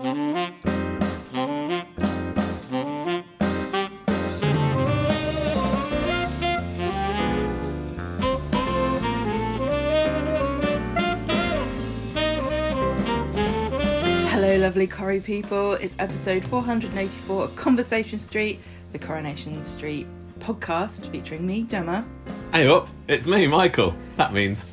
Hello, lovely Corrie people. It's episode 484 of Conversation Street, the Coronation Street podcast featuring me, Gemma. Hey up, it's me, Michael. That means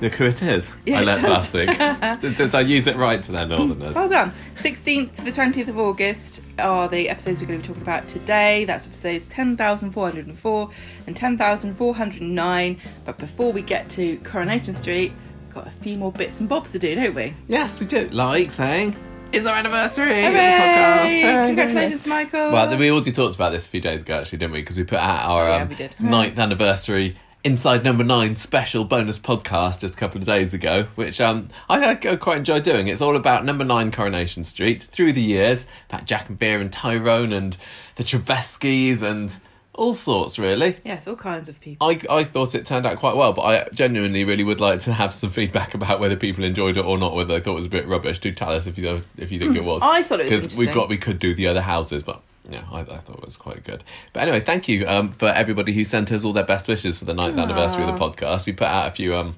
look who it is. Yeah, I learnt last week. did, did I use it right to their northerners? Well done. 16th to the 20th of August are the episodes we're going to be talking about today. That's episodes 10,404 and 10,409. But before we get to Coronation Street, we've got a few more bits and bobs to do, don't we? Yes, we do. Like saying, it's our anniversary Hooray! podcast. Hooray! Congratulations, Michael. Well, we already talked about this a few days ago, actually, didn't we? Because we put out our Oh, yeah, um, ninth anniversary Inside Number Nine special bonus podcast just a couple of days ago, which um, I, I quite enjoy doing. It's all about Number Nine Coronation Street through the years, about Jack and Beer and Tyrone and the Treveskys and all sorts, really. Yes, all kinds of people. I, I thought it turned out quite well, but I genuinely really would like to have some feedback about whether people enjoyed it or not, whether they thought it was a bit rubbish. Do tell us if you if you think it was. I thought it was because we've got we could do the other houses, but yeah, I, I thought it was quite good. But anyway, thank you um, for everybody who sent us all their best wishes for the ninth anniversary of the podcast. We put out a few um,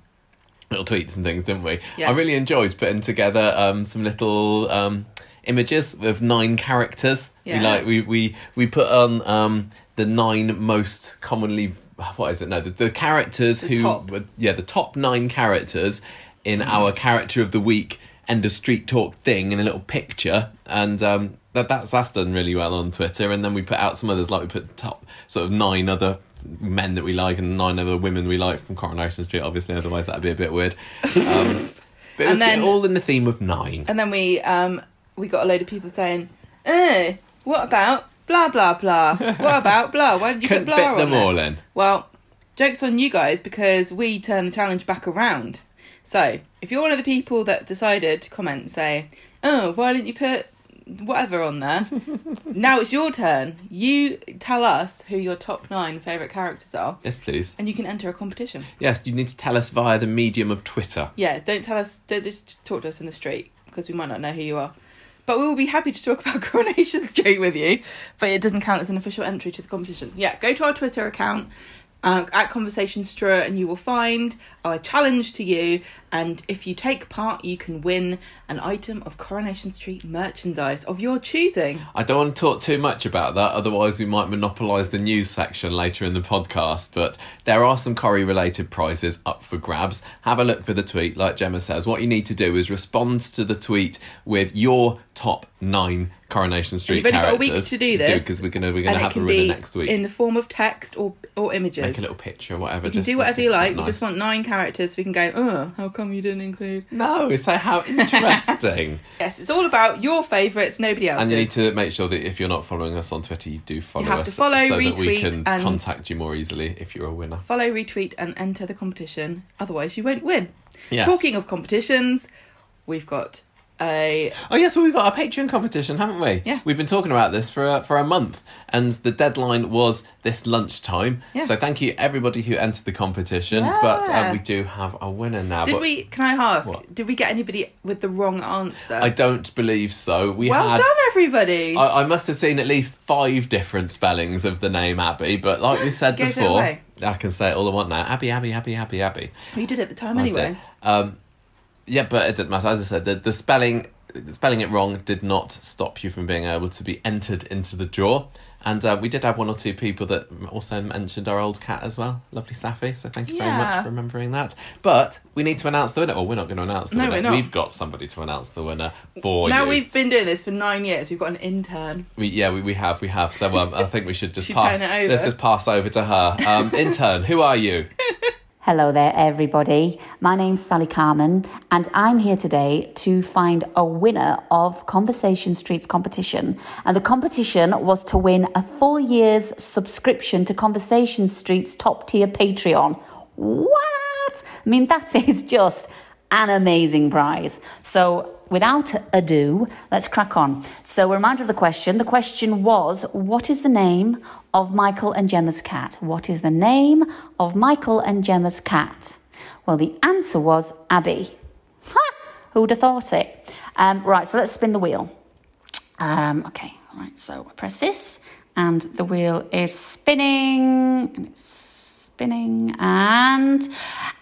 little tweets and things, didn't we? Yes. I really enjoyed putting together um, some little um, images with nine characters. Yeah. We like we we we put on um, the nine most commonly what is it? No, the, the characters The who top. were yeah the top nine characters in our character of the week end of street talk thing in a little picture and um that that's that's done really well on twitter and then we put out some others like we put top sort of nine other men that we like and nine other women we like from coronation street obviously otherwise that'd be a bit weird um but it was then- all in the theme of nine And then we um we got a load of people saying, "Eh, what about blah blah blah? What about blah? Why did you couldn't put blah fit on them there?" all in Well, jokes on you guys because we turn the challenge back around. So if you're one of the people that decided to comment and say, "Oh, why didn't you put whatever on there?" now it's your turn. You tell us who your top nine favorite characters are, yes please and you can enter a competition. yes you need to tell us via the medium of twitter Yeah, don't tell us. Don't just talk to us in the street because we might not know who you are. But we will be happy to talk about Coronation Street with you. But it doesn't count as an official entry to the competition. Yeah, go to our Twitter account uh, at Conversation Straw and you will find our challenge to you. And if you take part, you can win an item of Coronation Street merchandise of your choosing. I don't want to talk too much about that, otherwise we might monopolise the news section later in the podcast. But there are some Corrie related prizes up for grabs. Have a look for the tweet, like Gemma says. What you need to do is respond to the tweet with your top nine Coronation Street you've only got a week to do this, because we're gonna we're gonna have a winner next week. in the form of text or, or images. Make a little picture, or whatever. You can just- do whatever you like. We just want nine characters. We can go, oh, how come you didn't include? no. it's like how interesting. Yes, it's all about your favourites, nobody else. And you need to make sure that if you're not following us on Twitter, you do follow you have us to follow, so that we retweet, can and- contact you more easily if you're a winner. Follow, retweet, and enter the competition. Otherwise, you won't win. Yes. Talking of competitions, we've got a. Oh yes, well we've got a Patreon competition, haven't we? Yeah. We've been talking about this for a, for a month, and the deadline was this lunchtime. Yeah. So thank you everybody who entered the competition. Yeah. But um, we do have a winner now. Did but we? Can I ask? What? Did we get anybody with the wrong answer? I don't believe so. We well had. done, everybody. I, I must have seen at least five different spellings of the name Abby, but like we said before. I can say it all I want now. Abby, Abby, Abby, Abby, Abby. you did it at the time I anyway. Yeah, but it doesn't matter. As I said, the, the spelling spelling it wrong did not stop you from being able to be entered into the draw. And uh, we did have one or two people that also mentioned our old cat as well, lovely Safi. So thank you very much for remembering that. But we need to announce the winner. Well, we're not going to announce the No, winner. we're not. We've got somebody to announce the winner for now you. Now we've been doing this for nine years. We've got an intern. We, yeah, we, we have, we have. So um, I think we should just Should pass. turn it over. Let's just pass over to her. Um, intern, who are you? Hello there, everybody. My name's Sally Carman, and I'm here today to find a winner of Conversation Street's competition. And the competition was to win a full year's subscription to Conversation Street's top tier Patreon. What? I mean, that is just an amazing prize. So, without ado, let's crack on. So, a reminder of the question. The question was What is the name of Michael and Gemma's cat? What is the name of Michael and Gemma's cat? Well, the answer was Abby. Ha! Who'd have thought it? Um, right, so let's spin the wheel. Um, okay, all right, so I press this, and the wheel is spinning, spinning, and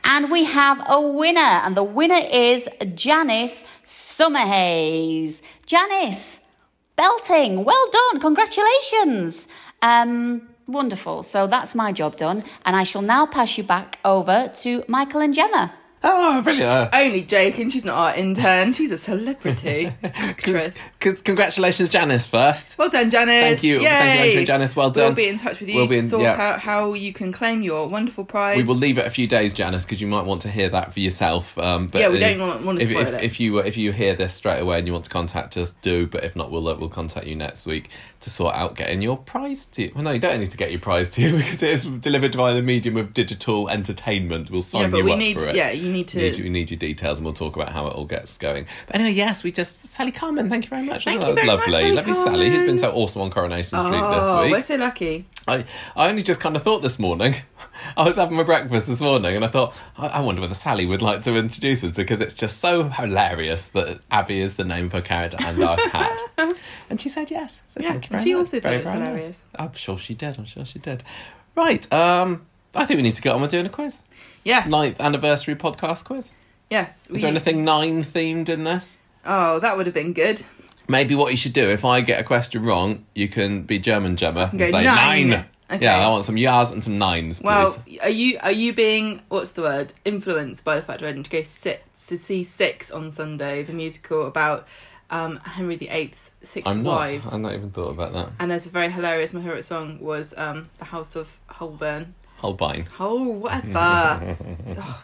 and we have a winner, and the winner is Janice Summerhays. Janice, belting, well done, congratulations. Um, wonderful. So that's my job done, and I shall now pass you back over to Michael and Gemma. Oh, brilliant. Uh, Only joking, she's not our intern. She's a celebrity actress. c- congratulations, Janice, first. Well done, Janice. Thank you. Yay. Thank you, Janice. Well done. We'll be in touch with you We'll be to in- sort yeah. out how you can claim your wonderful prize. We will leave it a few days, Janice, because you might want to hear that for yourself. Um, but Yeah, we don't want- want to if, spoil if, it. If you if you hear this straight away and you want to contact us, do. But if not, we'll uh, we'll contact you next week to sort out getting your prize to you. Well, no, you don't need to get your prize to you because it is delivered via the medium of digital entertainment. We'll sign Yeah, you up need- for it. yeah, you need to- We need, we need your details, and we'll talk about how it all gets going. But anyway, yes, we just Sally Carman. Thank you very much. Thank that you was very much, lovely, Sally lovely Sally, who's been so awesome on Coronation Street Oh, this week. we're so lucky. I, I only just kind of thought this morning. I was having my breakfast this morning, and I thought, I, I wonder whether Sally would like to introduce us because it's just so hilarious that Abby is the name of her character and our cat. and she said yes. So Yeah, thank you and very she much. also thought Very, it was very nice. hilarious. I'm sure she did. I'm sure she did. Right. Um, I think we need to get on with doing a quiz. Yes. Ninth anniversary podcast quiz. Yes. Is there anything nine themed in this? Oh, that would have been good. Maybe what you should do if I get a question wrong, you can be German Gemma and Go say nine. nine. Okay. Yeah, I want some yas and some nines, please. Well, are you are you being what's the word influenced by the fact I went to go sit to see Six on Sunday, the musical about um, Henry VIII's six I'm not. wives. I've not even thought about that. And there's a very hilarious. My favorite song was um, "The House of Holborn." Holbein. Oh, whatever. oh,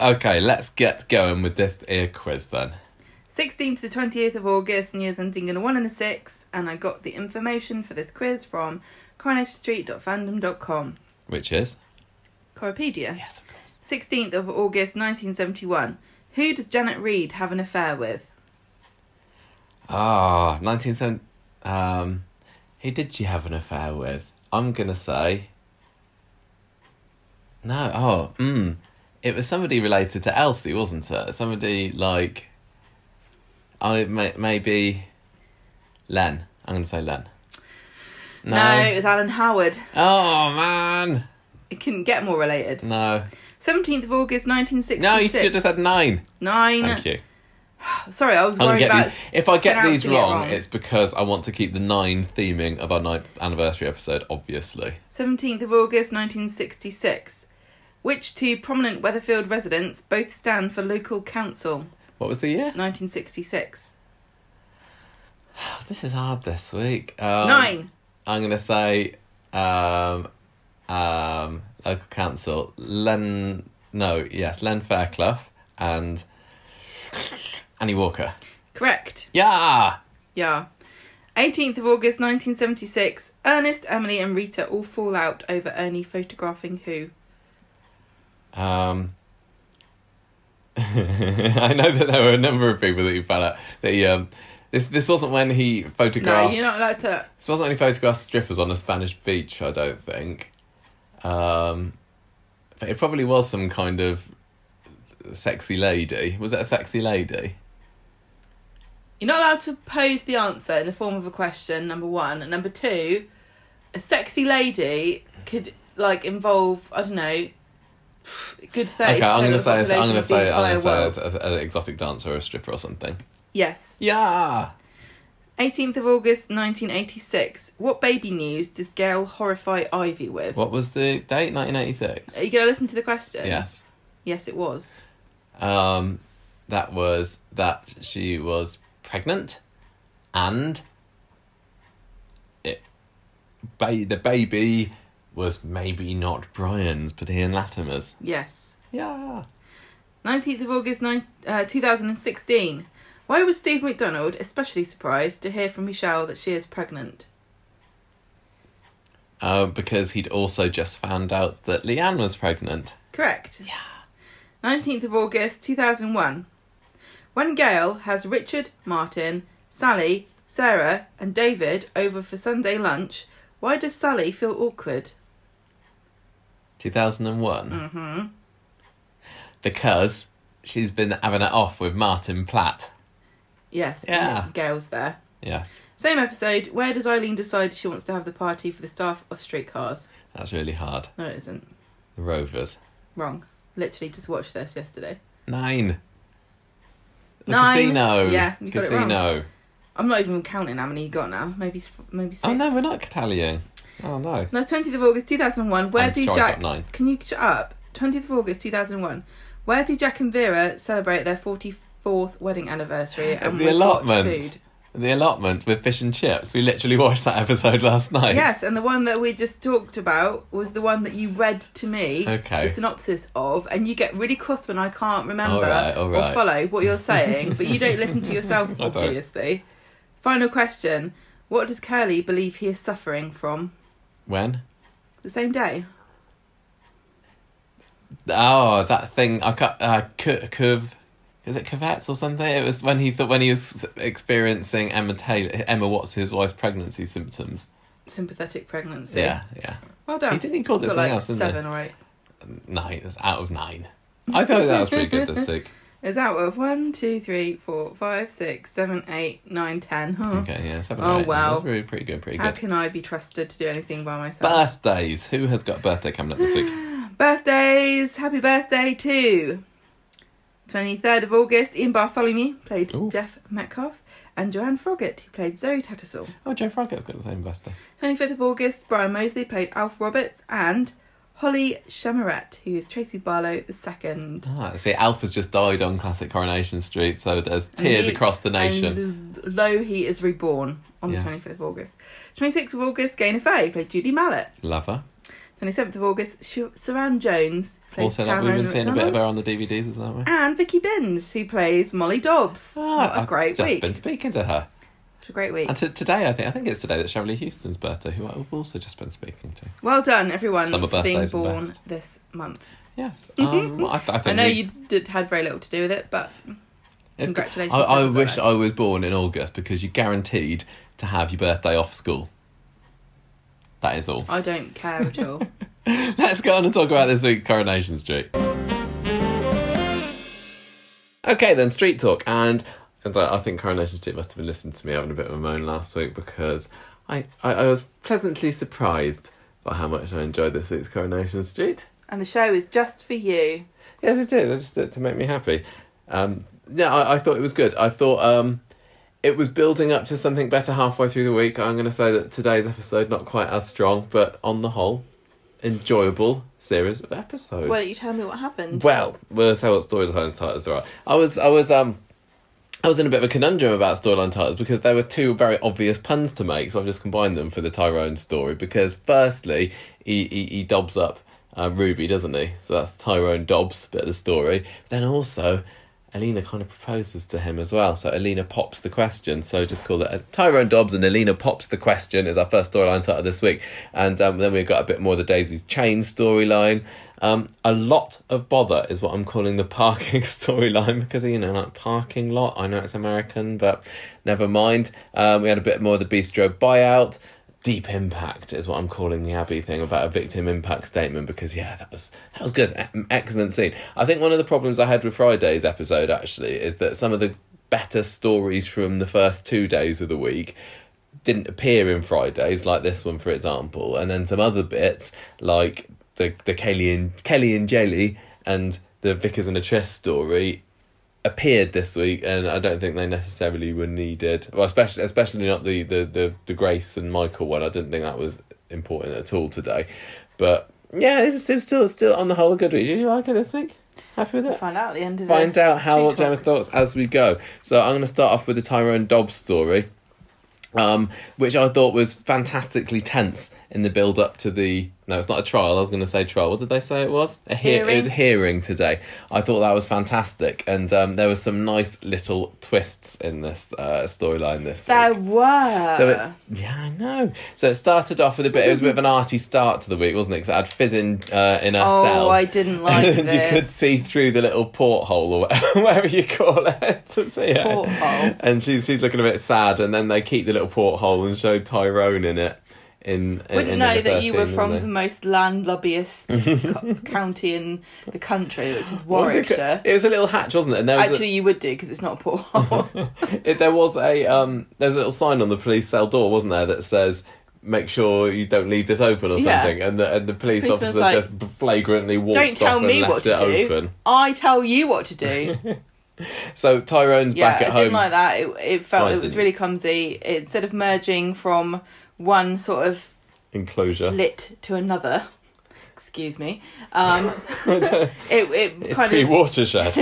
Okay, let's get going with this ear quiz then. 16th to 20th of August, and years ending in a 1 and a 6. And I got the information for this quiz from coronationstreet.fandom.com. Which is? Coropedia. Yes, of course. 16th of August 1971. Who does Janet Reid have an affair with? Ah, 1970. Um, who did she have an affair with? I'm gonna say. No, oh, hmm. It was somebody related to Elsie, wasn't it? Somebody like. I may, maybe. Len. I'm gonna say Len. No. it was Alan Howard. Oh man. It couldn't get more related. No. 17th of August 1966. No, you should have said nine. Nine. Thank you. Sorry, I was worried about. these, if I get these pronouncing it wrong, wrong. it's because I want to keep the nine theming of our ninth anniversary episode, obviously. 17th of August 1966. Which two prominent Weatherfield residents both stand for local council? What was the year? 1966. This is hard this week. Um, Nine. I'm going to say um, um, local council. Len. No, yes, Len Fairclough and Annie Walker. Correct. Yeah! Yeah. 18th of August 1976. Ernest, Emily, and Rita all fall out over Ernie photographing who? Um, I know that there were a number of people that he fell out. That he, um, this this wasn't when he No, photographed. you're not allowed to. This wasn't when he photographed strippers on a Spanish beach. I don't think. Um, it probably was some kind of sexy lady. Was it a sexy lady? You're not allowed to pose the answer in the form of a question, number one. And number two, a sexy lady could, like, involve, I don't know, good 30% okay, I'm gonna say. I'm gonna say. I'm gonna say an exotic dancer or a stripper or something. Yes. Yeah. 18th of August 1986. What baby news does Gail horrify Ivy with? What was the date? 1986. Are you going to listen to the questions? Yes. Yes, it was. Um, that was that she was pregnant, and it, ba- the baby was maybe not Brian's, but Ian Latimer's. Yes. Yeah. 19th of August nine, uh, 2016. Why was Steve McDonald especially surprised to hear from Michelle that she is pregnant? Uh, because he'd also just found out that Leanne was pregnant. Correct. Yeah. 19th of August 2001. When Gail has Richard, Martin, Sally, Sarah, and David over for Sunday lunch, why does Sally feel awkward? 2001. Mm-hmm. Because she's been having it off with Martin Platt. Yes. Yeah. Gail's there. Yes, Same episode. Where does Eileen decide she wants to have the party for the staff of streetcars? that's really hard. No, it isn't. The Rovers. Wrong. Literally just watched this yesterday. Nine. The Nine. Casino. Yeah, you got it wrong. I'm not even counting how many you got now. Maybe maybe six. Oh no, we're not tallying. Oh no. No, 20th of August 2001. Where I'm do I Jack. got nine. Can you shut up? 20th of August 2001. Where do Jack and Vera celebrate their 44th wedding anniversary and the with what allotment. food? The allotment with fish and chips. We literally watched that episode last night. Yes, and the one that we just talked about was the one that you read to me Okay. the synopsis of, and you get really cross when I can't remember All right, all or right. follow what you're saying, but you don't listen to yourself, I don't. obviously. Final question. What does Curly believe he is suffering from? When? The same day? Oh, that thing. I cut. Uh, cu- curve. Is it Covettes or something? It was when he thought when he was experiencing Emma Taylor, Emma Watts, his wife's pregnancy symptoms. Sympathetic pregnancy. Yeah, yeah. Well done. He didn't he called it something like else, didn't seven or eight. Nine. It's out of nine. I thought that was pretty good this week. It's out of one, two, three, four, five, six, seven, eight, nine, ten. Huh. Okay, yeah, seven. Oh, eight. wow. That's really pretty good. Pretty How good. can I be trusted to do anything by myself? Birthdays. Who has got a birthday coming up this week? Birthdays! Happy birthday to 23rd of August, Ian Bartholomew played Ooh. Geoff Metcalfe, and Joanne Froggatt, who played Zoe Tattersall. Oh, Joe Froggatt's got the same birthday. 25th of August, Bryan Mosley played Alf Roberts, and Holly Chamarette, who is Tracy Barlow II. Ah, see, Alpha's just died on Classic Coronation Street, so there's tears he- across the nation. Though he is reborn on Yeah. the 25th of August. 26th of August, Gaynor Faye played Judy Mallett. Lover. 27th of August, Saran Jones played Also, like, we've been seeing a bit of her on the DVDs, isn't that right? And Vicky Binns, who plays Molly Dobbs. what a I've great just week. been speaking to her. What a great week. And t- today, I think I think it's today that's Shirley Houston's birthday, who I've also just been speaking to. Well done, everyone, Summer for being born this month. Yes, um, I, th- I think I know we- you did, had very little to do with it, but it's good. congratulations, I, I wish I was born in August because you're guaranteed to have your birthday off school. That is all. I don't care at all. Let's go on and talk about this week, Coronation Street. Okay, then street talk, and and I I think Coronation Street must have been listening to me having a bit of a moan last week because I, I, I was pleasantly surprised by how much I enjoyed this week's Coronation Street. and the show is just for you. Yes, it did. That's just to make me happy. Um, yeah, I, I thought it was good. I thought um, it was building up to something better halfway through the week. I'm going to say that today's episode not quite as strong, but on the whole, enjoyable series of episodes. Well, you tell me what happened? Well, we'll say what storyline titles there are. I was, I was, um, I was in a bit of a conundrum about storyline titles because there were two very obvious puns to make, so I've just combined them for the Tyrone story. Because firstly, he he, he dobs up uh, Ruby, doesn't he? So that's Tyrone Dobbs bit of the story. Then also. Alina kind of proposes to him as well, so Alina pops the question. So just call it uh, Tyrone Dobbs and Alina pops the question is our first storyline title this week, and um, then we've got a bit more of the Daisy's Chain storyline. Um, a lot of bother is what I'm calling the parking storyline because you know, like parking lot. I know it's American, but never mind. Um, we had a bit more of the bistro buyout. Deep impact is what I'm calling the Abi thing about a victim impact statement because yeah, that was that was good, excellent scene. I think one of the problems I had with Friday's episode actually is that some of the better stories from the first two days of the week didn't appear in Fridays, like this one, for example, and then some other bits like the the Kelly and Kelly and Jelly and the Vickers and a Chess story appeared this week, and I don't think they necessarily were needed. Well, especially especially not the the the, the Grace and Michael one. I didn't think that was important at all today, but yeah, it was, it was still still on the whole a good week. Did you like it this week? Happy with We'll it? find out at the end of find out how what Gemma thoughts as we go. So I'm going to start off with the Tyrone Dobbs story, um, which I thought was fantastically tense in the build up to the. No, it's not a trial. I was going to say trial. What did they say it was? A hear- It was a hearing today. I thought that was fantastic, and um, there were some nice little twists in this uh, storyline this There week. were. So it's yeah, I know. So it started off with a bit. It was a bit of an arty start to the week, wasn't it? Because it had Fizz in uh, in her Oh, cell. I didn't like and you could see through the little porthole or whatever, whatever you call it to see her. Porthole. And she's she's looking a bit sad. And then they keep the little porthole and show Tyrone in it in. in Wouldn't in know that you were from the most landlubbiest co- county in the country, which is was it Warwickshire. It was a little hatch, wasn't it? And there was a- Actually, you would do because it's not a porthole. It, there was a um, there's a little sign on the police cell door, wasn't there, that says "Make sure you don't leave this open" or Yeah. something, and the and the police Policeman's officer like, just flagrantly walked Don't tell off and me left what to it do. open. I tell you what to do. So Tyrone's yeah, back at I home. didn't like that. It, it felt it was really clumsy. Instead of merging from one sort of enclosure. slit to another, excuse me, um, it it it's kind pre of watershed.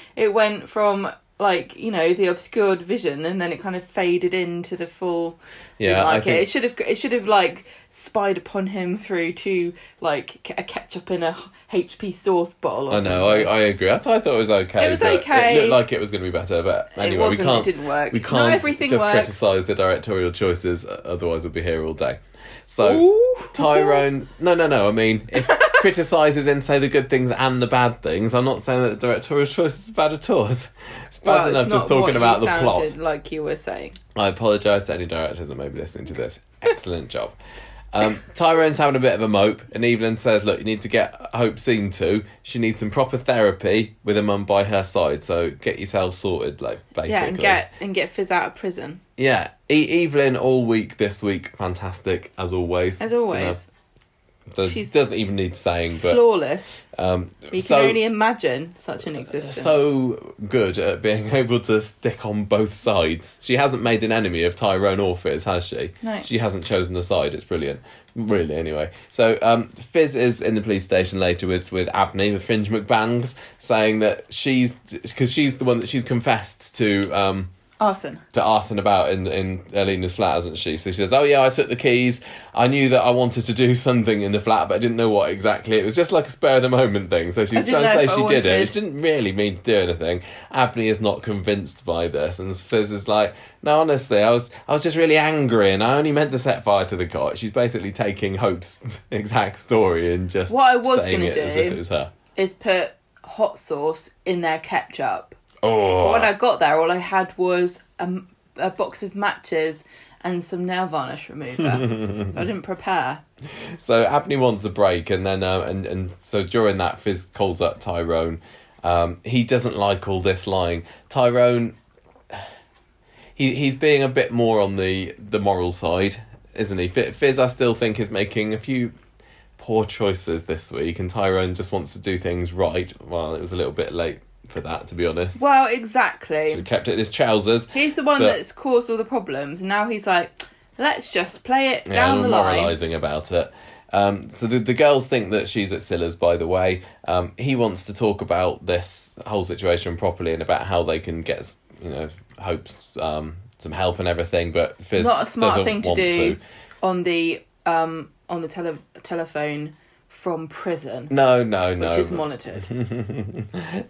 it went from like you know the obscured vision and then it kind of faded into the full Yeah, like it. think- it should have it should have like spied upon him through to like a ketchup in a hp sauce bottle or I know, I. I agree. I thought, I thought it was okay. It was but okay. It looked like it was going to be better, but anyway, it we can't. it didn't work We can't everything just works. criticise the directorial choices, otherwise we'll be here all day. So Ooh. Tyrone, no, no, no. I mean, if criticises and say the good things and the bad things, I'm not saying that the directorial choice is bad at all. It's bad Well, enough it's just talking about the plot. like you were saying I apologise to any directors that may be listening to this. Excellent job. Um, Tyrone's having a bit of a mope, and Evelyn says, "Look, you need to get Hope seen to. She needs some proper therapy with a mum by her side. So get yourself sorted, like basically. yeah and get and get fizz out of prison Yeah, e- Evelyn all week this week, fantastic as always. as always does, She's doesn't even need saying, but flawless um, you so can only imagine such an existence so good at being able to stick on both sides. She hasn't made an enemy of Tyrone or Fizz, has she? No. She hasn't chosen a side. It's brilliant. Really, anyway. So um, Fizz is in the police station later with, with Abney, with Fringe McBangs, saying that she's because she's the one that she's confessed to um, arson to arson about in in Alina's flat, hasn't she? So she says, "Oh yeah, I took the keys. I knew that I wanted to do something in the flat, but I didn't know what exactly. It was just like a spur of the moment thing." So she's trying to say she did it. She didn't really mean to do anything. Abney is not convinced by this, and Fizz is like, "No, honestly, I was I was just really angry, and I only meant to set fire to the cot." She's basically taking Hope's exact story and just What I was it as do- if it was her. is put hot sauce in their ketchup Oh, But when I got there, all I had was a, a box of matches and some nail varnish remover. So I didn't prepare. So Abney wants a break, and then uh, and and so during that, Fizz calls up Tyrone. Um, he doesn't like all this lying. Tyrone, he he's being a bit more on the the moral side, isn't he? Fizz, I still think is making a few poor choices this week, and Tyrone just wants to do things right. Well, it was a little bit late for that, to be honest. Well, exactly. He kept it in his trousers. He's the one But- that's caused all the problems, and now he's like, let's just play it Yeah, down the line. moralising about it. Um, so the, the girls think that she's at Cilla's, by the way. Um, he wants to talk about this whole situation properly and about how they can get, you know, hopes um, some help and everything. But Fizz Not a smart thing to do to. on the um on the tele- telephone from prison, No, no, no. which is monitored.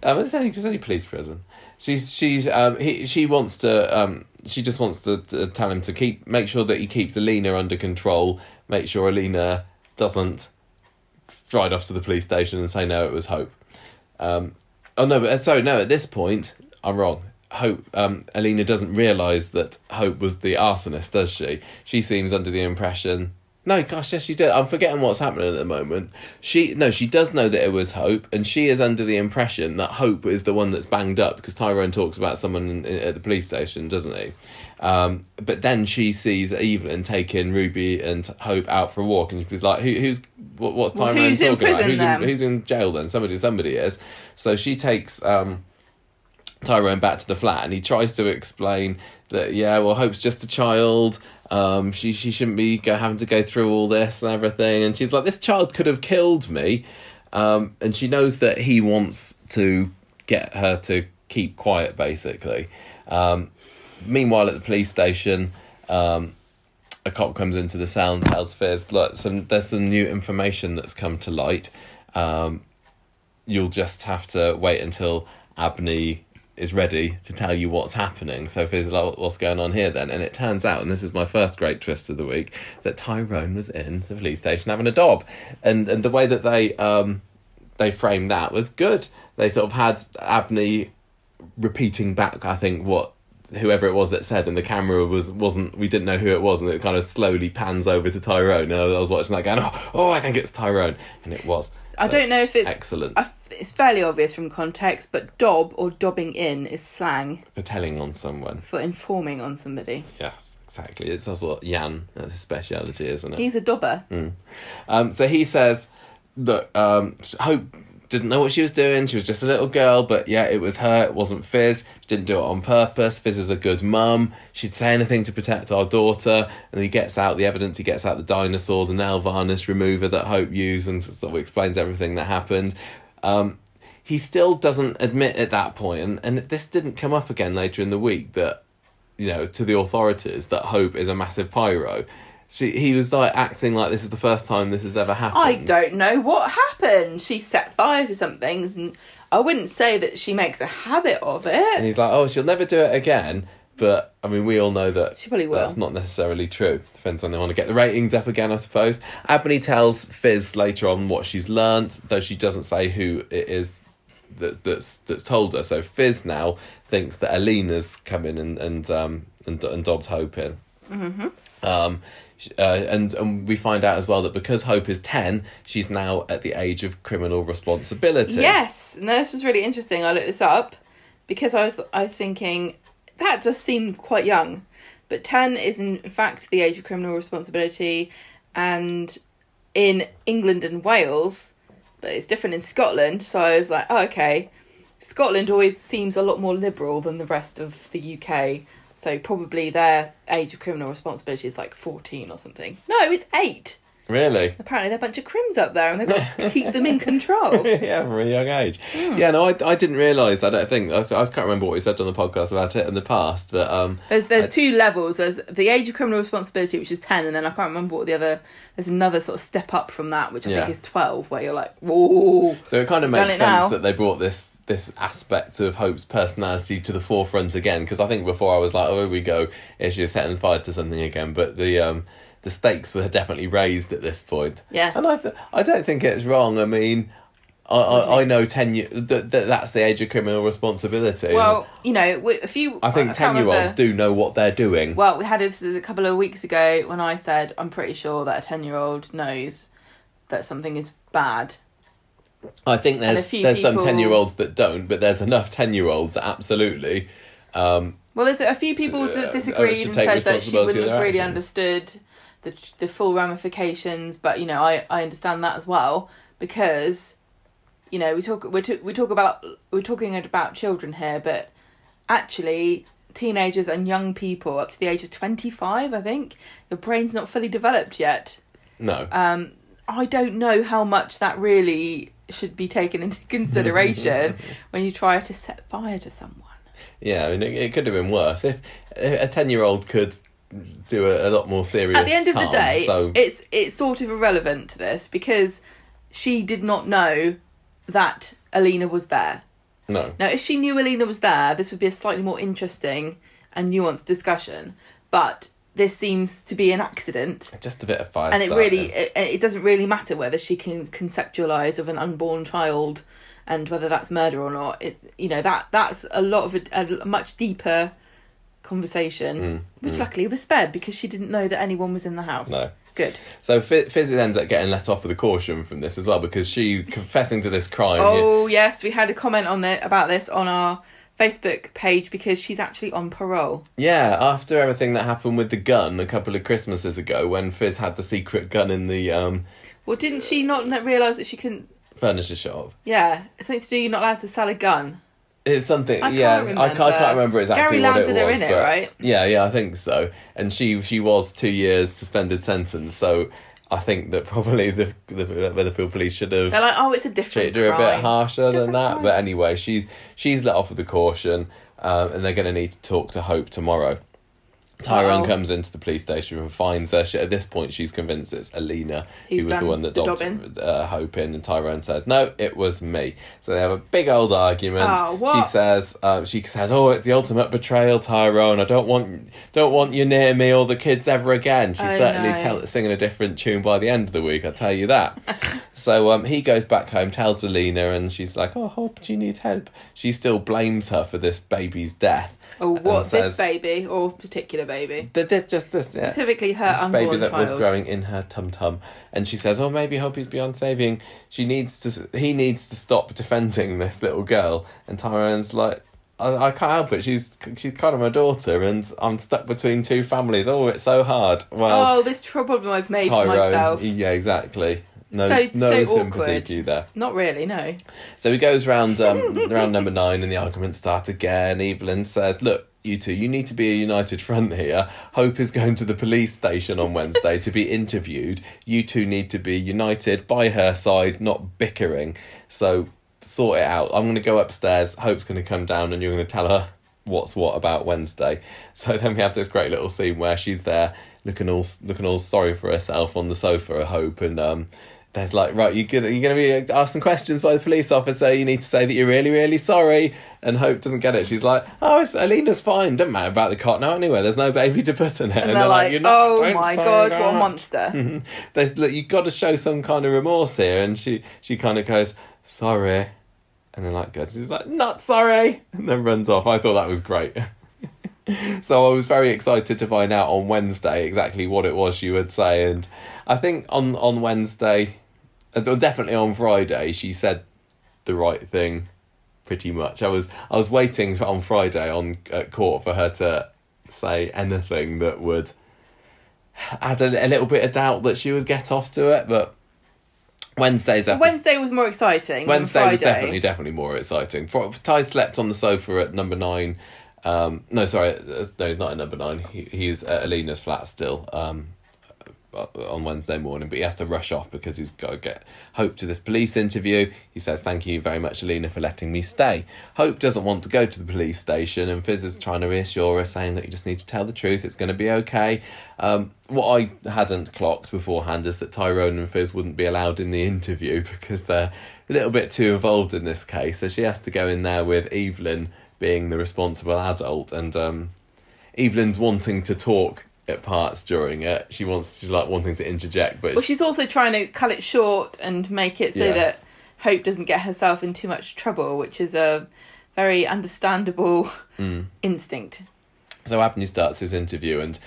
um, it's only it's only police prison. She's she's um he she wants to um she just wants to, to tell him to keep make sure that he keeps Alina under control. Make sure Alina doesn't stride off to the police station and say no, it was Hope. Um, oh no, but uh, sorry, no. At this point, I'm wrong. Hope um, Alina doesn't realise that Hope was the arsonist, does she? She seems under the impression. No, gosh, yes, she did. I'm forgetting what's happening at the moment. She no, she does know that it was Hope, and she is under the impression that Hope is the one that's banged up because Tyrone talks about someone in, in- at the police station, doesn't he? Um, but then she sees Evelyn taking Ruby and Hope out for a walk, and she's like, Who, "Who's what, what's Well, Tyrone who's in talking about? Who's in, who's in jail then? Somebody, somebody is." So she takes um, Tyrone back to the flat and he tries to explain that yeah well Hope's just a child. Um she she shouldn't be go, having to go through all this and everything. And she's like this child could have killed me. Um and she knows that he wants to get her to keep quiet basically. Um meanwhile at the police station um a cop comes into the cell and tells Fizz, look, some there's some new information that's come to light. Um, you'll just have to wait until Abney is ready to tell you what's happening. So is like, what's going on here then? And it turns out, and this is my first great twist of the week, that Tyrone was in the police station having a dob. And and the way that they um they framed that was good. They sort of had Abney repeating back, I think, what whoever it was that said, and the camera was wasn't. We didn't know who it was, and it kind of slowly pans over to Tyrone. And I was watching that going, oh, oh, I think it's Tyrone, and it was. I don't know if it's excellent I, it's fairly obvious from context, but dob or dobbing in is slang for telling on someone. for informing on somebody. Yes, exactly. It's that's what Jan that's his speciality, isn't it? He's a dobber. Um, so he says that um, Hope didn't know what she was doing. She was just a little girl, but yeah, it was her. It wasn't Fizz. She didn't do it on purpose. Fizz is a good mum. She'd say anything to protect our daughter. And he gets out the evidence. He gets out the dinosaur, the nail varnish remover that Hope used, and sort of explains everything that happened. Um, he still doesn't admit at that point, and, and this didn't come up again later in the week that you know, to the authorities that Hope is a massive pyro. She, he was like acting like this is the first time this has ever happened. I don't know what happened. She set fire to some things, and I wouldn't say that she makes a habit of it. And he's like, oh, she'll never do it again. But I mean, we all know that She probably will. that's not necessarily true. Depends on they want to get the ratings up again, I suppose. Abney tells Fizz later on what she's learnt, though she doesn't say who it is that, that's that's told her. So Fizz now thinks that Alina's come in and and um and, and dobbed Hope in. Mm-hmm. Um, uh, and and we find out as well that because Hope is ten, she's now at the age of criminal responsibility. Yes, and this was really interesting. I looked this up because I was I was thinking that does seem quite young, but ten is in fact the age of criminal responsibility, and in England and Wales, but it's different in Scotland. So I was like, oh okay, Scotland always seems a lot more liberal than the rest of the UK. So probably their age of criminal responsibility is like fourteen or something. No, it's eight. Really. Apparently they're a bunch of crims up there, and they've got to keep them in control. yeah, from a young age. Hmm. Yeah, no, I, I didn't realise. I don't think I, I can't remember what we said on the podcast about it in the past, but um, There's there's I- two levels. There's the age of criminal responsibility, which is ten, and then I can't remember what the other. There's another sort of step up from that, which I Yeah. think is twelve, where you're like, whoa. so it kind of makes sense now. that they brought this this aspect of Hope's personality to the forefront again. Because I think before I was like, oh, here we go, is she setting fire to something again? But the um, the stakes were definitely raised at this point. Yes. and I th- I don't think it's wrong. I mean. I, I, I know ten year that, that that's the age of criminal responsibility. Well, you know, a few. I think can't ten year olds do know what they're doing. Well, we had it a couple of weeks ago when I said I'm pretty sure that a ten year old knows that something is bad. I think there's there's some ten year olds that don't, but there's enough ten year olds that absolutely. Um, Well, there's a few people that uh, disagreed and said that she wouldn't have really actions. understood the the full ramifications. But you know, I I understand that as well because you know we talk we talk we talk about we're talking about children here, but actually teenagers and young people up to the age of 25 i think your brain's not fully developed yet. No, um i don't know how much that really should be taken into consideration when you try to set fire to someone. Yeah, I mean, it, it could have been worse. If a ten year old could do a, a lot more serious. at the end of the day, so it's it's sort of irrelevant to this because she did not know that Alina was there. no, Now, if she knew Alina was there, this would be a slightly more interesting and nuanced discussion. But this seems to be an accident, just a bit of fire. and it really it, it doesn't really matter whether she can conceptualize of an unborn child and whether that's murder or not. It you know that that's a lot of a, a much deeper conversation, Mm, which luckily was spared because she didn't know that anyone was in the house. No. Good. So Fi- Fizzy ends up getting let off with a caution from this as well because she confessing to this crime. Oh yes, we had a comment on it about this on our Facebook page because she's actually on parole. Yeah, after everything that happened with the gun a couple of Christmases ago, when Fizz had the secret gun in the um, Well, didn't she not realise that she couldn't? furniture shop. Yeah, it's something to do. You're not allowed to sell a gun. It's something. I can't yeah, I, can't, I can't remember exactly Gary what it her was. in it, but right? Yeah, yeah, I think so. And she she was two years suspended sentence. So I think that probably the the Weatherfield police should have They're like, oh, it's a different. treated her a bit harsher than that. crime. But anyway, she's she's let off with a caution, um, and they're going to need to talk to Hope tomorrow. Tyrone Uh-oh. comes into the police station and finds her. She, at this point, she's convinced it's Alina who was the one that dobbed uh, Hope in, and Tyrone says, "No, it was me." So they have a big old argument. Oh? She says, uh, "She says, oh, it's the ultimate betrayal, Tyrone. I don't want, don't want you near me or the kids ever again." She's Oh, certainly no. tell, singing a different tune by the end of the week. I tell you that. so um, he goes back home, tells Alina, and she's like, "Oh, Hope, she needs help." She still blames her for this baby's death. Oh, and what says- this baby or particular baby? Th- th- just this. Specifically, her this unborn baby that child. was growing in her tum tum, and she says, "Oh, maybe hope he's beyond saving." She needs to. He needs to stop defending this little girl, and Tyrone's like. I, I can't help it. She's she's kind of my daughter, and I'm stuck between two families. Oh, it's so hard. Well, oh, this problem I've made for myself. yeah, exactly. No, So- no so sympathy awkward. to you there. Not really, no. So he goes round um, round number nine, and the arguments start again. Evelyn says, "Look, you two, you need to be a united front here. Hope is going to the police station on Wednesday to be interviewed. You two need to be united by her side, not bickering. So sort it out. I'm going to go upstairs. Hope's going to come down, and you're going to tell her what's what about Wednesday. So then we have this great little scene where she's there looking all looking all sorry for herself on the sofa. I Hope and um." There's like right, you're gonna you're gonna be asked some questions by the police officer. You need to say that you're really really sorry. And Hope doesn't get it. She's like, oh, it's, Alina's fine. don't matter about the cot now anyway. There's no baby to put in it. And, they're like, "You're not- oh my god, what a monster. There's look, you've got to show some kind of remorse here. And she she kind of goes, sorry, and then like goes, she's like, not sorry, and then runs off. I thought that was great. so I was very excited to find out on Wednesday exactly what it was she would say, and I think on on Wednesday, definitely on Friday, she said the right thing, pretty much. I was I was waiting for, on Friday on at court for her to say anything that would add a, a little bit of doubt that she would get off to it, but Wednesday's episode. Wednesday was more exciting. Wednesday was definitely definitely more exciting. Ty slept on the sofa at number nine. Um, no, sorry, uh, no, he's not at number nine. He he's at Alina's flat still. Um, uh, on Wednesday morning, but he has to rush off because he's got to get Hope to this police interview. He says, Thank you very much, Alina, for letting me stay. Hope doesn't want to go to the police station, and Fizz is trying to reassure her, saying that you just need to tell the truth, it's going to be okay. Um, what I hadn't clocked beforehand is that Tyrone and Fizz wouldn't be allowed in the interview because they're a little bit too involved in this case. So she has to go in there with Evelyn being the responsible adult, and um, Evelyn's wanting to talk at parts during it. She wants she's like wanting to interject, but Well, she's also trying to cut it short and make it so Yeah. that Hope doesn't get herself in too much trouble, which is a very understandable Mm. instinct. so Abney starts his interview and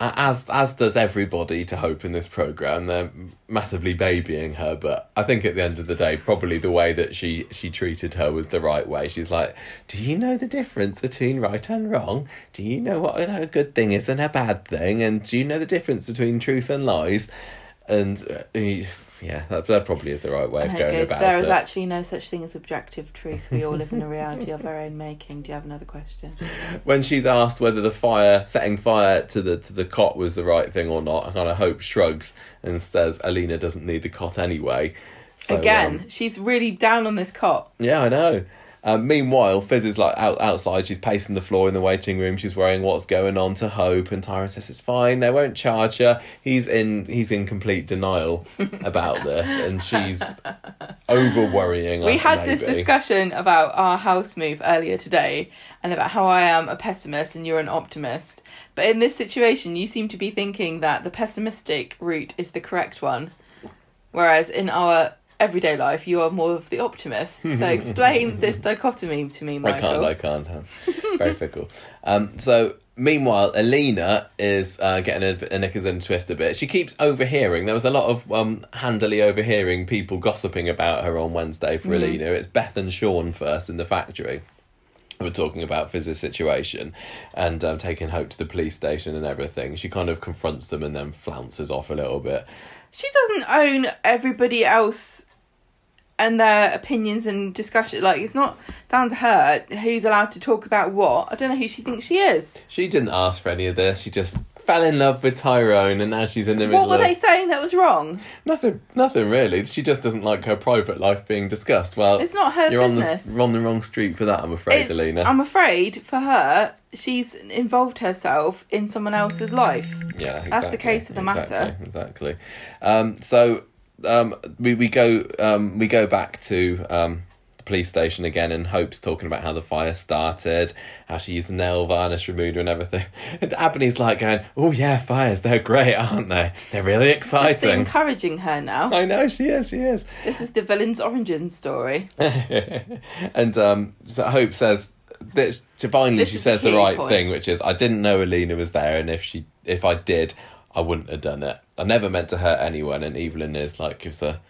as as does everybody to hope in this program. They're massively babying her but i think at the end of the day probably the way that she she treated her was the right way. She's like do you know the difference between right and wrong? Do you know what a good thing is and a bad thing? And do you know the difference between truth and lies? And uh, yeah that, that probably is the right way And of going goes, about there it is actually no such thing as objective truth. We all live in a reality of our own making. Do you have another question? when she's asked whether the fire setting fire to the to the cot was the right thing or not, I kind of hope shrugs and says Alina doesn't need the cot anyway. So, Again, um, she's really down on this cot. yeah, I know. Um, meanwhile, Fizz is like out outside. She's pacing the floor in the waiting room. She's worrying what's going on to Hope, and Tyra says it's fine. They won't charge her. He's in he's in complete denial about this, and she's over worrying. We had this discussion about our house move earlier today and about how I am a pessimist and you're an optimist. But in this situation, you seem to be thinking that the pessimistic route is the correct one, whereas in our everyday life, you are more of the optimist. So explain this dichotomy to me, Michael. I can't. I can't. um, Very fickle. Um, so meanwhile, Alina is uh, getting a, a knickers and twist a bit. She keeps overhearing. There was a lot of um, handily overhearing people gossiping about her on Wednesday for Alina. It's Beth and Sean first in the factory. who Were talking about Fizz's situation and um, taking Hope to the police station and everything. She kind of confronts them and then flounces off a little bit. She doesn't own everybody else and their opinions and discussion. Like, it's not down to her who's allowed to talk about what. I don't know who she thinks she is. She didn't ask for any of this. She just fell in love with Tyrone, and now she's in the middle What were of they saying that was wrong? Nothing, nothing really. She just doesn't like her private life being discussed. Well, It's not her you're business. on the on the wrong street for that. I'm afraid, It's- Alina. I'm afraid for her, she's involved herself in someone else's life. yeah, exactly, that's the case of the matter. Exactly. exactly. Um, so um, we we go um, we go back to um, the police station again, and Hope's talking about how the fire started, how she used the nail varnish remover and everything. And Abney's like going, "Oh yeah, fires, they're great, aren't they? They're really exciting." encouraging her now. I know she is. She is. This is the villain's origin story. and um, so Hope says this, finally This she says the the right point. thing, which is I didn't know Alina was there, and if she if I did, I wouldn't have done it. I never meant to hurt anyone, and Evelyn is like gives a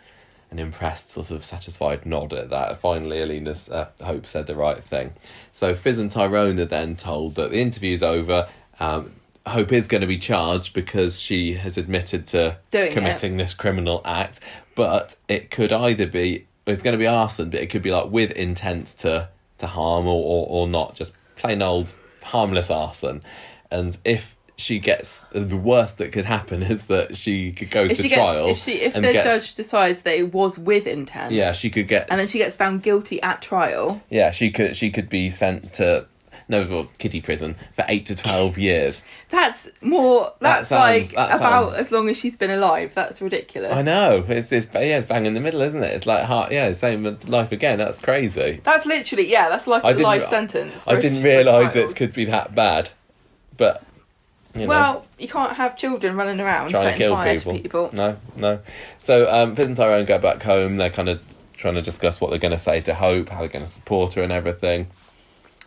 an impressed, sort of satisfied nod at that. Finally, Alina's uh, Hope said the right thing. So Fizz and Tyrone are then told that the interview's over. Um, Hope is going to be charged because she has admitted to Doing it. committing this criminal act, but it could either be it's going to be arson, but it could be like with intent to to harm or, or, or not, just plain old harmless arson. And if she gets the worst that could happen is that she could go If to trial. gets, if she, if the gets- judge decides that it was with intent, yeah, she could get and then she gets found guilty at trial, yeah, she could she could be sent to no well, kiddie prison for eight to twelve years. that's more. That That's sounds- like that about sounds- as long as she's been alive. That's ridiculous. I know it's it's yeah it's bang in the middle, isn't it? It's like heart yeah, same with life again. That's crazy. That's literally yeah. That's like I a life sentence. I didn't realise it could be that bad, but you know. Well, you can't have children running around trying to setting kill fire people. to people. No, no. So um, Fizz and Tyrone go back home. They're kind of trying to discuss what they're going to say to Hope, how they're going to support her, and everything.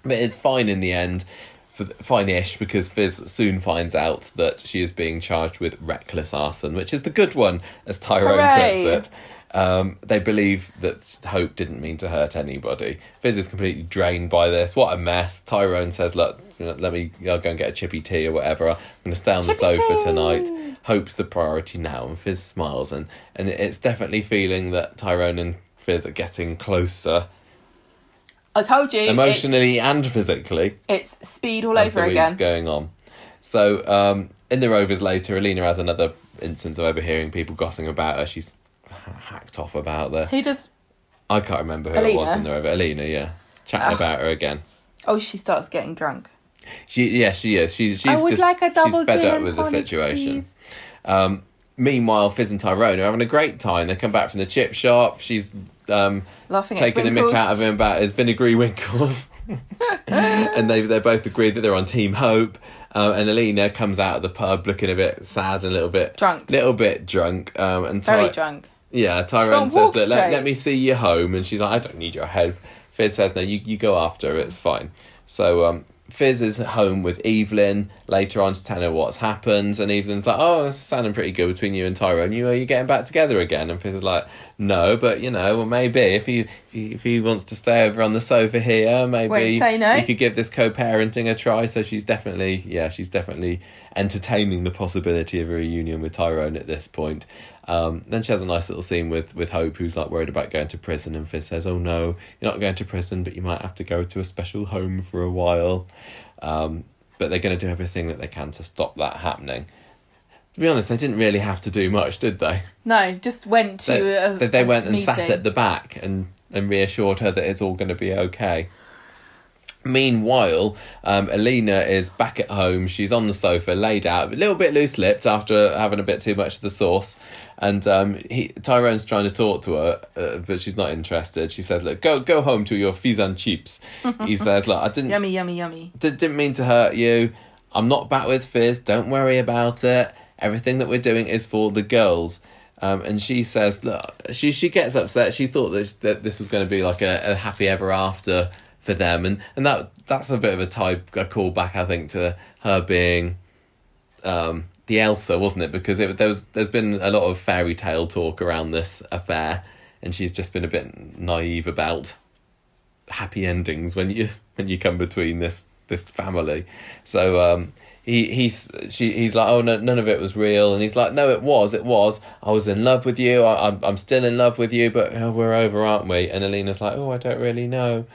But it's fine in the end, for fine-ish, because Fizz soon finds out that she is being charged with reckless arson, which is the good one, as Tyrone Hooray. puts it. Um, they believe that Hope didn't mean to hurt anybody. Fizz is completely drained by this. What a mess. Tyrone says, "Look, let me I'll go and get a chippy tea or whatever. I'm going to stay on the sofa tea." tonight." Hope's the priority now, and Fizz smiles, and and it's definitely feeling that Tyrone and Fizz are getting closer I told you. emotionally and physically It's, speed all over again. going on. So um, in the Rovers later, Alina has another instance of overhearing people gossiping about her. She's hacked off about this. Who does? I can't remember who it was in the Rover. Alina, yeah, chatting Ugh. about her again. Oh, she starts getting drunk. She, yeah, she is. She's, she's I would just, like a double she's fed up with the situation. Um, meanwhile, Fizz and Tyrone are having a great time. They come back from the chip shop. She's um, Laughing taking the mick out of him about his vinegary winkles. and they they both agree that they're on Team Hope. Um, and Alina comes out of the pub looking a bit sad and a little bit Drunk. little bit drunk. Um, and Very drunk. Yeah, Tyrone says that let, let me see you home, and she's like, I don't need your help. Fizz says, No, you, you go after her, it's fine. So um, Fizz is at home with Evelyn later on to tell her what's happened, and Evelyn's like, Oh, it's sounding pretty good between you and Tyrone. You are you getting back together again? And Fizz is like, No, but you know, well maybe if he if he wants to stay over on the sofa here, maybe say no. you could give this co-parenting a try. So she's definitely yeah, she's definitely entertaining the possibility of a reunion with Tyrone at this point. Um, then she has a nice little scene with, with Hope, who's like worried about going to prison, and Fizz says, "Oh no, you're not going to prison, but you might have to go to a special home for a while." Um, but they're going to do everything that they can to stop that happening. To be honest, they didn't really have to do much, did they? No, just went to They, a, they, went and meeting. sat at the back and, and reassured her that it's all going to be okay. Meanwhile, um, Alina is back at home. She's on the sofa, laid out, a little bit loose lipped after having a bit too much of the sauce. And um, he, Tyrone's trying to talk to her, uh, but she's not interested. She says, "Look, go go home to your fish and chips." he says, "Look, I didn't Yummy, yummy, yummy. did, didn't mean to hurt you. I'm not back with Fizz. Don't worry about it. Everything that we're doing is for the girls. Um, and she says, look, she she gets upset. She thought that, that this was going to be like a, a happy ever after for them, and and that that's a bit of a type a callback, I think, to her being um, the Elsa, wasn't it? Because it, there was there's been a lot of fairy tale talk around this affair, and she's just been a bit naive about happy endings when you when you come between this this family. So um, he he's she he's like, oh no, none of it was real, and he's like, no, it was, it was. I was in love with you. I, I'm I'm still in love with you, but oh, we're over, aren't we? And Alina's like, oh, I don't really know.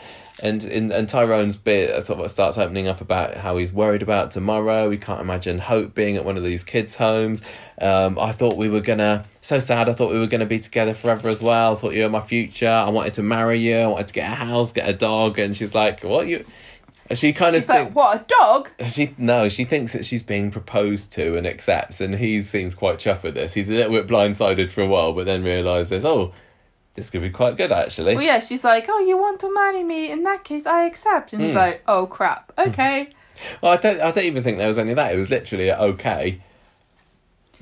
And in and Tyrone's bit sort of starts opening up about how he's worried about tomorrow. He can't imagine Hope being at one of these kids' homes. Um, I thought we were gonna so sad. I thought we were gonna be together forever as well. I thought you were my future. I wanted to marry you. I wanted to get a house, get a dog. And she's like, what you? She kind She's of like, think- what, a dog? she no, she thinks that she's being proposed to and accepts, and he seems quite chuffed with this. He's a little bit blindsided for a while, but then realizes, oh, this could be quite good actually. Well, yeah, she's like, oh, you want to marry me? In that case, I accept. And he's Hmm. like, oh, crap. Okay. Well, I don't, I don't even think there was any of that. It was literally okay.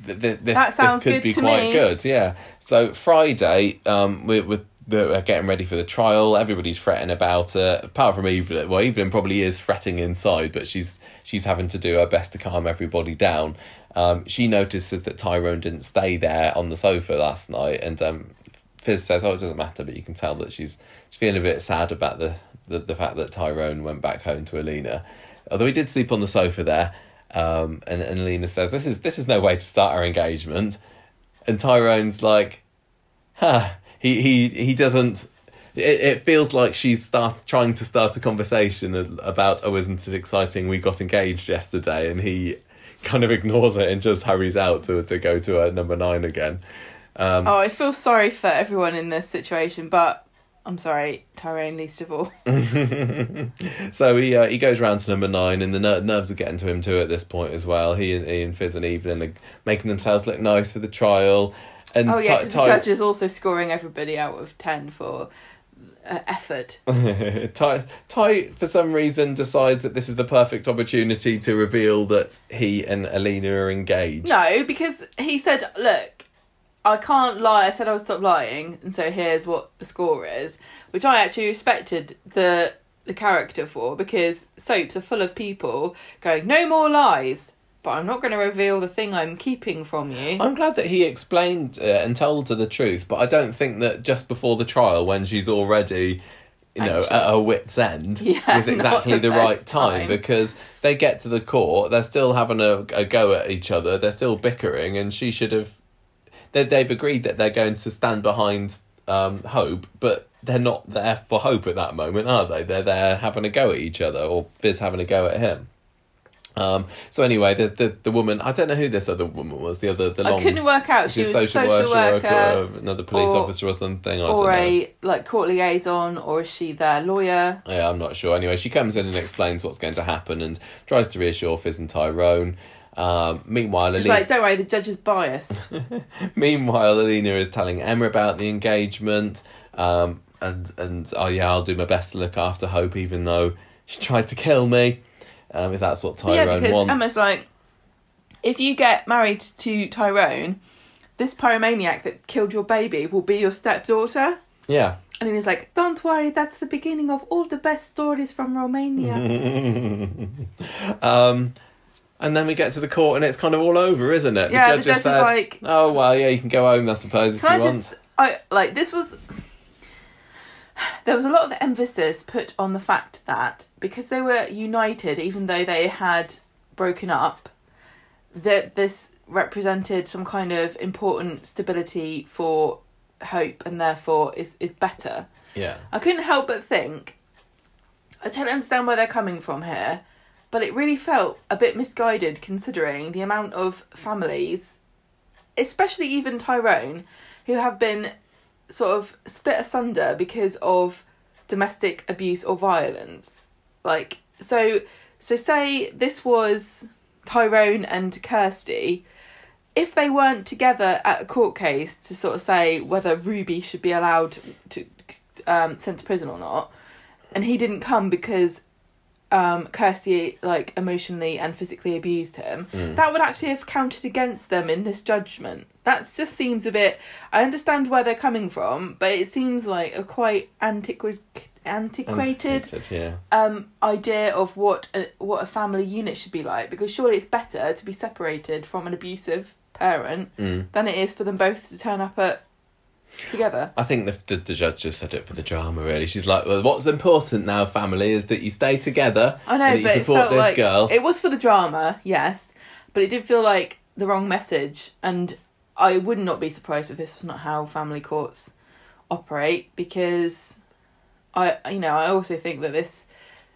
Th- th- This, That sounds this could good be to quite me. good, yeah. So Friday, um, with, with they're getting ready for the trial. Everybody's fretting about it, apart from Evelyn. Well, Evelyn probably is fretting inside, but she's she's having to do her best to calm everybody down. Um, she notices that Tyrone didn't stay there on the sofa last night, and um, Fizz says, "Oh, it doesn't matter," but you can tell that she's she's feeling a bit sad about the, the, the fact that Tyrone went back home to Alina. Although he did sleep on the sofa there, um, and, and Alina says, "This is this is no way to start our engagement," and Tyrone's like, "Huh." He he he doesn't. It, it feels like she's start trying to start a conversation about, "Oh, isn't it exciting? We got engaged yesterday," and he kind of ignores it and just hurries out to to go to uh, number nine again. Um, Oh, I feel sorry for everyone in this situation, but I'm sorry, Tyrone least of all. So he uh, he goes round to number nine, and the ner- nerves are getting to him too at this point as well. He and, he and Fizz and Evelyn are making themselves look nice for the trial. And Oh yeah, Ty- because the judge is also scoring everybody out of ten for uh, effort. Ty, Ty, for some reason, decides that this is the perfect opportunity to reveal that he and Alina are engaged. No, because he said, "Look, I can't lie. I said I would stop lying, and so here's what the score is," which I actually respected the the character for because soaps are full of people going, "No more lies." But I'm not going to reveal the thing I'm keeping from you. I'm glad that he explained uh, and told her the truth, but I don't think that just before the trial, when she's already, you know, at her wit's end, Yeah, was exactly the the, right time, time. because they get to the court, they're still having a, a go at each other, they're still bickering, and she should have. They, they've agreed that they're going to stand behind um, Hope, but they're not there for Hope at that moment, are they? They're there having a go at each other, or Fizz having a go at him. Um, so anyway, the, the the woman I don't know who this other woman was. The other the long I couldn't work out. She was a social worker, or another police or- officer or something. I or don't know. a like court liaison, or is she their lawyer? Yeah, I'm not sure. Anyway, she comes in and explains what's going to happen and tries to reassure Fizz and Tyrone. Um, meanwhile, She's Alina, like, "Don't worry, the judge is biased." meanwhile, Alina is telling Emma about the engagement. Um, and and oh yeah, I'll do my best to look after Hope, even though she tried to kill me. Um, if that's what Tyrone yeah, because wants. Emma's like, if you get married to Tyrone, this pyromaniac that killed your baby will be your stepdaughter. yeah. And he's like, don't worry, that's the beginning of all the best stories from Romania. um, and then we get to the court, and it's kind of all over, isn't it? Yeah, the judge is said, like- "Oh well, yeah, you can go home, I suppose, if Can I you want." just, I like this was. There was a lot of emphasis put on the fact that because they were united, even though they had broken up, that this represented some kind of important stability for hope, and therefore is is better. Yeah, I couldn't help but think. I don't understand where they're coming from here, but it really felt a bit misguided considering the amount of families, especially even Tyrone, who have been sort of split asunder because of domestic abuse or violence. Like so so say this was Tyrone and Kirsty, if they weren't together at a court case to sort of say whether Ruby should be allowed to um, sent to prison or not, and he didn't come because um, Kirsty like emotionally and physically abused him, that would actually have counted against them in this judgment. That just seems a bit. I understand where they're coming from, but it seems like a quite antiqu- antiquated Antiquated, yeah. um, idea of what a, what a family unit should be like. Because surely it's better to be separated from an abusive parent Mm. than it is for them both to turn up at together. I think the, the the judge just said it for the drama. Really, she's like, "Well, what's important now, family, is that you stay together. I know, and but you it support felt this like girl." it was for the drama, yes, but it did feel like the wrong message, and I would not be surprised if this was not how family courts operate because I, you know, I also think that this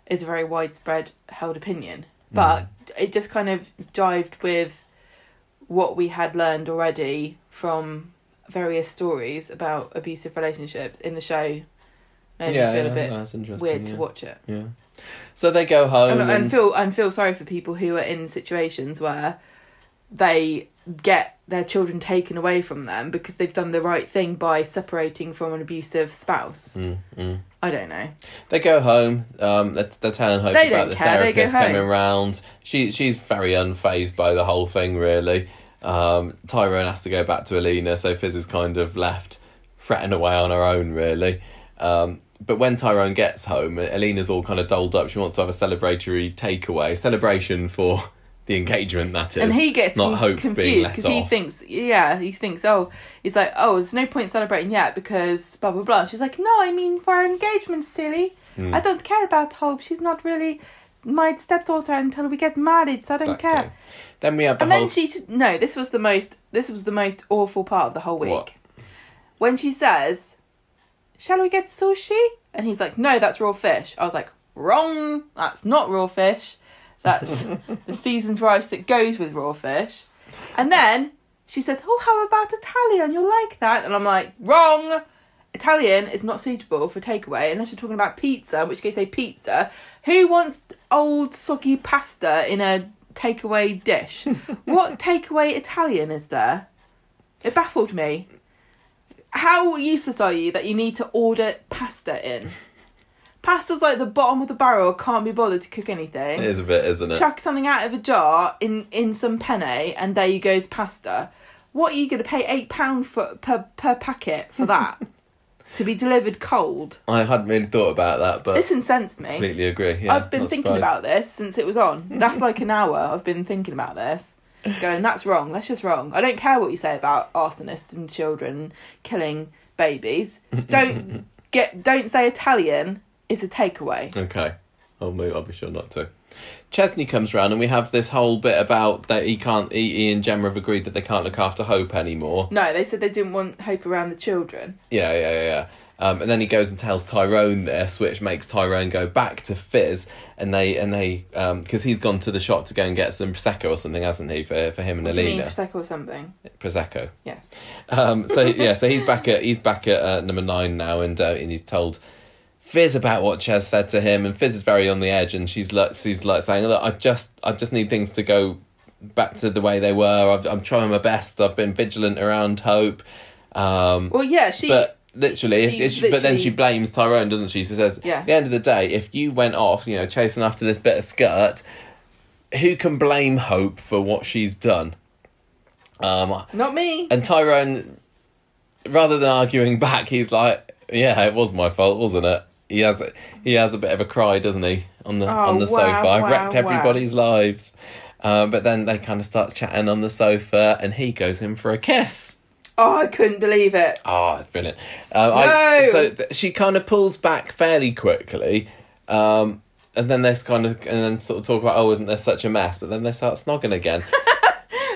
is a very widespread held opinion, mm. but it just kind of jived with what we had learned already from various stories about abusive relationships in the show. Made yeah, me feel yeah, a bit weird yeah. to watch it. Yeah. So they go home and, and, feel and feel sorry for people who are in situations where they get their children taken away from them because they've done the right thing by separating from an abusive spouse. Mm, mm. I don't know. They go home. Um, they're, they're telling Hope They about the care, therapist coming round. She she's very unfazed by the whole thing. Really, um, Tyrone has to go back to Alina, so Fizz is kind of left fretting away on her own, really. Um, but when Tyrone gets home, Alina's all kind of dolled up. She wants to have a celebratory takeaway, celebration for the engagement. That is, and he gets not hope confused because he thinks, yeah, he thinks, oh, he's like, oh, there's no point celebrating yet because blah blah blah. She's like, no, I mean for our engagement, silly. Hmm. I don't care about Hope. She's not really my stepdaughter until we get married, so I don't Exactly. care. Then we have the And whole. then she no, this was the most this was the most awful part of the whole week. What? When she says, "Shall we get sushi?" and he's like, "No, that's raw fish." I was like, "Wrong. That's not raw fish. That's the seasoned rice that goes with raw fish." And then she said, "Oh, how about Italian? You'll like that." And I'm like, "Wrong. Italian is not suitable for takeaway unless you're talking about pizza, in which case say pizza. Who wants old soggy pasta in a takeaway dish? what takeaway Italian is there? It baffled me. How useless are you that you need to order pasta in? Pasta's like the bottom of the barrel, can't be bothered to cook anything it is a bit, isn't it? chuck something out of a jar in in some penne and there you goes pasta what are you going to pay eight pound for per per packet for that to be delivered cold I hadn't really thought about that, but this incensed me completely agree. Yeah, i've been not thinking surprised. about this since it was on that's like an hour i've been thinking about this going that's wrong that's just wrong i don't care what you say about arsonists and children killing babies don't get don't say italian is a takeaway Okay, I'll move. I'll be sure not to. Chesney comes round, and we have this whole bit about that he can't. He, he and Gemma have agreed that they can't look after Hope anymore. no they said they didn't want hope around the children Yeah, yeah, yeah. yeah. Um, and then he goes and tells Tyrone this, which makes Tyrone go back to Fizz, and they and they because he's gone to the shop to go and get some prosecco or something, hasn't he? For for him and what you mean Alina, prosecco or something prosecco. yes Um, so yeah, so he's back at he's back at uh, number nine now, and uh, and he's told Fizz about what Ches said to him, and Fizz is very on the edge, and she's like she's like saying, "Look, I just I just need things to go back to the way they were. I've, I'm trying my best. I've been vigilant around Hope." Um, Well, yeah, she. but literally, if, she's if she, but then she blames Tyrone, doesn't she? She says, Yeah. "At the end of the day, if you went off, you know, chasing after this bit of skirt, who can blame Hope for what she's done?" Um, not me. and Tyrone, rather than arguing back, he's like, "Yeah, it was my fault, wasn't it?" He has he has a bit of a cry, doesn't he, on the Oh, on the wow, sofa? I've wow, wrecked wow. everybody's lives. Um, but then they kind of start chatting on the sofa, and he goes in for a kiss. Oh, I couldn't believe it. Oh, it's brilliant. Um, I, No! so th- she kind of pulls back fairly quickly, um, and then they kind of and then sort of talk about, oh, isn't there such a mess? But then they start snogging again.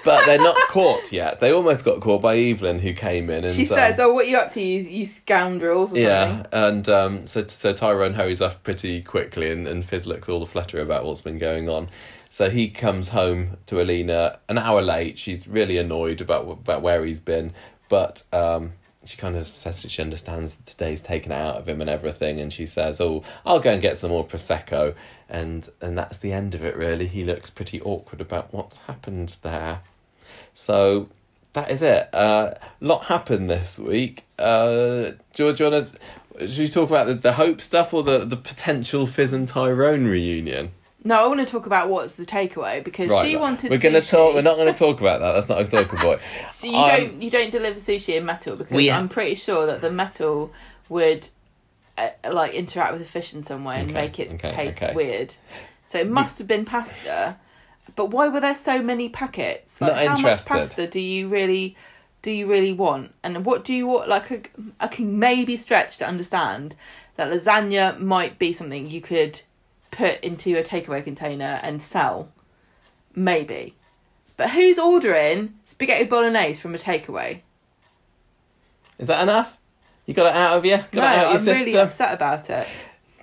but they're not caught yet. They almost got caught by Evelyn, who came in and She um, says, "Oh, what are you up to, you, you scoundrels?" Or yeah, and um, so so Tyrone hurries off pretty quickly, and, and Fizz looks all the flutter about what's been going on. So he comes home to Alina an hour late. She's really annoyed about about where he's been, but um, she kind of says that she understands that today's taken out of him and everything, and she says, "Oh, I'll go and get some more prosecco," and and that's the end of it. Really, he looks pretty awkward about what's happened there. So that is it. A uh, lot happened this week. Uh, do, you, do you want to? Should we talk about the, the hope stuff or the, the potential Fizz and Tyrone reunion? No, I want to talk about what's the takeaway because she wanted. We're going to talk. We're not going to talk about that. That's not a talking point. So you Um, don't you don't deliver sushi in metal because We- I'm pretty sure that the metal would uh, like interact with the fish in some way and Okay, make it okay, taste okay. weird. So it must have been pasta. But why were there so many packets? Like, Not how interested. much pasta do you really do you really want? And what do you want? Like a, I can maybe stretch to understand that lasagna might be something you could put into a takeaway container and sell. Maybe. But who's ordering spaghetti bolognese from a takeaway? Is that enough? You got it out of you? Got no, it out of I'm your really upset about it.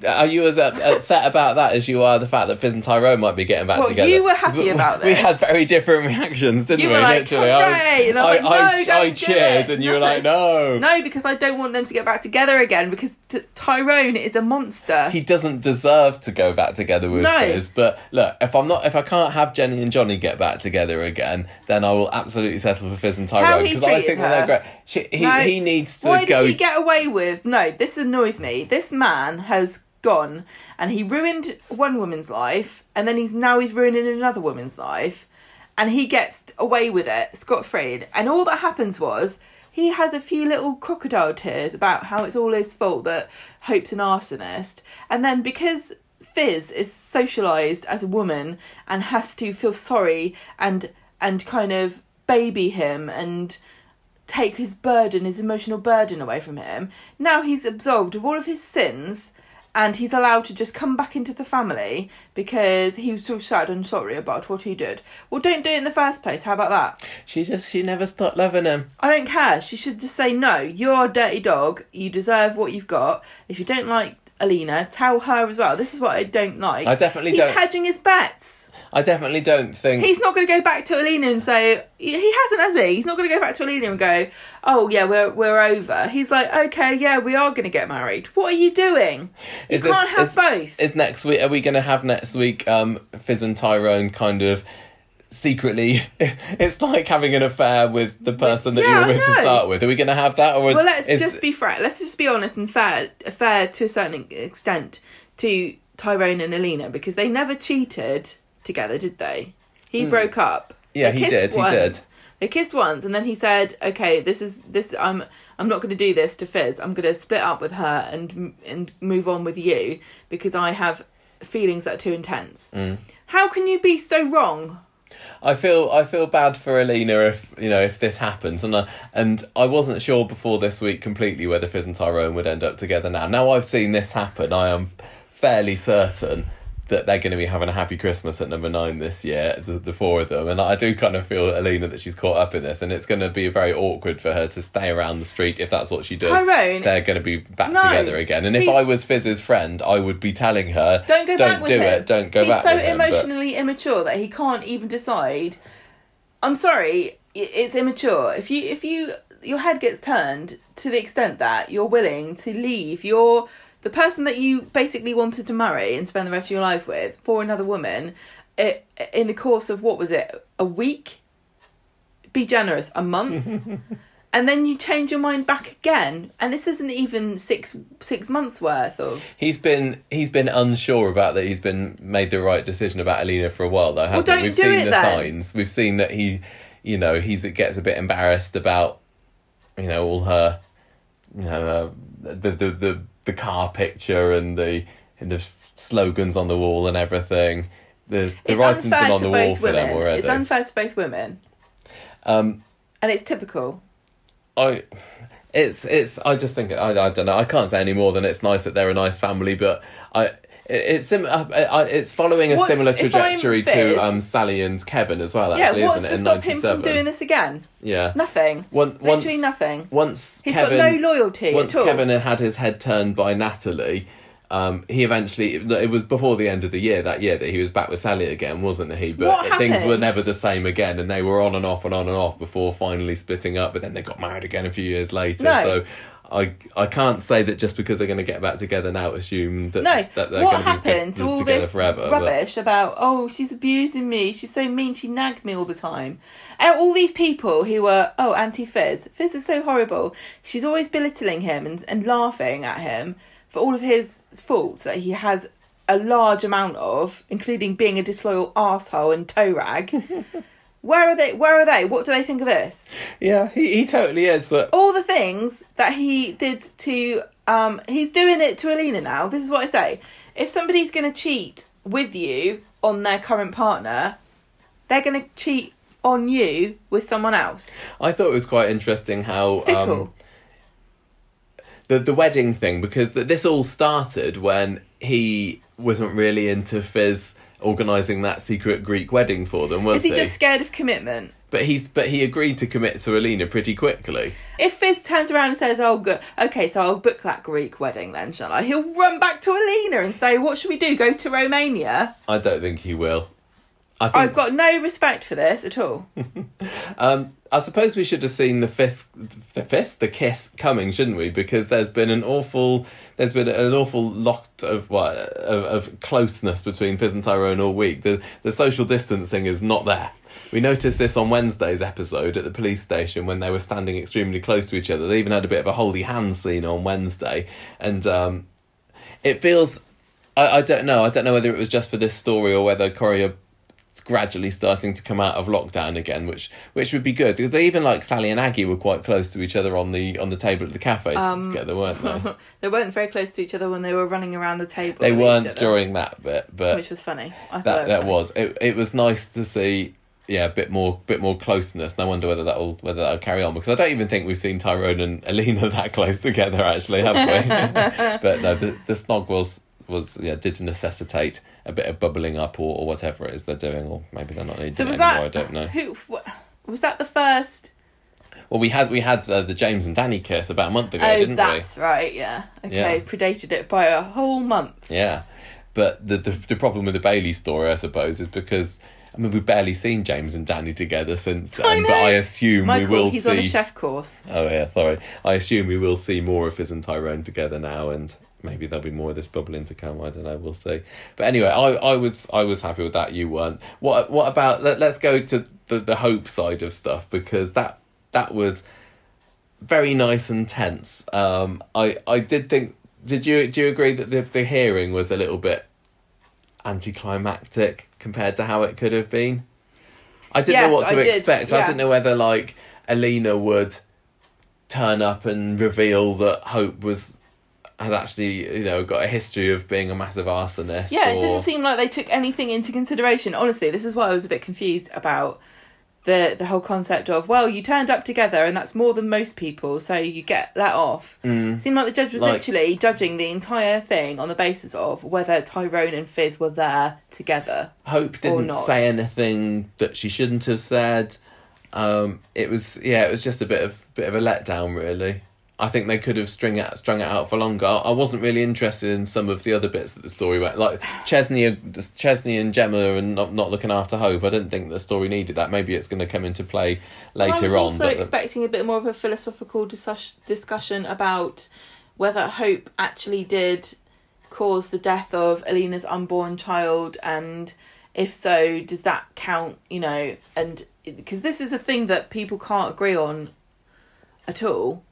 Are you as uh, upset about that as you are the fact that Fizz and Tyrone might be getting back Well, together? you were happy we, about this. We had very different reactions, didn't You we? were like, Literally, I "Hooray!" And I was like, "No, I do cheered, it." and you were No. like, "No." No, because I don't want them to get back together again because t- Tyrone is a monster. He doesn't deserve to go back together with No. Fizz. But look, if I'm not, if I can't have Jenny and Johnny get back together again, then I will absolutely settle for Fizz and Tyrone because I think that they're great. She, he No. he needs to Why go. does he get away with? No, this annoys me. This man has gone and he ruined one woman's life, and then he's now he's ruining another woman's life, and he gets away with it scot free. And all that happens was he has a few little crocodile tears about how it's all his fault that Hope's an arsonist, and then because Fizz is socialized as a woman and has to feel sorry and and kind of baby him and take his burden, his emotional burden away from him. Now he's absolved of all of his sins and he's allowed to just come back into the family because he was so sad and sorry about what he did. Well, don't do it in the first place. How about that? She just she never stopped loving him. I don't care. She should just say, no, you're a dirty dog. You deserve what you've got. If you don't like Alina, tell her as well. This is what I don't like. I definitely He's don't- He's hedging his bets. I definitely don't think He's not going to go back to Alina and say he hasn't, has he? He's not going to go back to Alina and go, "Oh yeah, we're we're over." He's like, "Okay, yeah, we are going to get married." What are you doing? You Is this- can't have is- both. is next week. Are we going to have next week? Um, Fizz and Tyrone kind of secretly. It's like having an affair with the person that Yeah, you were with to start with. Are we going to have that, or is, well, let's is- just be fair. Let's just be honest and fair, fair to a certain extent to Tyrone and Alina because they never cheated together, did they? He broke up. Yeah, They he did, he once. did. They kissed once, and then he said, "Okay, this is this. I'm I'm not going to do this to Fizz. I'm going to split up with her and and move on with you because I have feelings that are too intense." Hmm. How can you be so wrong? I feel I feel bad for Alina if you know if this happens, and I, and I wasn't sure before this week completely whether Fizz and Tyrone would end up together. Now, now I've seen this happen, I am fairly certain that they're going to be having a happy Christmas at number nine this year, the, the four of them, and I do kind of feel Alina that she's caught up in this, and it's going to be very awkward for her to stay around the street if that's what she does. Tyrone- they're going to be back No, together again, and if I was Fizz's friend, I would be telling her, Don't go back do with do him. it, don't go He's back so with him. but- emotionally immature that he can't even decide. I'm sorry, it's immature. If you if you your head gets turned to the extent that you're willing to leave your the person that you basically wanted to marry and spend the rest of your life with for another woman i in the course of what was it a week be generous a month and then you change your mind back again and this isn't even six six months worth of He's been he's been unsure about that. He's been made the right decision about Alina for a while though. Hasn't don't he? We've do seen it the then. signs. We've seen that he, you know, he's gets a bit embarrassed about, you know, all her, you know, uh, the, the the the car picture and the and the slogans on the wall and everything. The the it's writing's been on the wall for them already. It's unfair to both women, um, and it's typical. I, it's it's. I just think I, I don't know. I can't say any more than it's nice that they're a nice family, but I. it- It's sim- uh, uh, It's following a What's- similar trajectory to um, Sally and Kevin as well. Actually, yeah, what's isn't to it? Stop him from doing this again? Yeah. Nothing. One, once, Literally nothing. Once He's Kevin, got no loyalty Once at all. Kevin had his head turned by Natalie, um, he eventually. It was before the end of the year that year that he was back with Sally again, wasn't he? But things were never the same again, and they were on and off and on and off before finally splitting up. But then they got married again a few years later. No. So. I, I can't say that just because they're going to get back together now, assume that, No, that they're what going to be happened to all this forever. but- rubbish about oh she's abusing me, she's so mean, she nags me all the time, and all these people who were oh anti Fizz, Fizz is so horrible. She's always belittling him and and laughing at him for all of his faults that he has a large amount of, including being a disloyal asshole and toe rag. where are they? Where are they? What do they think of this? Yeah, he, he totally is, but all the things that he did to um he's doing it to Alina now. This is what I say. If somebody's gonna cheat with you on their current partner, they're gonna cheat on you with someone else. I thought it was quite interesting how um, the the wedding thing because th- this all started when he wasn't really into Fizz organising that secret Greek wedding for them, was Is he just scared of commitment? But he's but he agreed to commit to Alina pretty quickly. If Fizz turns around and says, "Oh, good, okay, so I'll book that Greek wedding then, shall I?" He'll run back to Alina and say, "What should we do? Go to Romania?" I don't think he will. I think, I've got no respect for this at all. Um, I suppose we should have seen the fist, the fist, the kiss coming, shouldn't we? Because there's been an awful, there's been an awful lot of what of, of closeness between Fizz and Tyrone all week. The the social distancing is not there. We noticed this on Wednesday's episode at the police station when they were standing extremely close to each other. They even had a bit of a holy hand scene on Wednesday, and um, it feels. I, I don't know. I don't know whether it was just for this story or whether Corrie it's gradually starting to come out of lockdown again, which which would be good because they even like Sally and Aggie were quite close to each other on the on the table at the cafe Um, together, weren't they? they weren't very close to each other when they were running around the table. they weren't during that bit, but which was funny. I thought that that funny. was it. It was nice to see. Yeah, a bit more, bit more closeness. And I wonder whether that'll whether that'll carry on because I don't even think we've seen Tyrone and Alina that close together. Actually, have we? but no, the the snog was was yeah did necessitate a bit of bubbling up or, or whatever it is they're doing, or maybe they're not needing So it was anymore. that I don't know. who wh- was that the first? Well, we had we had uh, the James and Danny kiss about a month ago, oh, didn't that's right. Yeah. Okay, Yeah. predated it by a whole month. Yeah, but the, the the problem with the Bailey story, I suppose, is because. I mean, we've barely seen James and Danny together since then, I but. I assume Michael, we will he's see. on a chef course. Oh yeah, sorry. I assume we will see more of his and Tyrone together now, and maybe there'll be more of this bubbling to come. I don't know. We'll see. But anyway, I, I was I was happy with that. You weren't. What what about? Let, let's go to the the hope side of stuff because that that was very nice and tense. Um, I I did think. Did you do you agree that the the hearing was a little bit anticlimactic compared to how it could have been? I didn't Yes, know what to I did, expect. I didn't know whether like Alina would turn up and reveal that Hope was had actually you know got a history of being a massive arsonist. Yeah, it or... didn't seem like they took anything into consideration. Honestly, this is why I was a bit confused about the the whole concept of well, you turned up together and that's more than most people, so you get let off. Mm. Seemed like the judge was Like- literally judging the entire thing on the basis of whether Tyrone and Fizz were there together. Hope didn't not. say anything that she shouldn't have said. Um, it was yeah, it was just a bit of bit of a letdown, really. I think they could have string it, strung it out for longer. I wasn't really interested in some of the other bits that the story went like Chesney, Chesney and Gemma and not not looking after Hope. I didn't think the story needed that. Maybe it's going to come into play later I was on. also expecting a bit more of a philosophical discuss- discussion about whether hope actually did cause the death of Alina's unborn child, and if so, does that count? You know, and because this is a thing that people can't agree on at all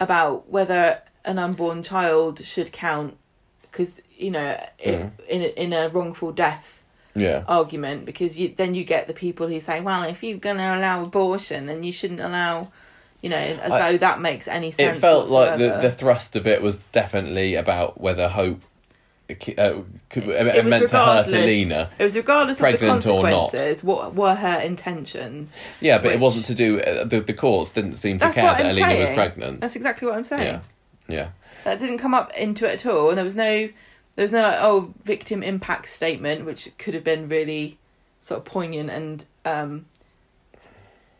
about whether an unborn child should count, because you know, Yeah. Mm-hmm. in a, in a wrongful death yeah. argument because you then you get the people who say, well, if you're going to allow abortion, then you shouldn't allow, you know, as I- though that makes any sense it felt like the, the thrust of it was definitely about whether Hope uh, could, It meant to hurt regardless. Alina. It was regardless pregnant of or the not. consequences. What were her intentions? Yeah, but it wasn't to do. Uh, the the courts didn't seem to That's care that I'm Alina was pregnant. That's exactly what I'm saying. Yeah, yeah. That didn't come up into it at all, and there was no, there was no like, oh, victim impact statement, which could have been really sort of poignant and um.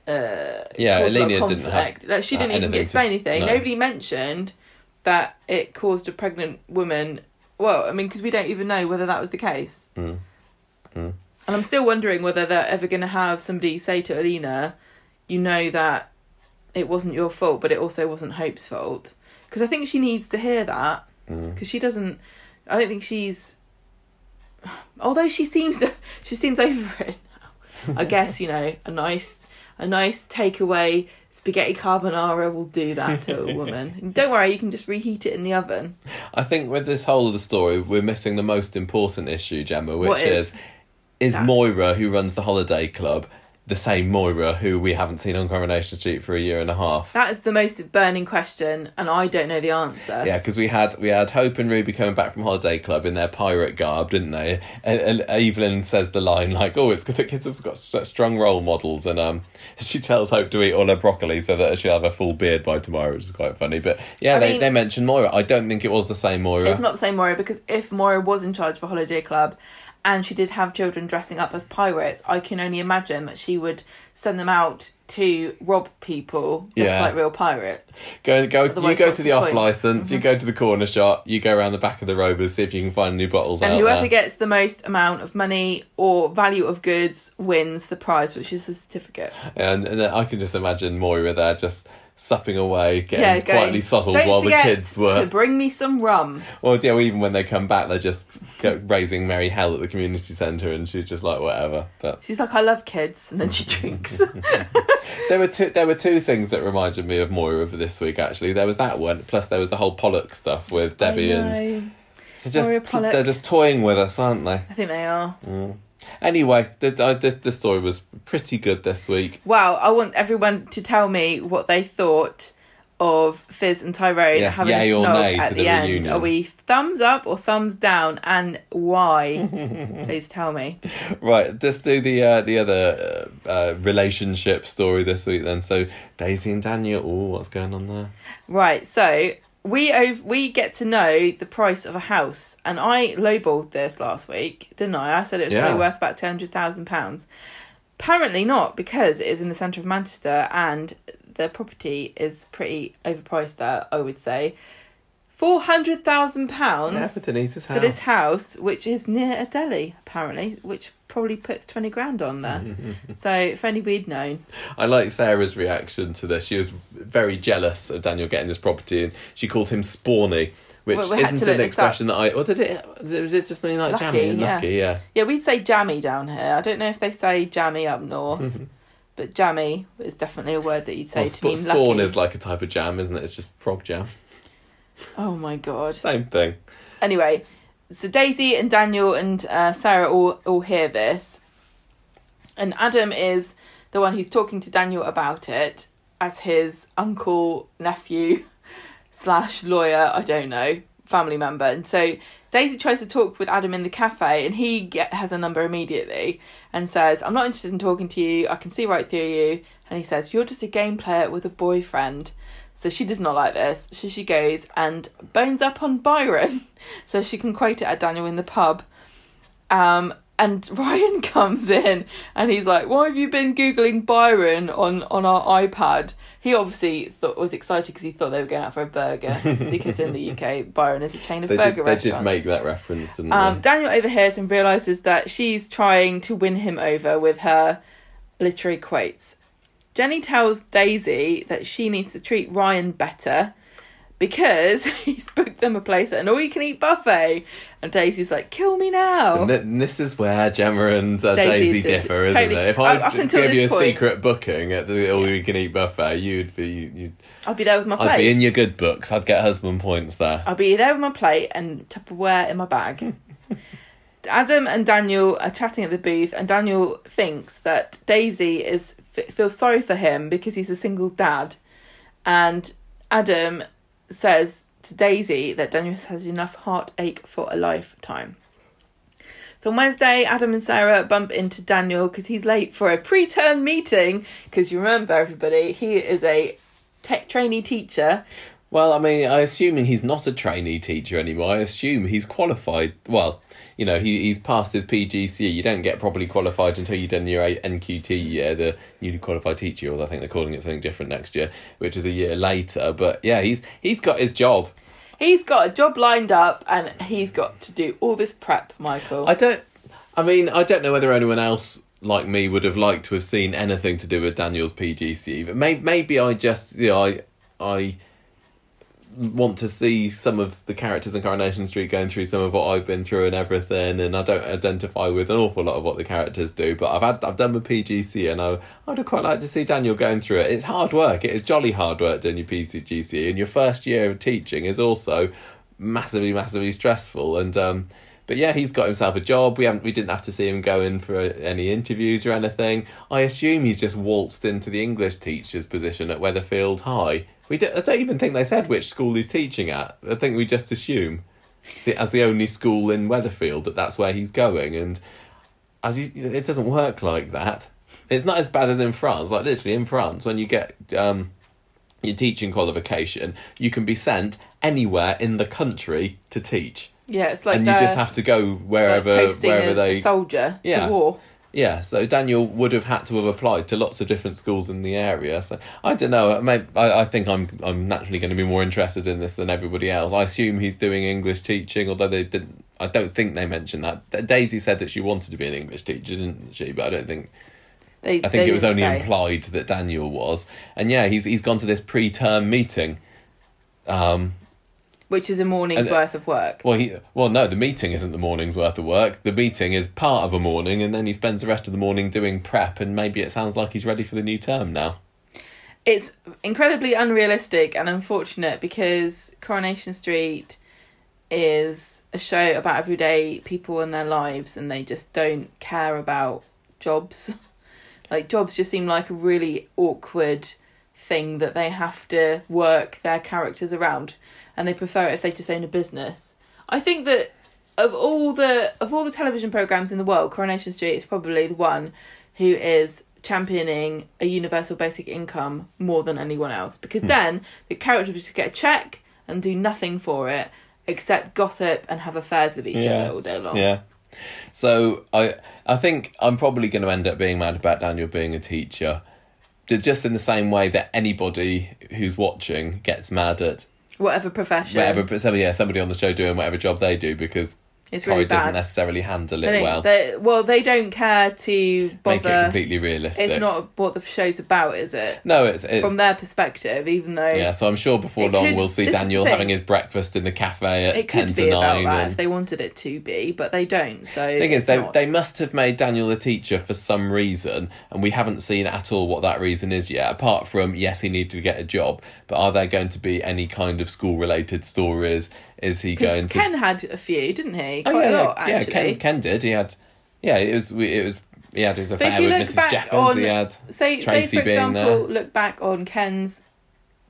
Uh, Yeah, caused a lot of Alina didn't have. Like, she uh, didn't even get to to- say anything. no. Nobody mentioned that it caused a pregnant woman. Well, I mean, because we don't even know whether that was the case. Mm. Mm. And I'm still wondering whether they're ever going to have somebody say to Alina, you know that it wasn't your fault, but it also wasn't Hope's fault. Because I think she needs to hear that. Mm. Because she doesn't. I don't think she's. Although she seems to, she seems over it. now. I guess you know a nice a nice takeaway spaghetti carbonara will do that to a woman. Don't worry, you can just reheat it in the oven. I think with this whole of the story, we're missing the most important issue, Gemma, which What is is is? Moira, who runs the holiday club, the same Moira who we haven't seen on Coronation Street for a year and a half. That is the most burning question, and I don't know the answer. Yeah, because we had we had Hope and Ruby coming back from holiday club in their pirate garb, didn't they? And, and Evelyn says the line like, "Oh, it's good the kids have got such strong role models," and um, she tells Hope to eat all her broccoli so that she'll have a full beard by tomorrow, which is quite funny. But yeah, I they mean- they mentioned Moira. I don't think it was the same Moira. It's not the same Moira because if Moira was in charge of a holiday club and she did have children dressing up as pirates, I can only imagine that she would send them out to rob people just Yeah. like real pirates. Go go. You go to the off point? Mm-hmm. license. You go to the corner shop. You go around the back of the Rovers, see if you can find new bottles And whoever there. gets the most amount of money or value of goods wins the prize, which is a certificate. and, and then I can just imagine Moira there just supping away, getting yeah, going, quietly "Don't while the kids were. to bring me some rum. Well, yeah, well, even when they come back, they're just raising merry hell at the community centre, and she's just like whatever. But She's like, I love kids, and then she drinks. there were two. There were two things that reminded me of Moira for this week. Actually, there was that one. Plus, there was the whole Pollock stuff with Debbie and they're just they're just toying with us, aren't they? I think they are. Mm. Anyway, the, the, the, story was pretty good this week. Wow, I want everyone to tell me what they thought of Fizz and Tyrone Yes, having a snog at to the, the end. reunion. Are we thumbs up or thumbs down, and why? Please tell me. Right, let's do the uh, the other uh, uh, relationship story this week then. So Daisy and Daniel, oh, what's going on there? Right, so we ov- we get to know the price of a house, and I lowballed this last week, didn't I? I said it was Yeah. probably worth about two hundred thousand pounds. Apparently not, because it is in the centre of Manchester, and the property is pretty overpriced. There, I would say, four hundred thousand Yeah, pounds for Denise's house. for this house, which is near a deli, apparently, which probably puts twenty grand on there. so if only we'd known. I like Sarah's reaction to this. She was very jealous of Daniel getting this property, and she called him Spawny, which Well, we isn't an expression that I. Or did it? Was it, just something like Lucky, jammy and yeah. lucky? Yeah. Yeah, we'd say jammy down here. I don't know if they say jammy up north, but jammy is definitely a word that you'd say Well, to mean spawn lucky. is like a type of jam, isn't it? It's just frog jam. Oh my god. Same thing. Anyway, so Daisy and Daniel and uh, Sarah all all hear this, and Adam is the one who's talking to Daniel about it as his uncle, nephew, slash lawyer. I don't know, family member, and so. Daisy tries to talk with Adam in the cafe, and he get, has a number immediately and says, "I'm not interested in talking to you. I can see right through you." And he says, "You're just a game player with a boyfriend." So she does not like this. So she goes and bones up on Byron so she can quote it at Daniel in the pub. Um, and Ryan comes in and he's like, "Why have you been googling Byron on on our iPad?" He obviously thought was excited because he thought they were going out for a burger because in the UK Byron is a chain of They burger did. They did make that reference, didn't Um, they? Daniel overhears and realizes that she's trying to win him over with her literary quotes. Jenny tells Daisy that she needs to treat Ryan better because he's booked them a place at an all-you-can-eat buffet, and Daisy's like, "Kill me now." And th- and this is where Gemma and uh, Daisy differ, isn't totally- it? If I up gave you a point- secret booking at the all you can eat buffet, you'd be you, you'd, I'll be there with my plate. I'd be in your good books. I'd get husband points there. I'll be there with my plate and Tupperware in my bag. Adam and Daniel are chatting at the booth, and Daniel thinks that Daisy is feels sorry for him because he's a single dad, and Adam says to Daisy that Daniel has enough heartache for a lifetime. So on Wednesday, Adam and Sarah bump into Daniel because he's late for a pre-term meeting. Because you remember, everybody, he is a tech trainee teacher Well, I mean, I assume he's not a trainee teacher anymore. I assume he's qualified. Well, you know, he he's passed his PGCE. You don't get properly qualified until you've done your NQT year, the newly qualified teacher. Although I think they're calling it something different next year, which is a year later. But yeah, he's he's got his job. He's got a job lined up and he's got to do all this prep, Michael. I don't. I mean, I don't know whether anyone else like me would have liked to have seen anything to do with Daniel's PGCE, but may, maybe I just, you know, I I want to see some of the characters in Coronation Street going through some of what I've been through and everything, and I don't identify with an awful lot of what the characters do. But I've had I've done my PGCE, and I I'd quite like to see Daniel going through it. It's hard work. It is jolly hard work doing your PGCE, and your first year of teaching is also massively massively stressful. And um, but yeah, he's got himself a job. We haven't we didn't have to see him go in for any interviews or anything. I assume he's just waltzed into the English teacher's position at Weatherfield High. We don't, I don't even think they said which school he's teaching at. I think we just assume, as the only school in Weatherfield, that that's where he's going. And as it doesn't work like that. It's not as bad as in France. Like literally in France, when you get um, your teaching qualification, you can be sent anywhere in the country to teach, yeah, it's like and you just have to go wherever posting wherever a, they a soldier Yeah. to war. yeah, so Daniel would have had to have applied to lots of different schools in the area. So I don't know. I, may, I, I think I'm I'm naturally going to be more interested in this than everybody else. I assume he's doing English teaching, although they didn't. I don't think they mentioned that. Daisy said that she wanted to be an English teacher, didn't she? But I don't think. They, I think it was only say. implied that Daniel was. And yeah, he's he's gone to this pre-term meeting. Um, which is a morning's And- uh, worth of work. well, he well no, the meeting isn't the morning's worth of work. The meeting is part of a morning, and then he spends the rest of the morning doing prep. And maybe it sounds like he's ready for the new term now. It's incredibly unrealistic and unfortunate because Coronation Street is a show about everyday people and their lives, and they just don't care about jobs. like jobs just seem like a really awkward thing that they have to work their characters around, and they prefer it if they just own a business. I think that of all the of all the television programs in the world, Coronation Street is probably the one who is championing a universal basic income more than anyone else because hmm. then the characters just get a check and do nothing for it except gossip and have affairs with each Yeah. other all day long. Yeah. So I I think I'm probably going to end up being mad about Daniel being a teacher, just in the same way that anybody who's watching gets mad at Whatever profession. whatever. Somebody, yeah, somebody on the show doing whatever job they do because It's Corrie really doesn't necessarily handle it well. they- well, they don't care to bother. Make it completely realistic. It's not what the show's about, is it? No, it's it's From their perspective, even though yeah. So I'm sure before long could- we'll see this is the Daniel having his breakfast in the cafe at it ten could to nine. that and if they wanted it to be, but they don't. So the thing is, they not. they must have made Daniel a teacher for some reason, and we haven't seen at all what that reason is yet. Apart from yes, he needed to get a job, but are there going to be any kind of school related stories? Is he going to? Ken had a few, didn't he? oh Quite yeah, a lot, yeah, yeah. Ken, Ken did. He had. Yeah, it was. It was. He had his affair with Mrs. Jeffers. on, he had. say, Tracy say for being example, there. look back on Ken's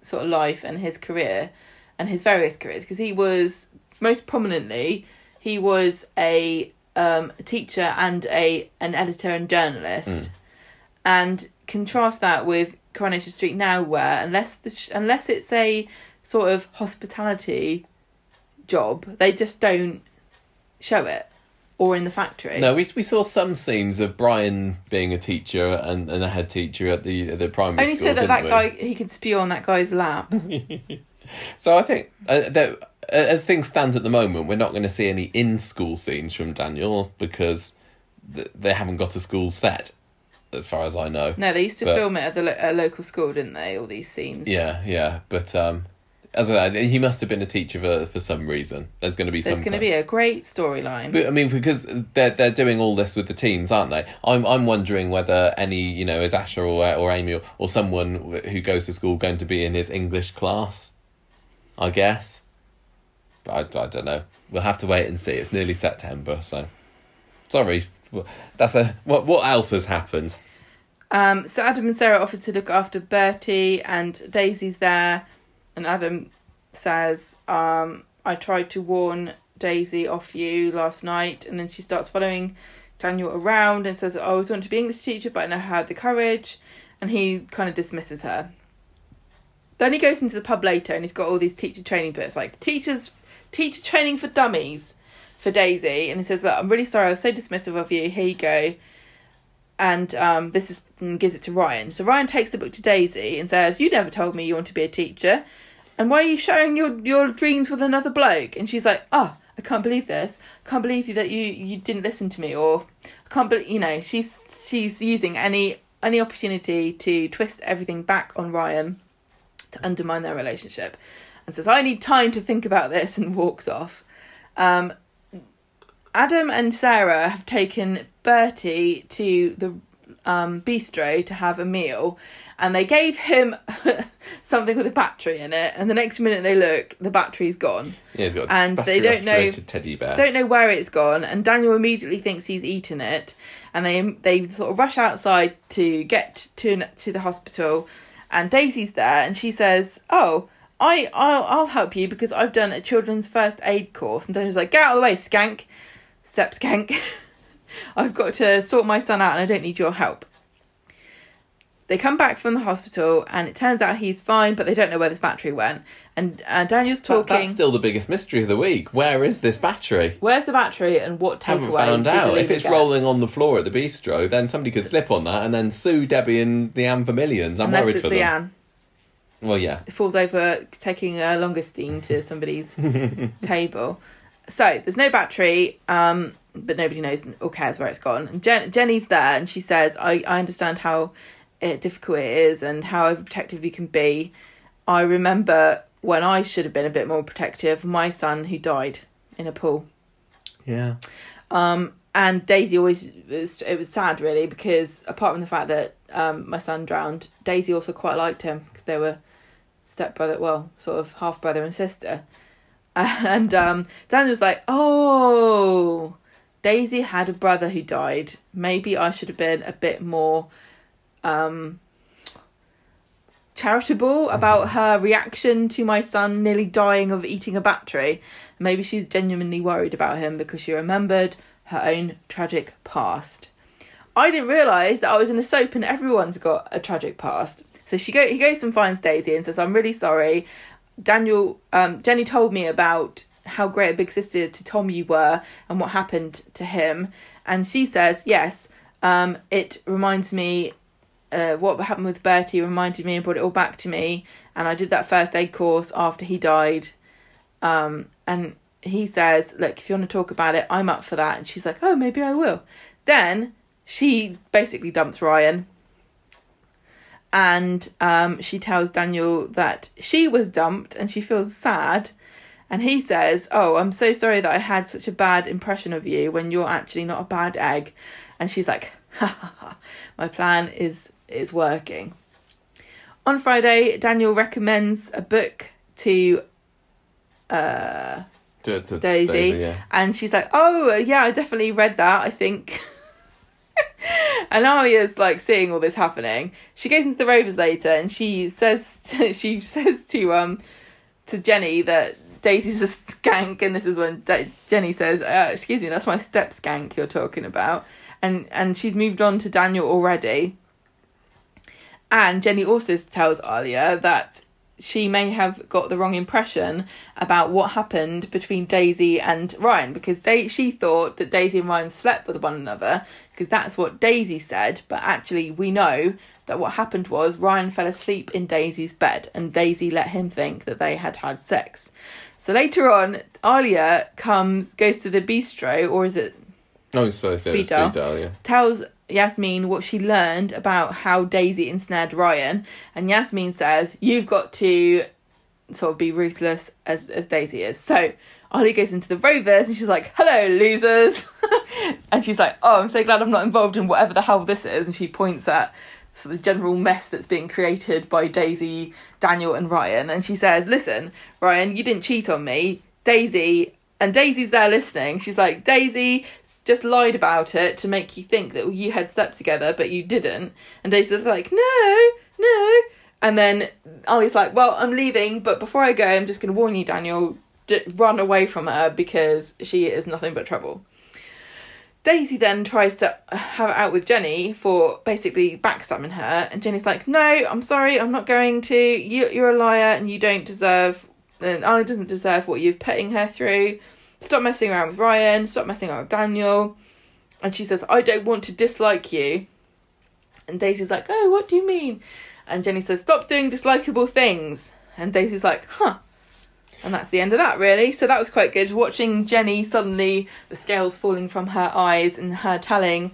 sort of life and his career and his various careers because he was most prominently he was a um, teacher and a an editor and journalist, Hmm. and contrast that with Coronation Street now, where unless the sh- unless it's a sort of hospitality job, they just don't show it or in the factory. No, we we saw some scenes of Brian being a teacher and, and a head teacher at the the primary Only school. Only so that that we? guy he could spew on that guy's lap. So I think uh, that uh, as things stand at the moment, we're not going to see any in school scenes from Daniel because th- they haven't got a school set, as far as I know. No, they used to But- film it at the lo- a local school, didn't they? All these scenes. Yeah, yeah, but um, as I said, he must have been a teacher for for some reason. There's going to be some. There's going to be a great storyline. But I mean, because they're they're doing all this with the teens, aren't they? I'm I'm wondering whether any you know is Asha or or Amy or, or someone who goes to school going to be in his English class. I guess, but I, I don't know. We'll have to wait and see. It's nearly September, so sorry. That's a what. What else has happened? Um, so Adam and Sarah offered to look after Bertie, and Daisy's there, and Adam says, um, "I tried to warn Daisy off you last night," and then she starts following Daniel around and says, "I always wanted to be English teacher, but I never had the courage," and he kind of dismisses her. Then he goes into the pub later, and he's got all these teacher training books, like teachers, teacher training for dummies, for Daisy, and he says that I'm really sorry, I was so dismissive of you. Here you go and um, this is and gives it to Ryan. So Ryan takes the book to Daisy and says, "You never told me you want to be a teacher, and why are you sharing your your dreams with another bloke?" And she's like, "Oh, I can't believe this. I can't believe you that you you didn't listen to me, or I can't believe you know." She's she's using any any opportunity to twist everything back on Ryan to undermine their relationship, and says, "I need time to think about this," and walks off. Um, Adam and Sarah have taken Bertie to the um, bistro to have a meal, and they gave him something with a battery in it. And the next minute they look, the battery's gone. Yeah, he's got a And they don't know- teddy bear. Don't know where it's gone, and Daniel immediately thinks he's eaten it, and they they sort of rush outside to get to to the hospital, and Daisy's there, and she says, "Oh." I, I'll, I'll help you because I've done a children's first aid course. And Daniel's like, get out of the way, skank. Step skank. I've got to sort my son out and I don't need your help. They come back from the hospital and it turns out he's fine, but they don't know where this battery went. And uh, Daniel's That- talking. that's still the biggest mystery of the week. Where is this battery? Where's the battery and what haven't takeaway? found did out. If it's rolling on the floor at the bistro, then somebody could slip on that and then sue Debbie and the Anne for millions. I'm unless worried it's for them. Leanne, Well, yeah. it falls over taking a langoustine to somebody's table. So there's no battery, um, but nobody knows or cares where it's gone. And Jen, Jenny's there, and she says, "I I understand how uh, difficult it is and how overprotective you can be. I remember when I should have been a bit more protective. My son who died in a pool." Yeah. Um, and Daisy always it was, it was sad really because apart from the fact that um, my son drowned, Daisy also quite liked him because they were stepbrother, well, sort of half brother and sister. And um, Daniel's like, oh, Daisy had a brother who died. Maybe I should have been a bit more um, charitable about her reaction to my son nearly dying of eating a battery. Maybe she's genuinely worried about him because she remembered her own tragic past. I didn't realise that I was in a soap and everyone's got a tragic past. So she go he goes and finds Daisy and says, I'm really sorry. Daniel um, Jenny told me about how great a big sister to Tom you were and what happened to him. And she says, Yes, um, it reminds me uh, what happened with Bertie reminded me and brought it all back to me. And I did that first aid course after he died. Um, and he says, Look, if you want to talk about it, I'm up for that. And she's like, Oh, maybe I will. Then she basically dumps Ryan. And um, she tells Daniel that she was dumped and she feels sad. And he says, Oh, I'm so sorry that I had such a bad impression of you when you're actually not a bad egg. And she's like, Ha ha ha, my plan is is working. On Friday, Daniel recommends a book to uh, To, to, to Daisy, yeah. and she's like, "Oh, yeah, I definitely read that. I think." and Alya's like seeing all this happening. She goes into the Rovers later, and she says to, she says to um to Jenny that Daisy's a skank, and this is when Da- Jenny says, uh, "Excuse me, that's my step skank you're talking about," and and she's moved on to Daniel already. And Jenny also tells Alya that she may have got the wrong impression about what happened between Daisy and Ryan because they she thought that Daisy and Ryan slept with one another because that's what Daisy said, but actually we know that what happened was Ryan fell asleep in Daisy's bed and Daisy let him think that they had had sex. So later on, Alya comes goes to the bistro or is it Oh, it's supposed to Speed Speed Daal. dial, yeah. tells Yasmin what she learned about how Daisy ensnared Ryan, and Yasmin says, You've got to sort of be ruthless as, as Daisy is. So Alya goes into the Rovers and she's like, Hello, losers. and she's like, Oh, I'm so glad I'm not involved in whatever the hell this is. And she points at sort of the general mess that's being created by Daisy, Daniel, and Ryan. And she says, Listen, Ryan, you didn't cheat on me. Daisy, and Daisy's there listening. She's like, Daisy just lied about it to make you think that you had slept together, but you didn't. And Daisy's like, no, no. And then Alya's like, well, I'm leaving, but before I go, I'm just going to warn you, Daniel, d- run away from her because she is nothing but trouble. Daisy then tries to have it out with Jenny for basically backstabbing her, and Jenny's like, "No, I'm sorry, I'm not going to. You, you're a liar, and you don't deserve. And Alya doesn't deserve what you've putting her through. Stop messing around with Ryan. Stop messing around with Daniel." And she says, "I don't want to dislike you." And Daisy's like, "Oh, what do you mean?" And Jenny says, "Stop doing dislikable things." And Daisy's like, "Huh." And that's the end of that, really. So that was quite good. Watching Jenny suddenly, the scales falling from her eyes, and her telling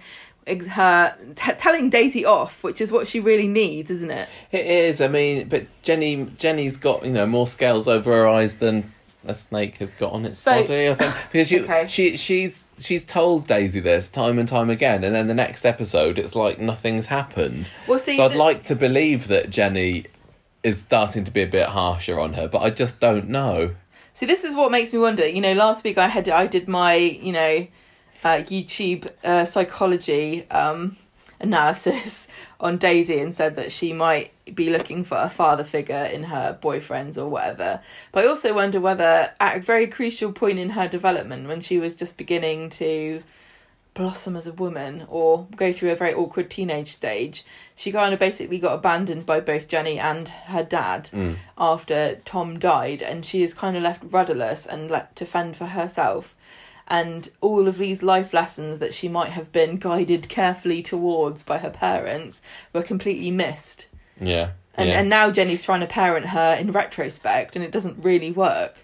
her t- telling Daisy off, which is what she really needs, isn't it? It is. I mean, but Jenny, Jenny's got you know more scales over her eyes than a snake has got on its So- body. I think because you, Okay. she, she's she's told Daisy this time and time again, and then the next episode, it's like nothing's happened. Well, see, so I'd the- like to believe that Jenny is starting to be a bit harsher on her, but I just don't know. See, this is what makes me wonder. You know, last week I had I did my you know uh, YouTube uh, psychology um, analysis on Daisy and said that she might be looking for a father figure in her boyfriends or whatever. But I also wonder whether at a very crucial point in her development, when she was just beginning to blossom as a woman or go through a very awkward teenage stage, she kind of basically got abandoned by both Jenny and her dad mm. after Tom died, and she is kind of left rudderless and left to fend for herself. And all of these life lessons that she might have been guided carefully towards by her parents were completely missed. Yeah. And, yeah. and now Jenny's trying to parent her in retrospect, and it doesn't really work.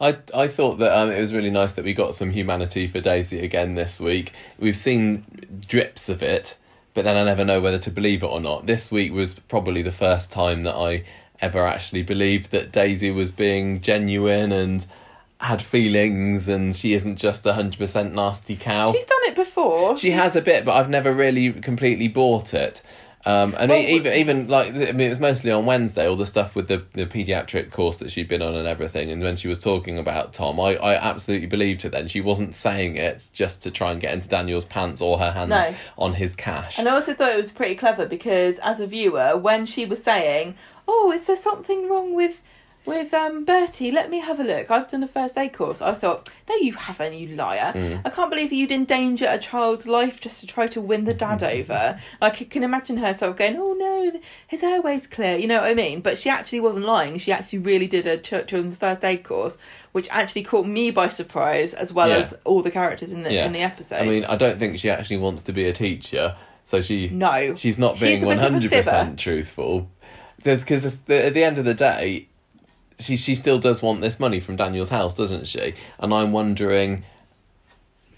I I thought that um, it was really nice that we got some humanity for Daisy again this week. We've seen drips of it, but then I never know whether to believe it or not. This week was probably the first time that I ever actually believed that Daisy was being genuine and had feelings, and she isn't just a hundred percent nasty cow. She's done it before. She has a bit, but I've never really completely bought it. Um, and Well, even even like I mean, it was mostly on Wednesday. All the stuff with the, the pediatric course that she'd been on and everything. And when she was talking about Tom, I, I absolutely believed her. Then she wasn't saying it just to try and get into Daniel's pants or her hands No. on his cash. And I also thought it was pretty clever because as a viewer, when she was saying, "Oh, is there something wrong with with um Bertie? Let me have a look. I've done a first aid course." I thought, "No, you haven't, you liar! Mm. I can't believe that you'd endanger a child's life just to try to win the dad over." Like, I can imagine herself going, "Oh no, his airway's clear." You know what I mean? But she actually wasn't lying. She actually really did a ch- children's first aid course, which actually caught me by surprise, as well Yeah. as all the characters in the yeah. in the episode. I mean, I don't think she actually wants to be a teacher. So she No. she's not being one hundred percent truthful. Because at the end of the day, she she still does want this money from Daniel's house, doesn't she? And I'm wondering,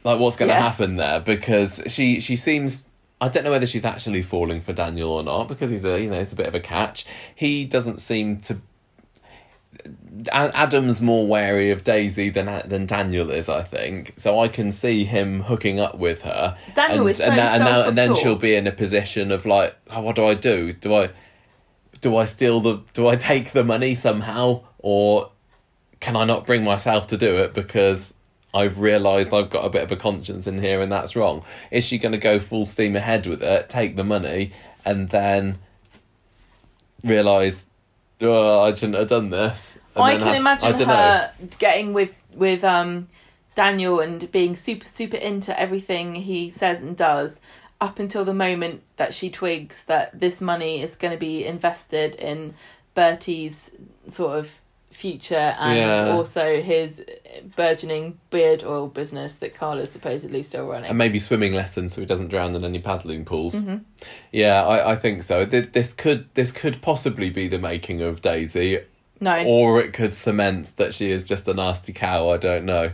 like, what's going to Yeah. happen there? Because she she seems. I don't know whether she's actually falling for Daniel or not because he's a you know it's a bit of a catch. He doesn't seem to. Adam's more wary of Daisy than than Daniel is, I think. So I can see him hooking up with her. Daniel and, is so and, that- and, and then she'll be in a position of like, oh, what do I do? Do I do I steal the do I take the money somehow or can I not bring myself to do it because I've realised I've got a bit of a conscience in here and that's wrong. Is she going to go full steam ahead with it, take the money, and then realise, oh, I shouldn't have done this? I can have- imagine I don't know. her getting with with um Daniel and being super super into everything he says and does up until the moment that she twigs that this money is going to be invested in Bertie's sort of future and Yeah. also his burgeoning beard oil business that Carla's supposedly still running. And maybe swimming lessons so he doesn't drown in any paddling pools. Mm-hmm. Yeah, I, I think so. This could this could possibly be the making of Daisy, no. or it could cement that she is just a nasty cow. I don't know.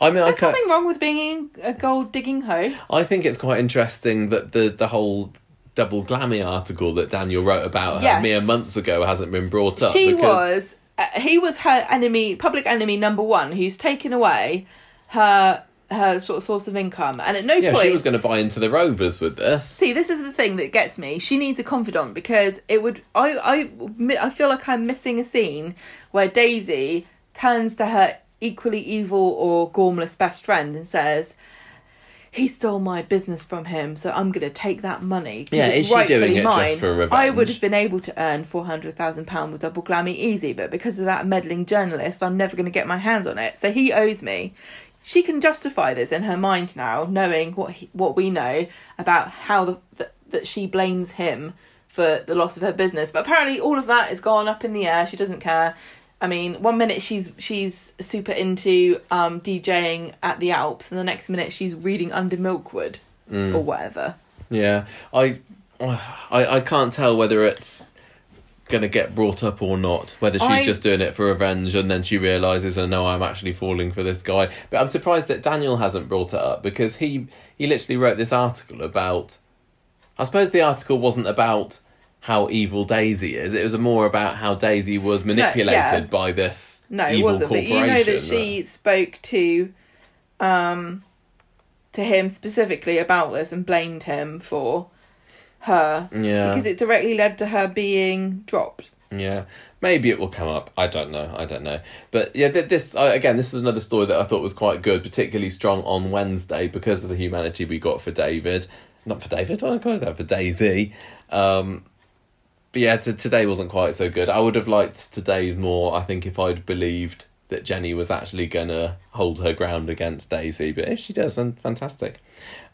I mean, There's can't, nothing wrong with being a gold digging hoe. I think it's quite interesting that the the whole double glammy article that Daniel wrote about her Yes. mere months ago hasn't been brought up. she because, was uh, he was her enemy public enemy number one who's taken away her her sort of source of income and at no Yeah, point she was going to buy into the Rovers with this. see this is the thing that gets me she needs a confidant because it would i i i feel like i'm missing a scene where daisy turns to her equally evil or gormless best friend and says he stole my business from him, so I'm going to take that money. Yeah, is she doing it just for revenge? I would have been able to earn four hundred thousand pounds with double glammy easy, but because of that meddling journalist, I'm never going to get my hands on it. So he owes me. She can justify this in her mind now, knowing what he, what we know about how the, that that she blames him for the loss of her business. But apparently, all of that is gone up in the air. She doesn't care. I mean, one minute she's she's super into um, DJing at the Alps, and the next minute she's reading Under Milkwood Mm. or whatever. Yeah, I, I, I can't tell whether it's going to get brought up or not. Whether she's I- just doing it for revenge and then she realizes, oh no, I'm actually falling for this guy. But I'm surprised that Daniel hasn't brought it up because he he literally wrote this article about. I suppose the article wasn't about how evil Daisy is. It was more about how Daisy was manipulated by this No, it wasn't. But you know that she spoke to, um, to him specifically about this and blamed him for her yeah, because it directly led to her being dropped. Yeah, maybe it will come up. I don't know. I don't know. But yeah, this again, this is another story that I thought was quite good, particularly strong on Wednesday because of the humanity we got for David. Not for David. I got that for Daisy. Um, but yeah, t- today wasn't quite so good. I would have liked today more. I think if I'd believed that Jenny was actually gonna hold her ground against Daisy, but if she does, then fantastic.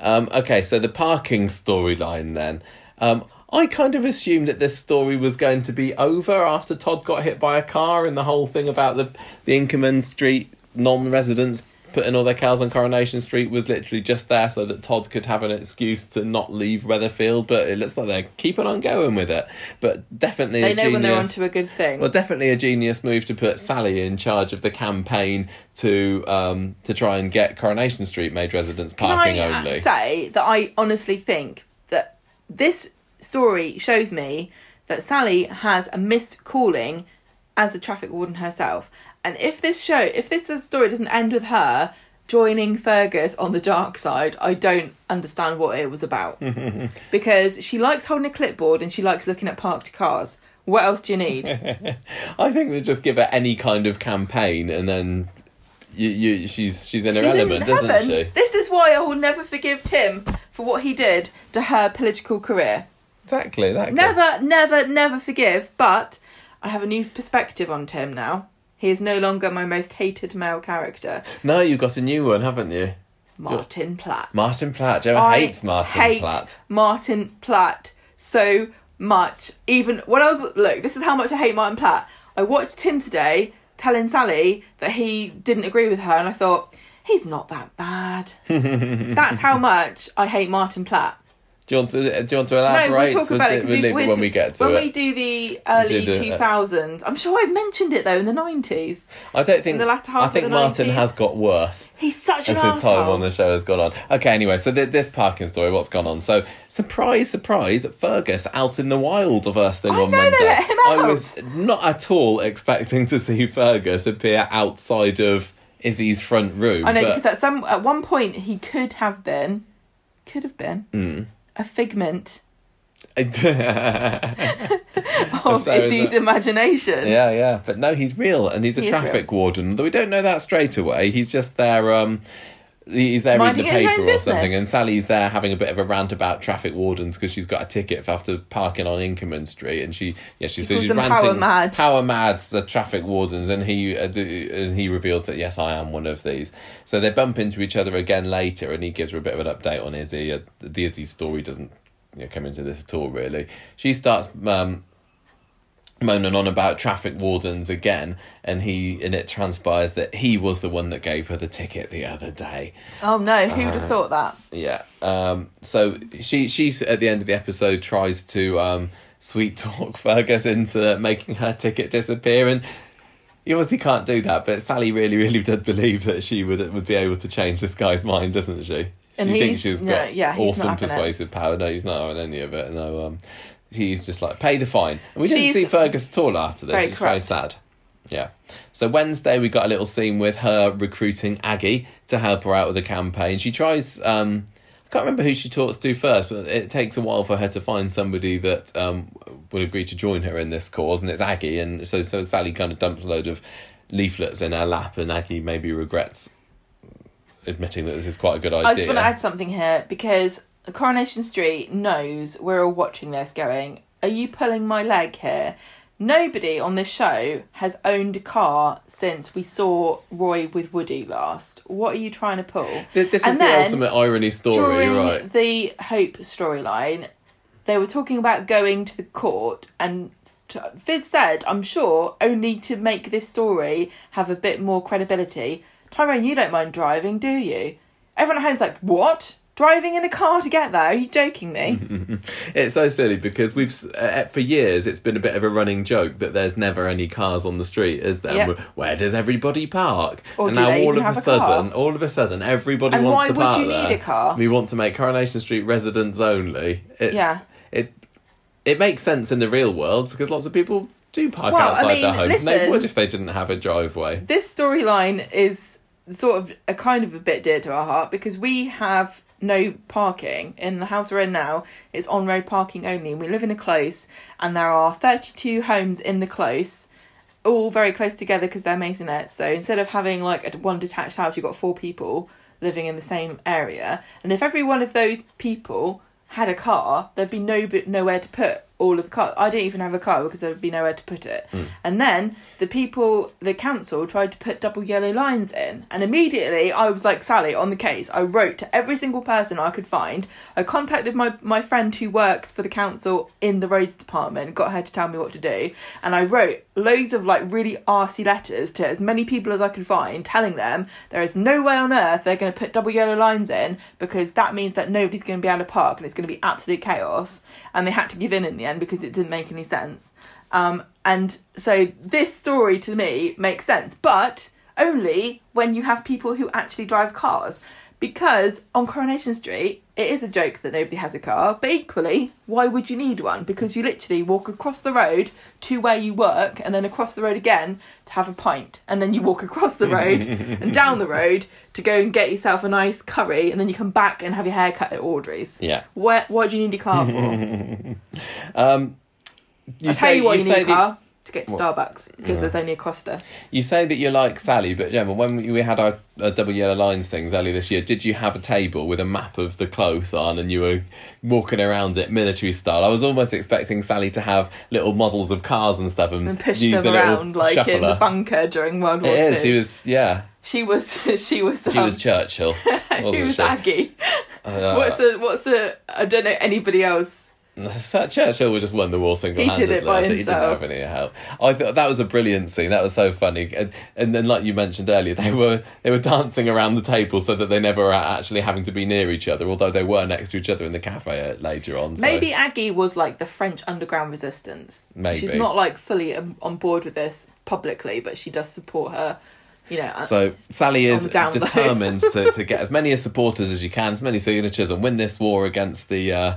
Um, okay, so the parking storyline then. Um, I kind of assumed that this story was going to be over after Todd got hit by a car and the whole thing about the the Inkerman Street non-residents putting all their cows on Coronation Street was literally just there so that Todd could have an excuse to not leave Weatherfield. But it looks like they're keeping on going with it. But definitely, They a know when they're genius- onto a good thing. well, definitely a genius move to put Sally in charge of the campaign to um, to try and get Coronation Street made residents parking Can I uh, only. say that I honestly think that this story shows me that Sally has a missed calling as a traffic warden herself. And if this show, if this story doesn't end with her joining Fergus on the dark side, I don't understand what it was about. because she likes holding a clipboard and she likes looking at parked cars. What else do you need? I think they just give her any kind of campaign, and then you, you she's she's in her She's in element, doesn't she? This is why I will never forgive Tim for what he did to her political career. Exactly. That. Never, never, never forgive. But I have a new perspective on Tim now. He is no longer my most hated male character, No, you've got a new one, haven't you? Martin Platt. Martin Platt. Joe I hates Martin hate Platt. Martin Platt so much. Even when I was look, this is how much I hate Martin Platt. I watched him today telling Sally that he didn't agree with her, and I thought he's not that bad. That's how much I hate Martin Platt. Do you want to? Do you want to No, elaborate? we'll talk about it we'll we- leave it when we get to when it. When we do the early do the- two thousands. I'm sure I've mentioned it though in the nineties. I don't think. the latter half I think Martin 90s. has got worse. He's such an as his time on the show has gone on. Okay, anyway, so th- this parking story, what's gone on? So, surprise, surprise, Fergus out in the wild of first thing I on know, they Monday. let him I was not at all expecting to see Fergus appear outside of Izzy's front room. I know because at some at one point he could have been, could have been Hmm. A figment of Sarah's Izzy's imagination. yeah, yeah. but no, he's real, and he's a He traffic warden. Though we don't know that straight away. He's just there. Um, he's there Minding reading the paper or business. something, and Sally's there having a bit of a rant about traffic wardens because she's got a ticket for after parking on Inkerman Street, and she yeah she, She so she's ranting power mad. power mad the traffic wardens, and he uh, the, and he reveals that yes I am one of these. So they bump into each other again later, and he gives her a bit of an update on Izzy. Uh, the Izzy story doesn't you know, come into this at all really. She starts. Um, moaning on about traffic wardens again and he and it transpires that he was the one that gave her the ticket the other day Oh no, who Uh, would have thought that? yeah um so she she's at the end of the episode tries to um sweet talk fergus into making her ticket disappear and he obviously can't do that but sally really really did believe that she would would be able to change this guy's mind doesn't she And she thinks she's no, got yeah, he's not awesome having it. persuasive power no he's not having any of it no um he's just like pay the fine and we didn't see fergus at all after this very it's very corrupt. sad yeah. So Wednesday we got a little scene with her recruiting Aggie to help her out with the campaign. She tries um I can't remember who she talks to first, but it takes a while for her to find somebody that um would agree to join her in this cause and it's Aggie and so so Sally kind of dumps a load of leaflets in her lap and Aggie maybe regrets admitting that this is quite a good idea. I just want to add something here because Coronation Street knows we're all watching this going, Are you pulling my leg here? Nobody on this show has owned a car since we saw Roy with Woody last. What are you trying to pull? This is And the then, ultimate irony story, During right. the Hope storyline, they were talking about going to the court, and Fiz said, I'm sure, only to make this story have a bit more credibility. Tyrone, you don't mind driving, do you? Everyone at home's like, What? Driving in a car to get there? Are you joking me? It's so silly because we've uh, for years it's been a bit of a running joke that there's never any cars on the street, is there? Yeah. Where does everybody park? Or and do now they all of a a car? sudden, all of a sudden, everybody And wants why to would park you need there. a car? We want to make Coronation Street residents only. It's, Yeah. It it makes sense in the real world because lots of people do park Well, I outside their mean, homes, and they would if they didn't have a driveway. this storyline is sort of a kind of a bit dear to our heart because we have no parking. In the house we're in now it's on road parking only. We live in a close and there are 32 homes in the close all very close together because they're maisonettes so instead of having like a one detached house you've got four people living in the same area. And if every one of those people had a car there'd be no nowhere to put all of the car i don't even have a car because there'd be nowhere to put it. Hmm. And then the people the council tried to put double yellow lines in. And immediately i was like sally on the case i wrote to every single person i could find. I contacted my, my friend who works for the council in the roads department got her to tell me what to do. And i wrote loads of like really arsy letters to as many people as i could find telling them there is no way on earth they're going to put double yellow lines in because that means that nobody's going to be able to park and it's going to be absolute chaos. And they had to give in in the end because it didn't make any sense um, and so this story to me makes sense, but only when you have people who actually drive cars. Because on Coronation Street, it is a joke that nobody has a car, but equally, why would you need one? Because you literally walk across the road to where you work and then across the road again to have a pint. And then you walk across the road and down the road to go and get yourself a nice curry and then you come back and have your hair cut at Audrey's. Yeah. Where, what do you need your car for? Um, you I'll tell you what you need a car to get to Starbucks because there's only a Costa. You say that you're like Sally, but Gemma, when we had our uh, double yellow lines things earlier this year, did you have a table with a map of the close on and you were walking around it military style? I was almost expecting Sally to have little models of cars and stuff and, And push use them the around like in the bunker during World War Two. She was. Yeah. She was. She was. She um, was Churchill. Wasn't Who was she? Aggie? Uh, what's a what's a? I don't know anybody else. Churchill would just won the war single handedly. it by He didn't have any help. I thought that was a brilliant scene. That was so funny. And, and then, like you mentioned earlier, they were they were dancing around the table so that they never were actually having to be near each other. Although they were next to each other in the cafe uh, later on. So. Maybe Aggie was like the French underground resistance. Maybe. she's not like fully on board with this publicly, but she does support her. You know, uh, So Sally is determined to, to get as many supporters as you can, as many signatures, and win this war against the uh,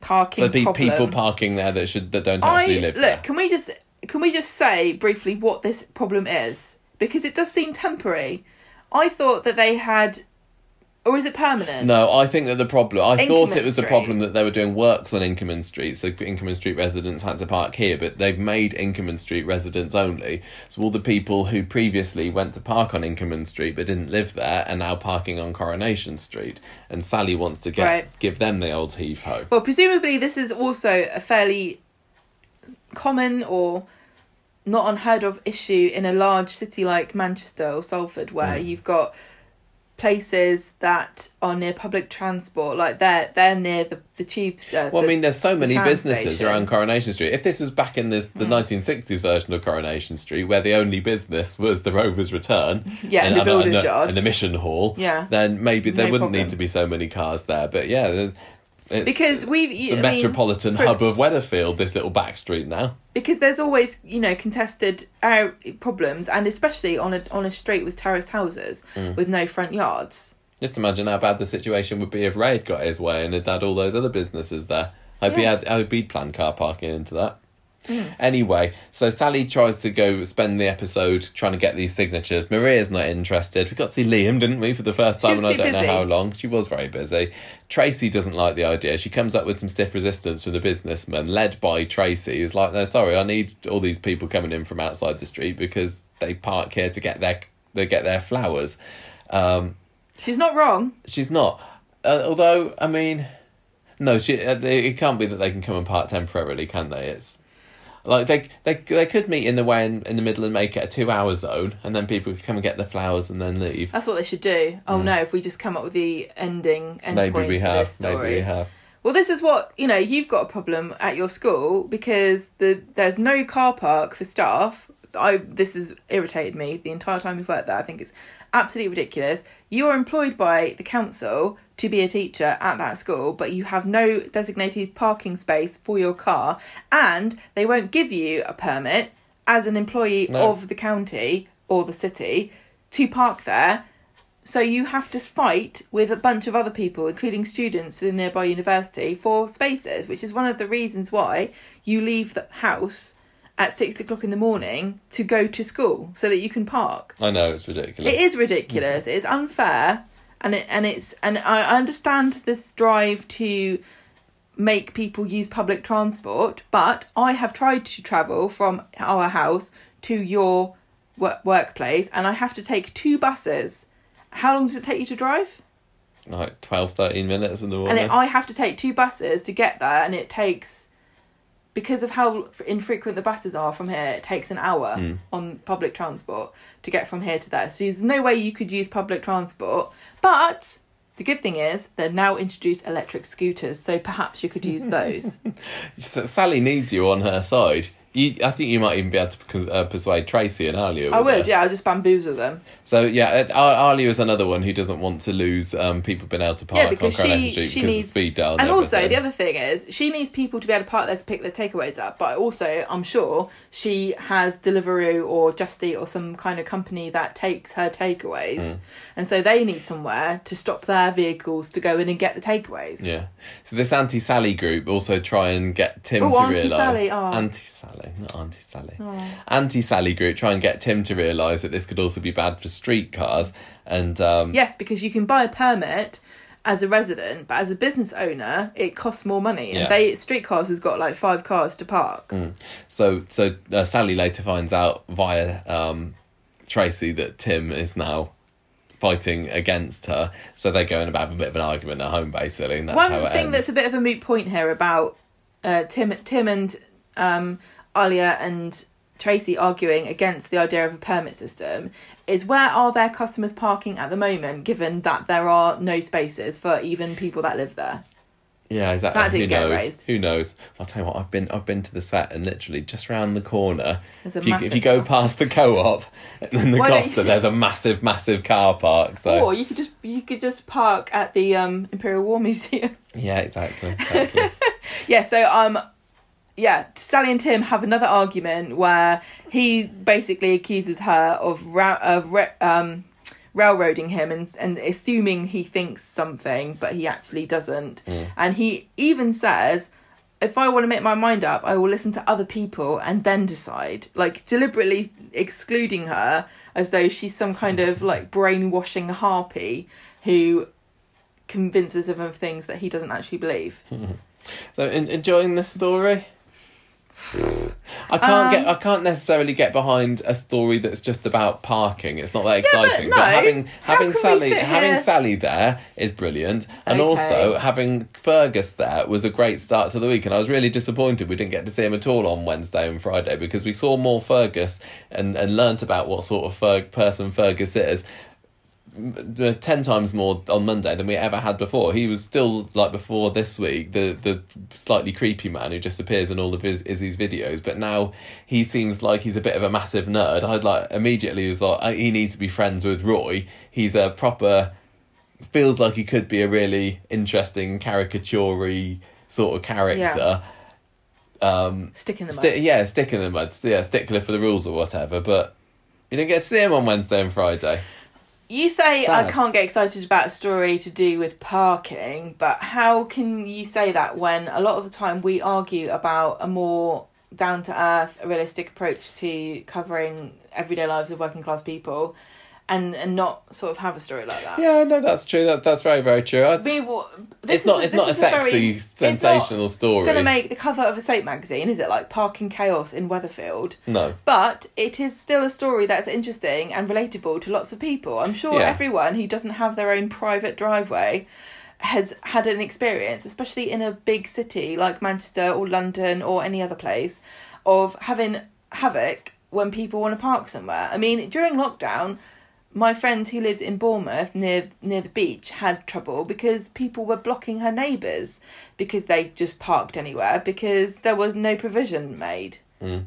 parking the be problem. people parking there that should that don't actually I live look. there. Can we just can we just say briefly what this problem is? Because it does seem temporary. I thought that they had, or is it permanent? No, I think that the problem. I thought it was the Street. problem that they were doing works on Inkerman Street, so Inkerman Street residents had to park here, but they've made Inkerman Street residents only. So all the people who previously went to park on Inkerman Street but didn't live there are now parking on Coronation Street, and Sally wants to get Right. give them the old heave ho. Well, presumably this is also a fairly common or not unheard of issue in a large city like Manchester or Salford, where Mm. you've got places that are near public transport, like they're they're near the the tubes. Uh, Well, I mean, there's so the many businesses station. Around Coronation Street. If this was back in this, the 1960s version of Coronation Street, where the only business was the Rover's Return, Yeah, and the builder's and, yard. and the Mission Hall, Yeah. then maybe there No wouldn't problem. need to be so many cars there. But yeah, it's because we the I mean, metropolitan for- hub of Weatherfield. This little back street now. because there's always you know contested uh, problems, and especially on a on a street with terraced houses Mm. with no front yards. Just imagine how bad the situation would be if Ray had got his way and had had all those other businesses there. I'd Yeah. had. I hope he'd be planned car parking into that. Anyway, so Sally tries to go spend the episode trying to get these signatures. Maria's not interested. We got to see Liam, didn't we, for the first time, and I don't know how long. She was very busy. Tracy doesn't like the idea. She comes up with some stiff resistance from the businessman, led by Tracy, who's like, "No, sorry, I need all these people coming in from outside the street because they park here to get their they get their flowers." Um, She's not wrong. she's not. Uh, although, I mean, no, she. Uh, it can't be that they can come and park temporarily, can they? It's like they they they could meet in the way in, in the middle and make it a two hour zone, and then people could come and get their flowers and then leave. That's what they should do. Oh no, if we just come up with the ending end Mm. Maybe we have. Maybe we have. Well, this is what you know. You've got a problem at your school because the there's no car park for staff. I this has irritated me the entire time we've worked there. I think it's absolutely ridiculous. You are employed by the council to be a teacher at that school, but you have no designated parking space for your car, and they won't give you a permit as an employee No. of the county or the city to park there. So you have to fight with a bunch of other people, including students at the nearby university, for spaces, which is one of the reasons why you leave the house at six o'clock in the morning to go to school so that you can park. I know it's ridiculous. It is ridiculous. It's unfair, and it and it's and I understand this drive to make people use public transport, but I have tried to travel from our house to your work, workplace, and I have to take two buses. How long does it take you to drive? Like 12, 13 minutes in the And morning. it, I have to take two buses to get there, and it takes because of how infrequent the buses are from here. It takes an hour Hmm. on public transport to get from here to there. So there's no way you could use public transport. But the good thing is they're now introduced electric scooters, so perhaps you could use those. Sally needs you on her side. You, I think you might even be able to uh, persuade Tracy and Alya. I would, yeah. I'll just bamboozle them. So yeah, uh, Alya is another one who doesn't want to lose um, people being able to park Yeah, on because Coronation she Street she because needs of Speed Daal. and also the other thing is she needs people to be able to park there to pick their takeaways up. But also, I'm sure she has Deliveroo or Just Eat or some kind of company that takes her takeaways, Mm. and so they need somewhere to stop their vehicles to go in and get the takeaways. Yeah. So this anti Sally group also try and get Tim Oh, to realise. Sally, oh. Auntie Sally, not Auntie Sally. Auntie Sally group try and get Tim to realise that this could also be bad for streetcars. And um, Yes, because you can buy a permit as a resident, but as a business owner, it costs more money. And Yeah. they streetcars has got like five cars to park. so so uh, Sally later finds out via um, Tracy that Tim is now fighting against her. So they go and have a bit of an argument at home, basically. And that's One how it thing ends. that's a bit of a moot point here about uh, Tim, Tim and um, Alya and Tracy arguing against the idea of a permit system is where are their customers parking at the moment, given that there are no spaces for even people that live there. Yeah, exactly. That didn't Who get knows? raised. Who knows? I'll tell you what. I've been I've been to the set and literally just round the corner. There's a If you, if you go car. past the co-op and then the Why don't Costa, you- there's a massive, massive car park. So Or you could just you could just park at the um, Imperial War Museum. yeah, exactly. exactly. Yeah, so um yeah, Sally and Tim have another argument where he basically accuses her of ra- of ra- um railroading him and and assuming he thinks something but he actually doesn't. And he even says if I want to make my mind up, I will listen to other people and then decide. Like deliberately excluding her as though she's some kind of like brainwashing harpy who convinces him of things that he doesn't actually believe. so en- enjoying this story. I can't get. Um, I can't necessarily get behind a story that's just about parking. It's not that Yeah, but exciting. no. having having Sally having Sally there is brilliant, and Okay. also having Fergus there was a great start to the week. And I was really disappointed we didn't get to see him at all on Wednesday and Friday because we saw more Fergus and and learnt about what sort of Ferg, person Fergus is ten times more on Monday than we ever had before. He was still like before this week, the the slightly creepy man who just appears in all of his Izzy's videos. But now he seems like he's a bit of a massive nerd. I'd like immediately was like he needs to be friends with Roy. He's a proper feels like he could be a really interesting caricaturey sort of character. Um, Stick in the mud. sti- yeah, stick in the mud. Yeah, stickler for the rules or whatever. But you didn't get to see him on Wednesday and Friday. You say Sad. I can't get excited about a story to do with parking, but how can you say that when a lot of the time we argue about a more down to earth, realistic approach to covering everyday lives of working class people and and not sort of have a story like that? Yeah, no, that's true. That, that's very, very true. I, We, will- this it's not. is It's not a sexy, very- sensational story. It's Going to make the cover of a soap magazine, is it? Like parking chaos in Weatherfield. no. But it is still a story that's interesting and relatable to lots of people. I'm sure Yeah. everyone who doesn't have their own private driveway has had an experience, especially in a big city like Manchester or London or any other place, of having havoc when people want to park somewhere. I mean, during lockdown, my friend who lives in Bournemouth near near the beach had trouble because people were blocking her neighbours because they just parked anywhere because there was no provision made. Mm.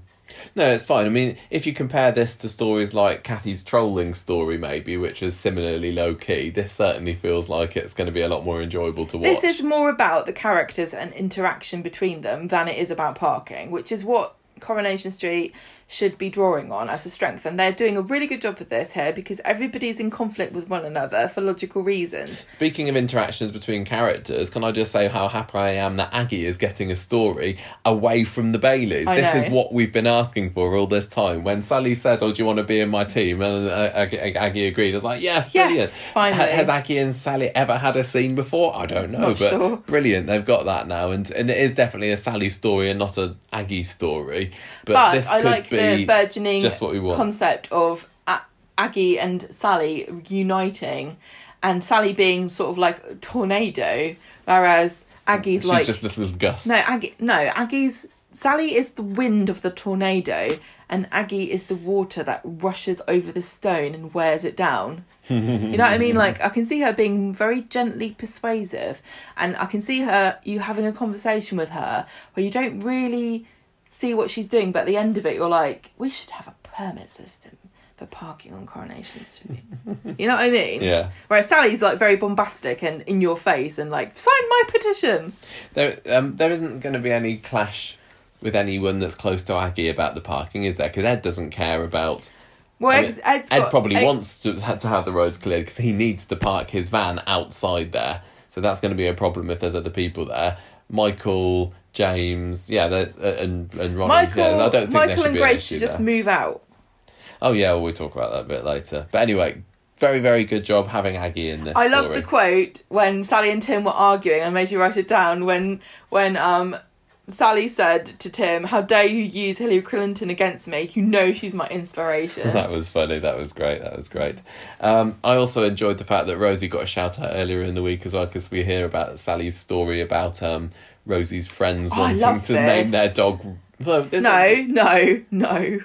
No, it's fine. I mean, if you compare this to stories like Kathy's trolling story, maybe, which was similarly low key, this certainly feels like it's going to be a lot more enjoyable to watch. This is more about the characters and interaction between them than it is about parking, which is what Coronation Street should be drawing on as a strength. And they're doing a really good job with this here because everybody's in conflict with one another for logical reasons. Speaking of interactions between characters, can I just say how happy I am that Aggie is getting a story away from the Baileys? I this know. is what we've been asking for all this time. When Sally said, "Oh, do you want to be in my team?" and uh, Aggie, agreed, I was like, "Yes, Yes, brilliant." finally. Ha- has Aggie and Sally ever had a scene before? I don't know, Not but sure. brilliant. They've got that now, and and it is definitely a Sally story and not a Aggie story. But, But, this I could like be the burgeoning just what we want. concept of A- Aggie and Sally uniting and Sally being sort of like a tornado, whereas Aggie's She's like just a little gust. No, Aggie. No, Aggie's Sally is the wind of the tornado, and Aggie is the water that rushes over the stone and wears it down. you know what I mean? Like I can see her being very gently persuasive, and I can see her you having a conversation with her where you don't really see what she's doing, but at the end of it, you're like, we should have a permit system for parking on Coronation Street. you know what I mean? Yeah. Whereas Sally's like very bombastic and in your face and like, sign my petition. There, um, there isn't going to be any clash with anyone that's close to Aggie about the parking, is there? Because Ed doesn't care about. Well, I mean, Ed's, Ed's Ed got- probably Ed- wants to ha- to have the roads cleared because he needs to park his van outside there. So that's going to be a problem if there's other people there. Michael, James, yeah, uh, and and Ronnie. Michael, yeah, I don't think Michael should and Grace should just there. move out. Oh yeah, well, we'll talk about that a bit later. But anyway, very very good job having Aggie in this. I love the quote when Sally and Tim were arguing. I made you write it down when when um Sally said to Tim, "How dare you use Hillary Clinton against me? You know she's my inspiration." That was funny. That was great. That was great. Um, I also enjoyed the fact that Rosie got a shout out earlier in the week as well because we hear about Sally's story about um, Rosie's friends Oh, wanting love to name their dog. Well, no, no, no.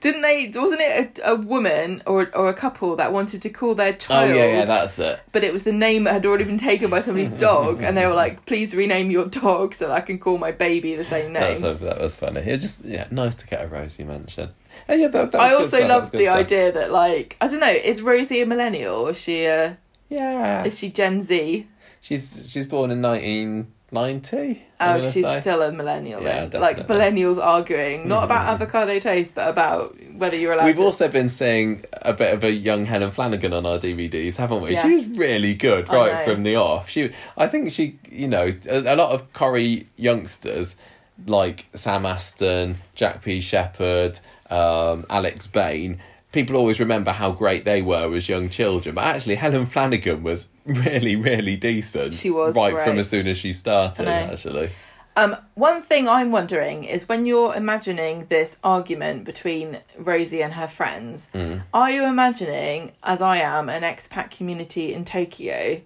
Didn't they? Wasn't it a, a woman or or a couple that wanted to call their Oh child? yeah, yeah, that's it. but it was the name that had already been taken by somebody's dog, and they were like, "Please rename your dog so that I can call my baby the same name." was, that was funny. It was just yeah, nice to get a Rosie mention. And yeah, that, that I also stuff, loved the stuff. idea that, like, I don't know, is Rosie a millennial? Or is she a, Yeah, is she Gen Z? she's she's born in nineteen ninety. Oh, she's still a millennial. Yeah. Like definitely. millennials arguing not about avocado taste, but about whether you're allowed. We've to... also been seeing a bit of a young Helen Flanagan on our DVDs, haven't we? Yeah. She's really good I right know. from the off. She, I think she, you know, a, a lot of Corrie youngsters like Sam Aston, Jack P. Shepherd, um, Alex Bain. People always remember how great they were as young children, but actually Helen Flanagan was really, really decent. She was right great. from as soon as she started. Actually, Um, one thing I'm wondering is when you're imagining this argument between Rosie and her friends, Mm. are you imagining, as I am, an expat community in Tokyo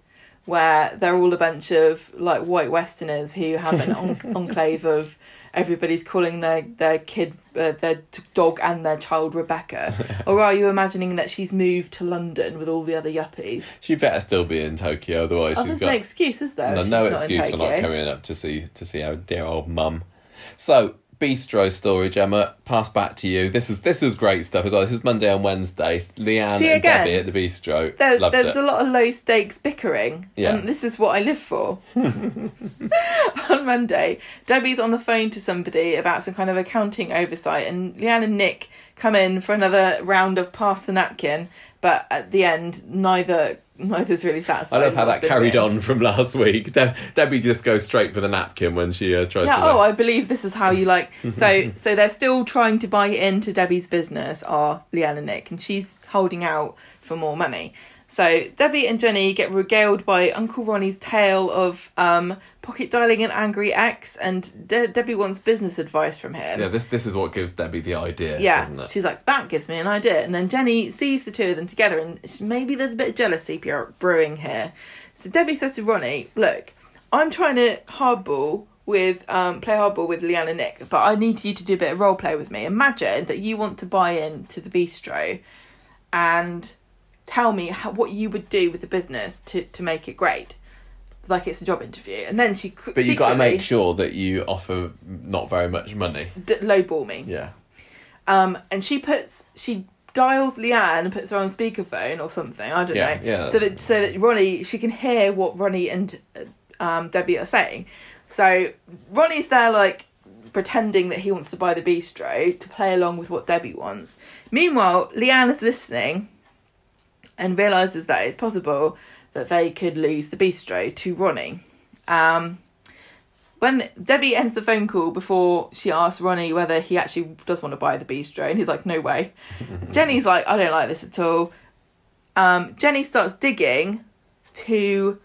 where they're all a bunch of like white Westerners who have an en- enclave of everybody's calling their their kid uh, their t- dog and their child Rebecca, or are you imagining that she's moved to London with all the other yuppies? she better still be in Tokyo, otherwise Oh, she's there's got no excuse, is there? No, no excuse for not coming up to see to see our dear old mum. So bistro storage, Emma. Pass back to you. This was this was great stuff as well. This is Monday and Wednesday. Leanne See, and again, Debbie at the bistro. There, there was it. a lot of low stakes bickering, Yeah. and this is what I live for. on Monday, Debbie's on the phone to somebody about some kind of accounting oversight, and Leanne and Nick come in for another round of pass the napkin. But at the end, neither neither's really satisfied. I love how that carried on from last week. De- Debbie just goes straight for the napkin when she uh, tries Yeah, to. oh, I believe this is how you like. So, so they're still trying to buy into Debbie's business, are Leanne and Nick, and she's holding out for more money. So Debbie and Jenny get regaled by Uncle Ronnie's tale of um, pocket dialing an angry ex, and De- Debbie wants business advice from him. yeah, this this is what gives Debbie the idea, Yeah, she's like, that gives me an idea. And then Jenny sees the two of them together, and she- maybe there's a bit of jealousy brewing here. So Debbie says to Ronnie, Look, I'm trying to hardball with, um, play hardball with Leanne and Nick, but I need you to do a bit of role play with me. Imagine that you want to buy in to the bistro and tell me how, what you would do with the business to, to make it great. Like it's a job interview. And then she But you got to make sure that you offer not very much money. d- lowball me. Yeah. Um, and she puts she dials Leanne and puts her on speakerphone or something. I don't Yeah, know. yeah. So that so that Ronnie she can hear what Ronnie and uh, um, Debbie are saying. So Ronnie's there like pretending that he wants to buy the bistro to play along with what Debbie wants. Meanwhile, Leanne is listening and realizes that it's possible that they could lose the bistro to Ronnie. Um, when Debbie ends the phone call before she asks Ronnie whether he actually does want to buy the bistro, and he's like, "No way." Jenny's like, "I don't like this at all." Um, Jenny starts digging to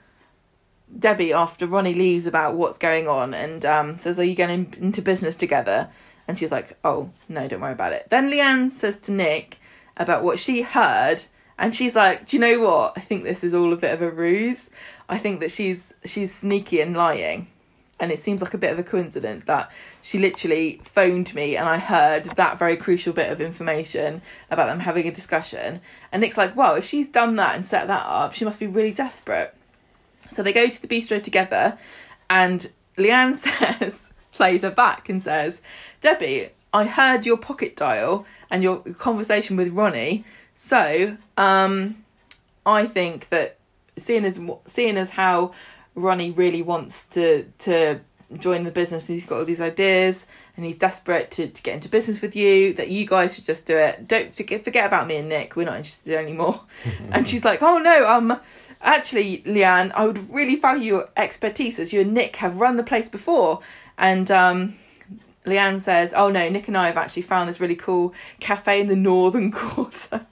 Debbie after Ronnie leaves about what's going on, and um, says, "Are you going into business together?" And she's like, "Oh no, don't worry about it." Then Leanne says to Nick about what she heard, and she's like, "Do you know what? I think this is all a bit of a ruse. I think that she's she's sneaky and lying." And it seems like a bit of a coincidence that she literally phoned me and I heard that very crucial bit of information about them having a discussion. And Nick's like, well, if she's done that and set that up, she must be really desperate. So they go to the bistro together, and Leanne says plays her back and says, Debbie, I heard your pocket dial and your conversation with Ronnie. So, um, I think that seeing as seeing as how Ronnie really wants to to join the business and he's got all these ideas and he's desperate to, to get into business with you that you guys should just do it. Don't forget, forget about me and nick. We're not interested anymore. And she's like oh no um actually leanne i would really value your expertise as you and nick have run the place before. And um leanne says oh no nick and i have actually found this really cool cafe in the northern quarter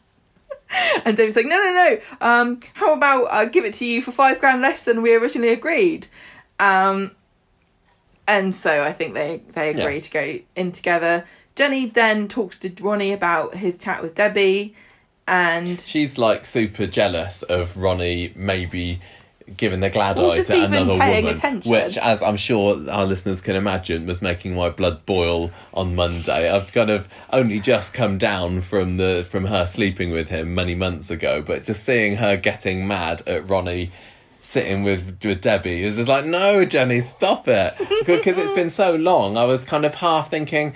and David's like, no, no, no. Um, how about I give it to you for five grand less than we originally agreed? Um, and so I think they they agree Yeah. to go in together. Jenny then talks to Ronnie about his chat with Debbie, and She's like super jealous of Ronnie maybe giving the glad Or eye to another woman, attention. which, as I'm sure our listeners can imagine, was making my blood boil on Monday. I've kind of only just come down from the from her sleeping with him many months ago, but just seeing her getting mad at Ronnie sitting with with Debbie is just like, no, Jenny, stop it, because it's been so long. I was kind of half thinking.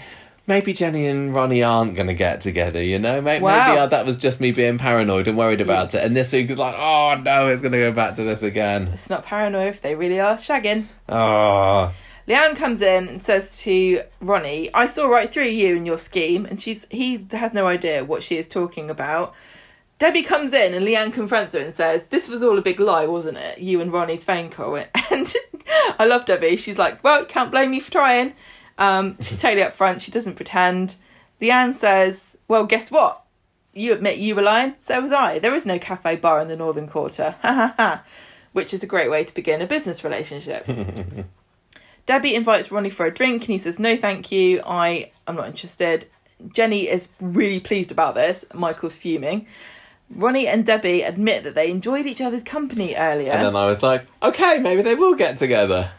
Maybe Jenny and Ronnie aren't going to get together, you know? Maybe, Wow. maybe uh, that was just me being paranoid and worried about it. And this week is like, oh no, it's going to go back to this again. it's not paranoid if they really are shagging. Oh, Leanne comes in and says to Ronnie, "I saw right through you and your scheme," and she's he has no idea what she is talking about. Debbie comes in and Leanne confronts her and says, "This was all a big lie, wasn't it? You and Ronnie's phone call." And I love Debbie. She's like, "Well, can't blame me for trying." Um, she's totally upfront. She doesn't pretend. Leanne says, "Well, guess what? You admit you were lying. So was I. There is no cafe bar in the Northern Quarter." Ha ha ha. Which is a great way to begin a business relationship. Debbie invites Ronnie for a drink and he says, No, thank you. I am not interested. Jenny is really pleased about this. Michael's fuming. Ronnie and Debbie admit that they enjoyed each other's company earlier. and then I was like, okay, maybe they will get together.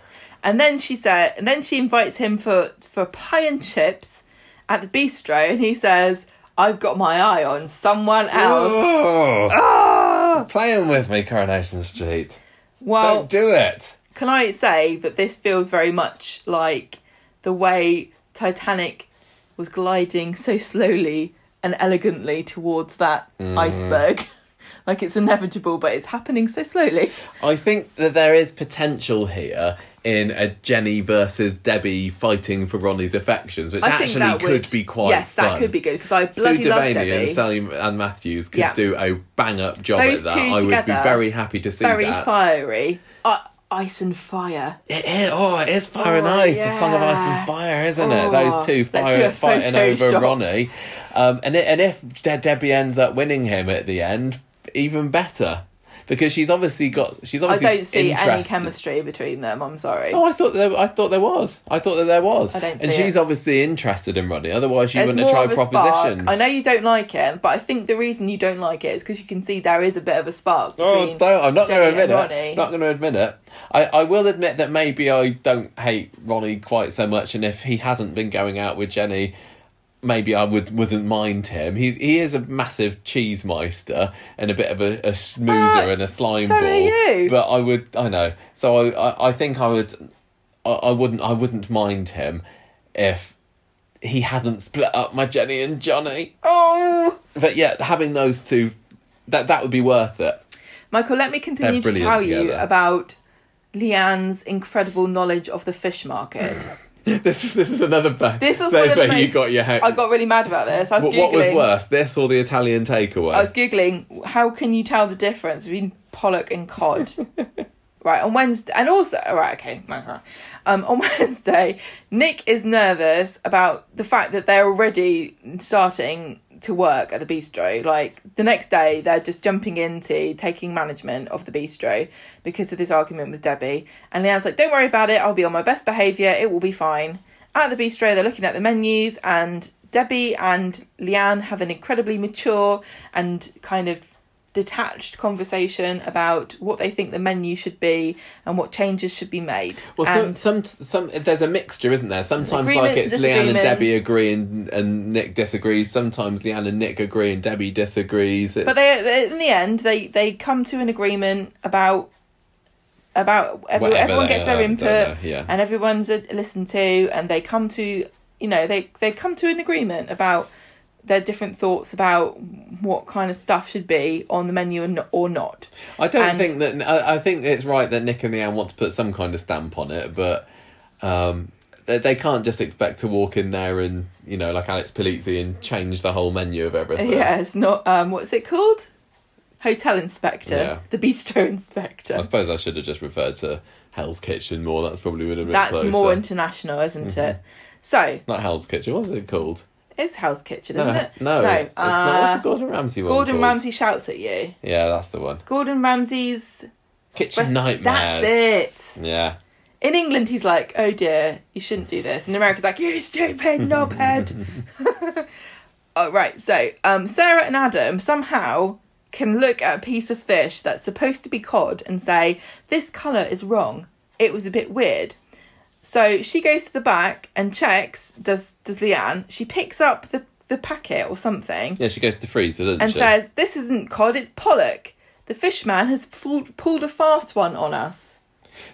And then she said, and then she invites him for for pie and chips at the bistro, and he says, "I've got my eye on someone else." Oh, Ah! playing with me, Coronation Street. Well, Don't do it. can I say that this feels very much like the way Titanic was gliding so slowly and elegantly towards that iceberg? like it's inevitable, but it's happening so slowly. I think that there is potential here in a Jenny versus Debbie fighting for Ronnie's affections, which I actually that could would, be quite yes, fun. that could be good because I Sue bloody love Debbie. and Sally Ann Matthews could Yeah. do a bang up job Those at that. I would be very happy to see that. Very that. fiery. Uh, ice and fire. It is, oh, it is fire and Oh, ice. The song of ice and fire, isn't Oh, it? Those two fire, fighting over Photoshop. Ronnie. Um, and, it, and if De- Debbie ends up winning him at the end, even better. Because she's obviously got. She's obviously. I don't see any chemistry between them. I'm sorry. Oh, I thought there. I thought there was. I thought that there was. I don't and she's it. obviously interested in Ronnie. Otherwise, she There's wouldn't have tried proposition. spark. I know you don't like it, but I think the reason you don't like it is because you can see there is a bit of a spark Oh, between. don't, I'm not going to admit it. Not going to admit it. I, I will admit that maybe I don't hate Ronnie quite so much, and if he hasn't been going out with Jenny, maybe I would wouldn't mind him. He's he is a massive cheese meister and a bit of a, a schmoozer Ah, and a slime so are ball. you. But I would I know. So I, I, I think I would I, I wouldn't I wouldn't mind him if he hadn't split up my Jenny and Johnny. Oh, But yeah, having those two that that would be worth it. Michael, let me continue to tell you about Leanne's incredible knowledge of the fish market. This is this is another bad. This was of the where you got your head. I got really mad about this. I was what, what was worse, this or the Italian takeaway? I was giggling. How can you tell the difference between pollock and cod? right on Wednesday, and also right, okay. Um, on Wednesday, Nick is nervous about the fact that they're already starting to work at the bistro. Like the next day, they're just jumping into taking management of the bistro because of this argument with Debbie. And Leanne's like, "Don't worry about it. I'll be on my best behaviour. It will be fine." At the bistro, they're looking at the menus, and Debbie and Leanne have an incredibly mature and kind of detached conversation about what they think the menu should be and what changes should be made. well, so, and some some there's a mixture, isn't there? Sometimes like it's Leanne and Debbie agree and, and Nick disagrees. Sometimes Leanne and Nick agree and Debbie disagrees. It's, but they, in the end they they come to an agreement about about every, everyone gets their are, input yeah. and everyone's listened to and they come to you know they they come to an agreement about their different thoughts about what kind of stuff should be on the menu and or not. I don't And- think that. I, I think it's right that Nick and Leanne want to put some kind of stamp on it, but um, they, they can't just expect to walk in there and you know, like Alex Polizzi, and change the whole menu of everything. Yeah, it's not um what's it called? Hotel inspector, Yeah. the bistro inspector. I suppose I should have just referred to Hell's Kitchen more. That's probably would have been That's closer. more international, isn't it? So Not Hell's Kitchen. What's it called? It's Hell's Kitchen, isn't no, it? no, no. it's not. What's uh, the Gordon Ramsay one? Gordon called? Ramsay shouts at you. Yeah, that's the one. Gordon Ramsay's Kitchen rest- Nightmares. That's it. Yeah. In England, he's like, "Oh dear, you shouldn't do this." In America, he's like, "You stupid knobhead." oh, right. So, um, Sarah and Adam somehow can look at a piece of fish that's supposed to be cod and say, "This color is wrong. It was a bit weird." So she goes to the back and checks. Does does Leanne? She picks up the the packet or something Yeah, she goes to the freezer, doesn't and she? says, "This isn't cod. It's pollock. The fishman has pulled pulled a fast one on us."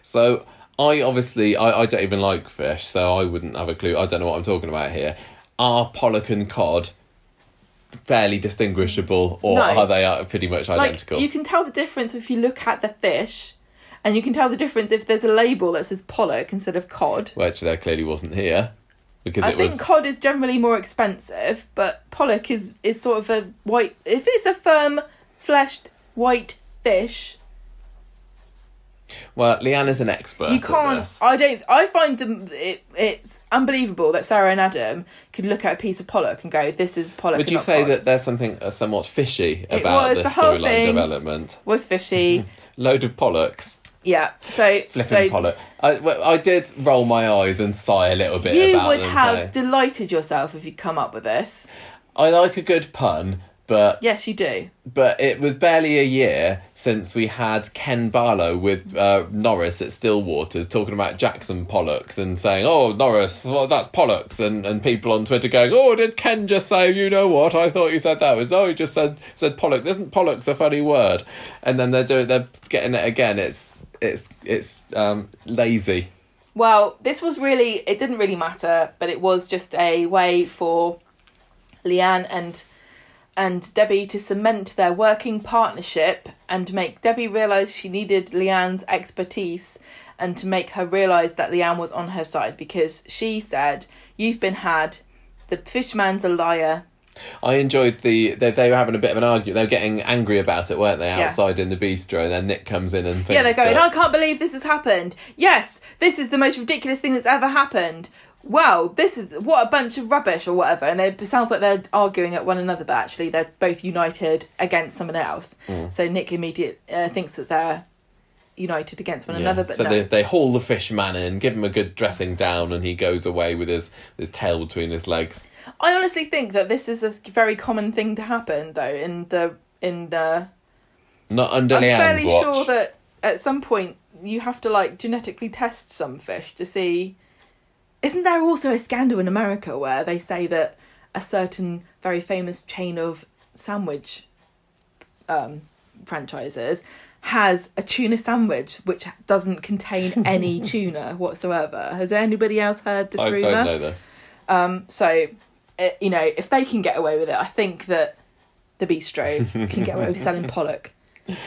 So I obviously I, I don't even like fish, so I wouldn't have a clue. I don't know what I'm talking about here. Are pollock and cod fairly distinguishable, or No. are they uh, pretty much identical? Like you can tell the difference if you look at the fish, and you can tell the difference if there's a label that says pollock instead of cod. Which there clearly wasn't here because I it think was. cod is generally more expensive, but pollock is is sort of a white. If it's a firm fleshed white fish, Well, Leanne is an expert. you at can't. this. I don't. I find them. It, it's unbelievable that Sarah and Adam could look at a piece of pollock and go, "This is pollock." Would and you not say cod." that there's something uh, somewhat fishy It about was, this the whole storyline thing. development? was fishy? Load of pollocks, yeah. So flipping so pollock. I, well, I did roll my eyes and sigh a little bit you would them. have so- delighted yourself if you'd come up with this. I like a good pun, but Yes, you do. but it was barely a year since we had Ken Barlow with uh, Norris at Stillwaters talking about Jackson Pollocks and saying, "Oh, Norris, well, that's Pollocks," and, and people on Twitter going, "Oh, did Ken just say, you know what? I thought you said that was oh, he just said said Pollocks. Isn't Pollocks a funny word?" And then they're doing they're getting it again. It's it's it's um, lazy. Well, this was really, it didn't really matter, but it was just a way for Leanne and and Debbie to cement their working partnership and make Debbie realise she needed Leanne's expertise and to make her realise that Leanne was on her side because she said, You've been had, the fishman's a liar. I enjoyed the they, they were having a bit of an argument. They were getting angry about it, weren't they? Yeah. Outside in the bistro, and then Nick comes in and thinks Yeah, they're going, that- I can't believe this has happened. Yes, this is the most ridiculous thing that's ever happened. Wow, this is what a bunch of rubbish or whatever. And they, it sounds like they're arguing at one another, but actually they're both united against someone else. Mm. So Nick immediately uh, thinks that they're united against one Yeah. another, but so no. they they haul the fish man in, give him a good dressing down, and he goes away with his his tail between his legs. I honestly think that this is a very common thing to happen, though. In the in the, Not under I'm Leanne's fairly watch. sure that at some point you have to like genetically test some fish to see. Isn't there also a scandal in America where they say that a certain very famous chain of sandwich um, franchises has a tuna sandwich which doesn't contain any tuna whatsoever? Has anybody else heard this I rumor? don't know though. Um, so, uh, you know, if they can get away with it, I think that the bistro can get away with selling pollock.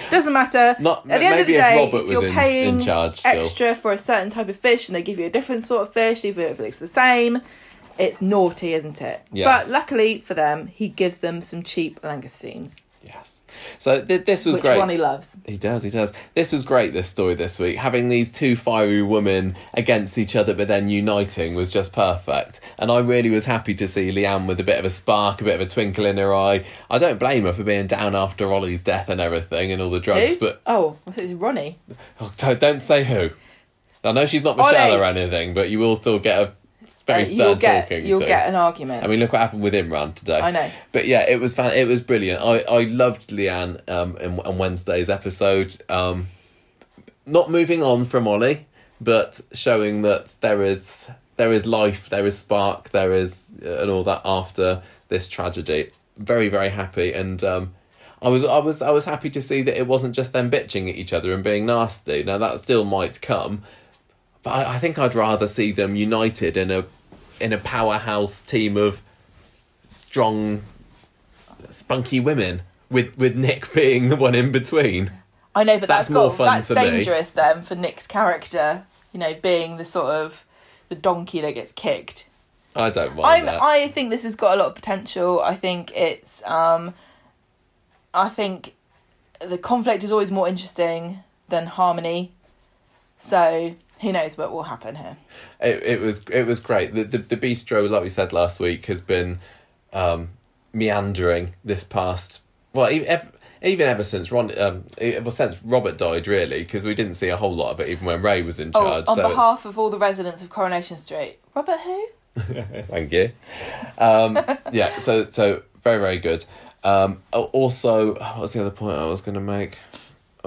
Doesn't matter. Not- At the end of the maybe if day, if you're in- paying in charge extra for a certain type of fish and they give you a different sort of fish, even if it looks the same, it's naughty, isn't it? Yes. But luckily for them, he gives them some cheap langoustines. So th- this was which great. He loves. He does, he does. This was great, this story this week. Having these two fiery women against each other but then uniting was just perfect. And I really was happy to see Leanne with a bit of a spark, a bit of a twinkle in her eye. I don't blame her for being down after Ollie's death and everything and all the drugs, Who? but Oh, I it was Ronnie. oh, don't, don't say who. I know she's not Michelle Ollie. or anything, but you will still get a very Uh, you'll get talking you'll get an argument. I mean, look what happened with Imran today. I know. But yeah, it was fan- it was brilliant. I, I loved Leanne um, in, on Wednesday's episode. Um, not moving on from Ollie, but showing that there is there is life, there is spark, there is uh, and all that after this tragedy. Very very happy, and um, I was I was I was happy to see that it wasn't just them bitching at each other and being nasty. Now that still might come, but I, I think I'd rather see them united in a in a powerhouse team of strong, spunky women. With with Nick being the one in between. I know, but That's that's, more got, fun that's to me. dangerous then for Nick's character. You know, being the sort of the donkey that gets kicked. I don't mind I'm, that. I think this has got a lot of potential. I think it's. Um, I think the conflict is always more interesting than harmony. So who knows what will happen here? it, it was it was great. The, the the bistro, like we said last week, has been um, meandering this past well, even ever, even ever since Ron, um, ever since Robert died, really, because we didn't see a whole lot of it, even when Ray was in Oh, charge. on so behalf of all the residents of Coronation Street, Robert who? thank you. Um, yeah, so so very very good. Um, also, what's the other point I was going to make?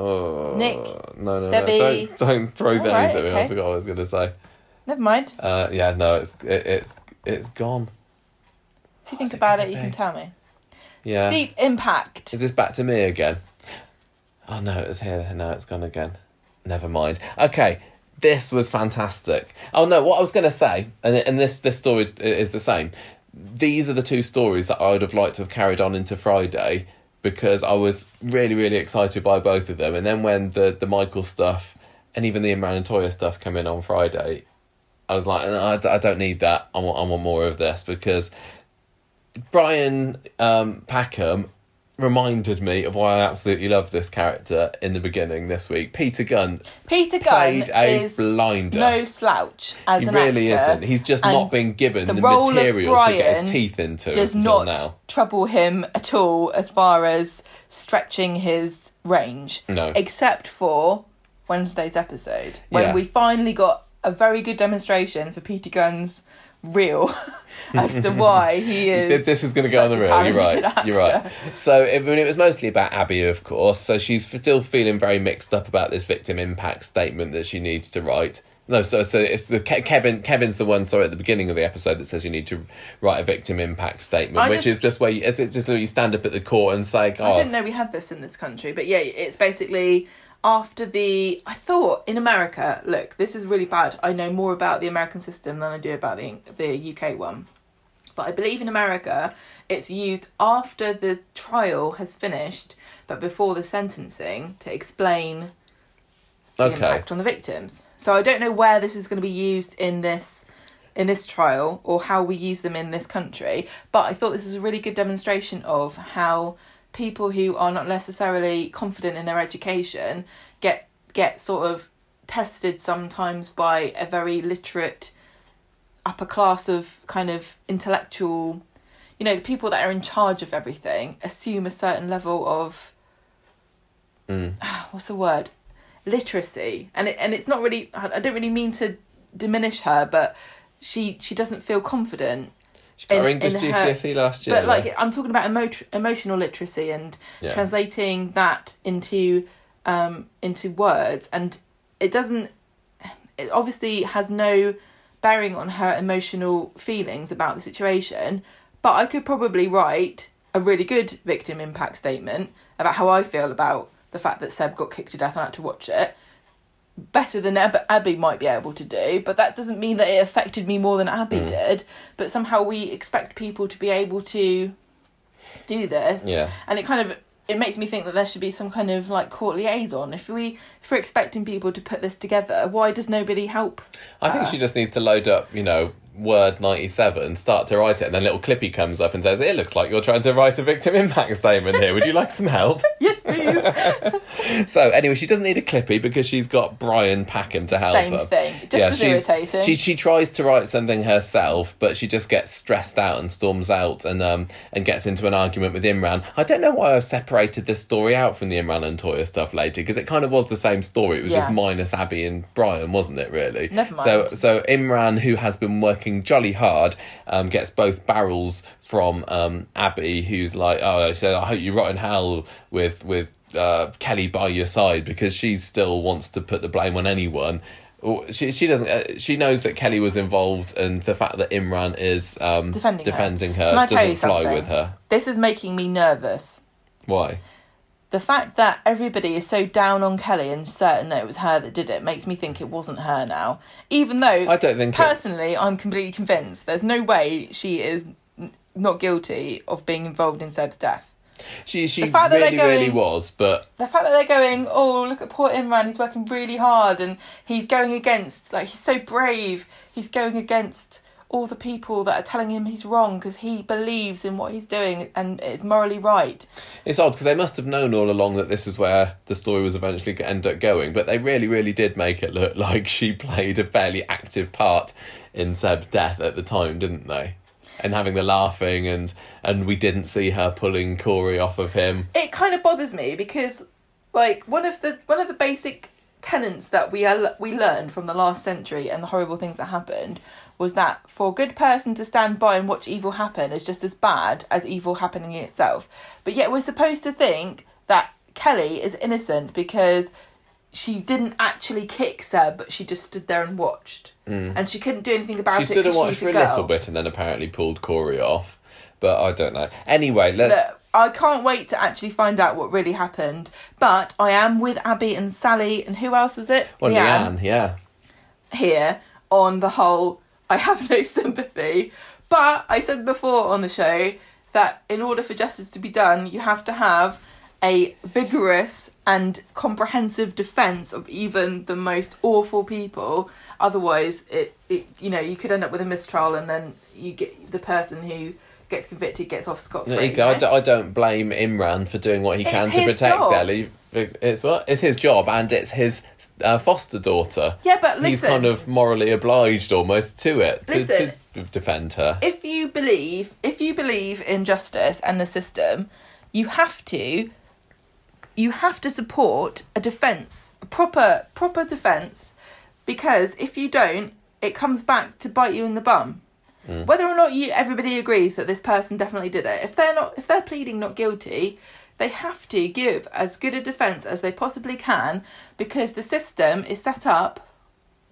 Oh, Nick, no, no, Debbie. no! Don't don't throw All things right, at me. I forgot what I was going to say. Never mind. Uh, yeah, no, it's it, it's it's gone. If you think What's it about it, you can tell me. Yeah. Deep Impact. Is this back to me again? Oh no, it was here. No, it's gone again. Never mind. Okay, this was fantastic. Oh no, what I was going to say, and and this this story is the same. These are the two stories that I would have liked to have carried on into Friday because I was really really excited by both of them. And then when the the Michael stuff and even the Imran and Toyah stuff come in on Friday, I was like, "No, I, I don't need that. I want I want more of this because Brian um, Packham reminded me of why I absolutely love this character in the beginning this week. Peter Gunn Peter Gunn played a is blinder. no slouch as he an really actor. isn't. He's just not been given the the, material to get his teeth into does not now. trouble him at all as far as stretching his range. No. Except for Wednesday's episode when Yeah. we finally got a very good demonstration for Peter Gunn's real as to why he is. This, is going to go on the real. You're right. talented You're right. So it, I mean, it was mostly about Abi, of course. So she's still feeling very mixed up about this victim impact statement that she needs to write. No, so so it's the Ke- Kevin. Kevin's the one. Sorry, at the beginning of the episode that says you need to write a victim impact statement, I which just- is just where you, is it just where you stand up at the court and say, "Oh, I didn't know we had this in this country, but yeah, it's basically after the. I thought in America, look, this is really bad. I know more about the American system than I do about the the UK one, but I believe in America, it's used after the trial has finished, but before the sentencing to explain the okay." impact on the victims. So I don't know where this is going to be used in this in this trial or how we use them in this country, but I thought this was a really good demonstration of how people who are not necessarily confident in their education get get sort of tested sometimes by a very literate upper class of kind of intellectual you know people that are in charge of everything assume a certain level of Mm. what's the word literacy and it, and it's not really I I don't really mean to diminish her but she she doesn't feel confident She got her in- English in her- last year. but like. I'm talking about emo- emotional literacy and Yeah. translating that into um into words and it doesn't it obviously has no bearing on her emotional feelings about the situation but I could probably write a really good victim impact statement about how I feel about the fact that Seb got kicked to death and I had to watch it better than Ab- Abi might be able to do, but that doesn't mean that it affected me more than Abi Mm. did. But somehow we expect people to be able to do this, Yeah. and it kind of it makes me think that there should be some kind of like court liaison. If we if we're expecting people to put this together, why does nobody help? I think she just needs to load up, you know, Word 97, start to write it, and then little clippy comes up and says, It looks like you're trying to write a victim impact statement here. Would you like some help? Yes, please. so, anyway, she doesn't need a clippy because she's got Brian Packham to help her. Same her. thing, just as she's- irritating. She, she tries to write something herself, but she just gets stressed out and storms out and um and gets into an argument with Imran. I don't know why I separated this story out from the Imran and Toyah stuff later because it kind of was the same story. It was just minus Abi and Brian, wasn't it? Really. Never mind. So so Imran, who has been working jolly hard, um, gets both barrels from um, Abi, who's like, "Oh, she said, I hope you rot in hell with with uh, Kelly by your side," because she still wants to put the blame on anyone. She she doesn't. Uh, she knows that Kelly was involved, and the fact that Imran is um, Defending her. defending her Can I tell you doesn't fly with her. This is making me nervous Why? The fact that everybody is so down on Kelly and certain that it was her that did it makes me think it wasn't her now. Even though I don't think it- personally I'm completely convinced there's no way she is n- not guilty of being involved in Seb's death. She she The fact really they're going- really was, but The fact that they're going, oh look at poor Imran, he's working really hard and he's going against like he's so brave. He's going against all the people that are telling him he's wrong because he believes in what he's doing and it's morally right. it's odd because they must have known all along that this is where the story was eventually going to end up going. But they really really did make it look like she played a fairly active part in Seb's death at the time, didn't they? And having the laughing and and we didn't see her pulling Corey off of him. it kind of bothers me because like one of the one of the basic tenets that we are, we learned from the last century and the horrible things that happened was that for a good person to stand by and watch evil happen is just as bad as evil happening in itself but yet we're supposed to think that Kelly is innocent because she didn't actually kick Seb but she just stood there and watched mm. and she couldn't do anything about She it She stood and watched for a girl. little bit and then apparently pulled Corey off. But I don't know. Anyway, let's. Look, I can't wait to actually find out what really happened. But I am with Abi and Sally, and who else was it? Well, Leanne, Leanne, yeah. Here on the whole, I have no sympathy. But I said before on the show that in order for justice to be done, you have to have a vigorous and comprehensive defense of even the most awful people. Otherwise, it, it you know you could end up with a mistrial, and then you get the person who gets convicted gets off scot free. There you go. I, d- I don't blame Imran for doing what he It's can to protect job. Ellie. It's what it's his job, and it's his uh, foster daughter. Yeah, but He's kind of morally obliged almost to it to, Listen. to defend her. if you believe if you believe in justice and the system you have to you have to support a defense a proper proper defense because if you don't it comes back to bite you in the bum whether or not you everybody agrees that this person definitely did it if they're not if they're pleading not guilty they have to give as good a defense as they possibly can because the system is set up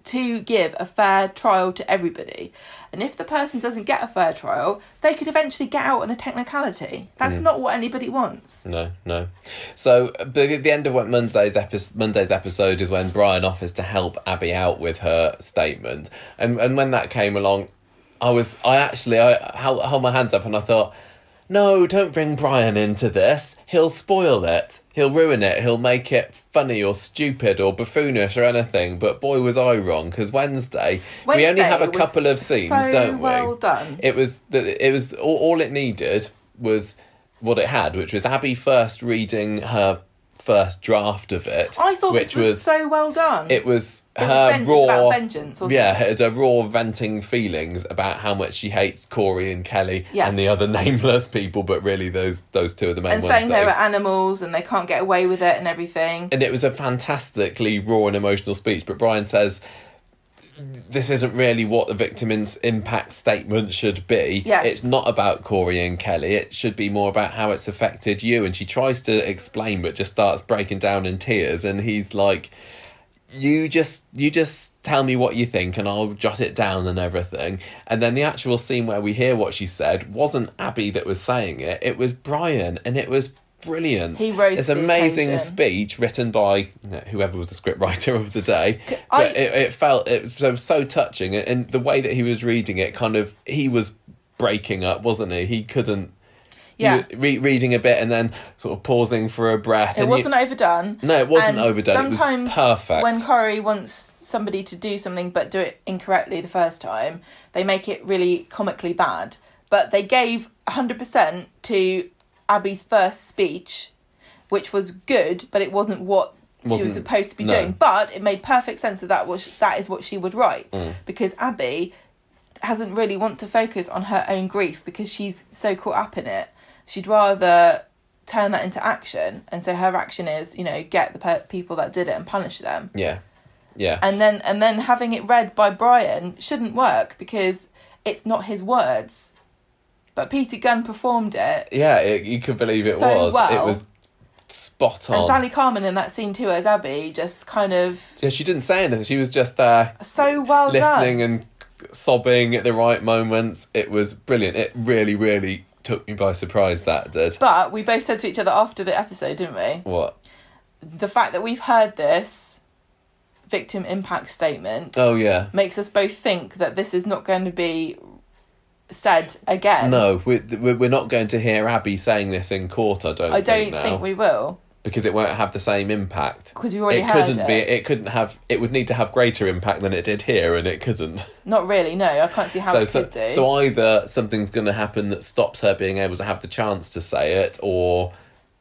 to give a fair trial to everybody. And if the person doesn't get a fair trial, they could eventually get out on a technicality. That's not what anybody wants. No, no. So the the end of what Monday's episode Monday's episode is when Brian offers to help Abi out with her statement, and and when that came along, I was I actually I held, held my hands up and I thought, no, don't bring Brian into this. He'll spoil it. He'll ruin it. He'll make it funny or stupid or buffoonish or anything. But boy, was I wrong because Wednesday, we only have a couple of scenes, so don't we? well done. It was the, it was all, all it needed was what it had, which was Abi first reading her first draft of it. I thought which this was, so well done. it was It her it's raw about vengeance, yeah, it? it's a raw venting feelings about how much she hates Corey and Kelly Yes. and the other nameless people, but really those those two are the main and ones. saying they were animals and they can't get away with it and everything. and it was a fantastically raw and emotional speech. But Brian says this isn't really what the victim's impact statement should be. Yes. It's not about Corey and Kelly. It should be more about how it's affected you. And she tries to explain, but just starts breaking down in tears. And he's like, "You just, you just tell me what you think, and I'll jot it down and everything." And then the actual scene where we hear what she said wasn't Abi that was saying it. It was Brian, and it was brilliant. He to the amazing speech written by you whoever was the script writer of the day. I- But it, it felt it was so, so touching, and the way that he was reading it, kind of, he was breaking up, wasn't he? He couldn't. Yeah. re- reading a bit and then sort of pausing for a breath. It wasn't overdone. No, it wasn't And overdone. It was Sometimes perfect. when Corrie wants somebody to do something but do it incorrectly the first time, they make it really comically bad. But they gave 100% to Abi's first speech, which was good, but it wasn't what she was supposed to be no. doing. But it made perfect sense that that was that is what she would write Mm. because Abi hasn't really want to focus on her own grief because she's so caught up in it. She'd rather turn that into action, and so her action is, you know, get the pe- people that did it and punish them. Yeah, yeah. And then and then having it read by Brian shouldn't work because it's not his words. But Peter Gunn performed it, yeah, it, you could believe it So was. It was spot on. and. Sally Carman in that scene too as Abi just kind of yeah, she didn't say anything. She was just there so well listening done. and sobbing at the right moments. It was brilliant. It really, really took me by surprise. That did. But we both said to each other after the episode, didn't we? What? The fact that we've heard this victim impact statement Oh yeah. makes us both think that this is not going to be said again. No, we're, we're not going to hear Abi saying this in court. I don't. I think don't now, think we will because it won't have the same impact. because we've already it heard couldn't it. be. It couldn't have. It would need to have greater impact than it did here, and it couldn't. Not really. No, I can't see how so, it so, could do. so either something's going to happen that stops her being able to have the chance to say it, or